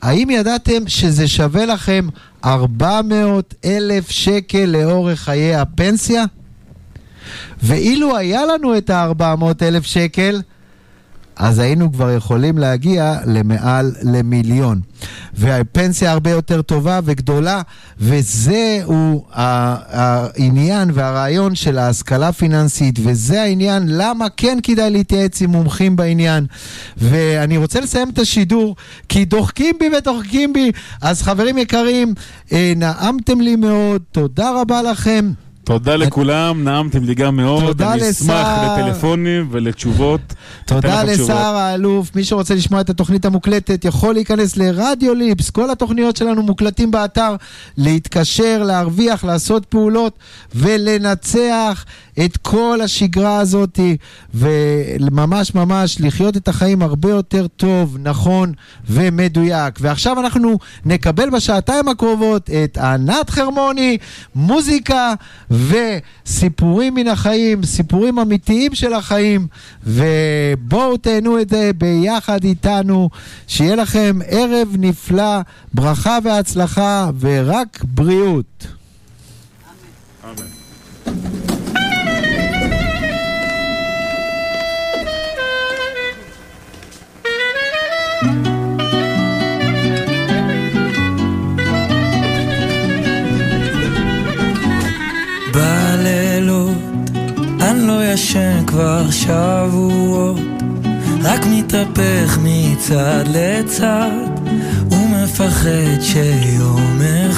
האם ידעתם שזה שווה לכם 400 אלף שקל לאורך חיי הפנסיה? ואילו היה לנו את ה-400 אלף שקל, אז היינו כבר יכולים להגיע למעל למיליון. והפנסיה הרבה יותר טובה וגדולה, וזהו העניין והרעיון של ההשכלה הפיננסית, וזה העניין למה כן כדאי להתייעץ עם מומחים בעניין. ואני רוצה לסיים את השידור, כי דוחקים בי ודוחקים בי. אז חברים יקרים, אה, נעמתם לי מאוד, תודה רבה לכם. תודה לכולם, נעמתם לי גם מאוד. תודה אני אשמח. לטלפונים ולתשובות. תודה. לשר האלוף, מי שרוצה לשמוע את התוכנית המוקלטת יכול להיכנס לרדיו ליפס, כל התוכניות שלנו מוקלטים באתר, להתקשר, להרוויח, לעשות פעולות ולנצח את כל השגרה הזאת וממש ממש לחיות את החיים הרבה יותר טוב, נכון ומדויק. ועכשיו אנחנו נקבל בשעתיים הקרובות את ענת חרמוני, מוזיקה וסיפורים מן החיים, סיפורים אמיתיים של החיים, ובואו תהנו את זה ביחד איתנו, שיהיה לכם ערב נפלא, ברכה והצלחה, ורק בריאות. בלילות ישן כבר שבועות. רק מתהפך מצד לצד ומפחד שיום אחד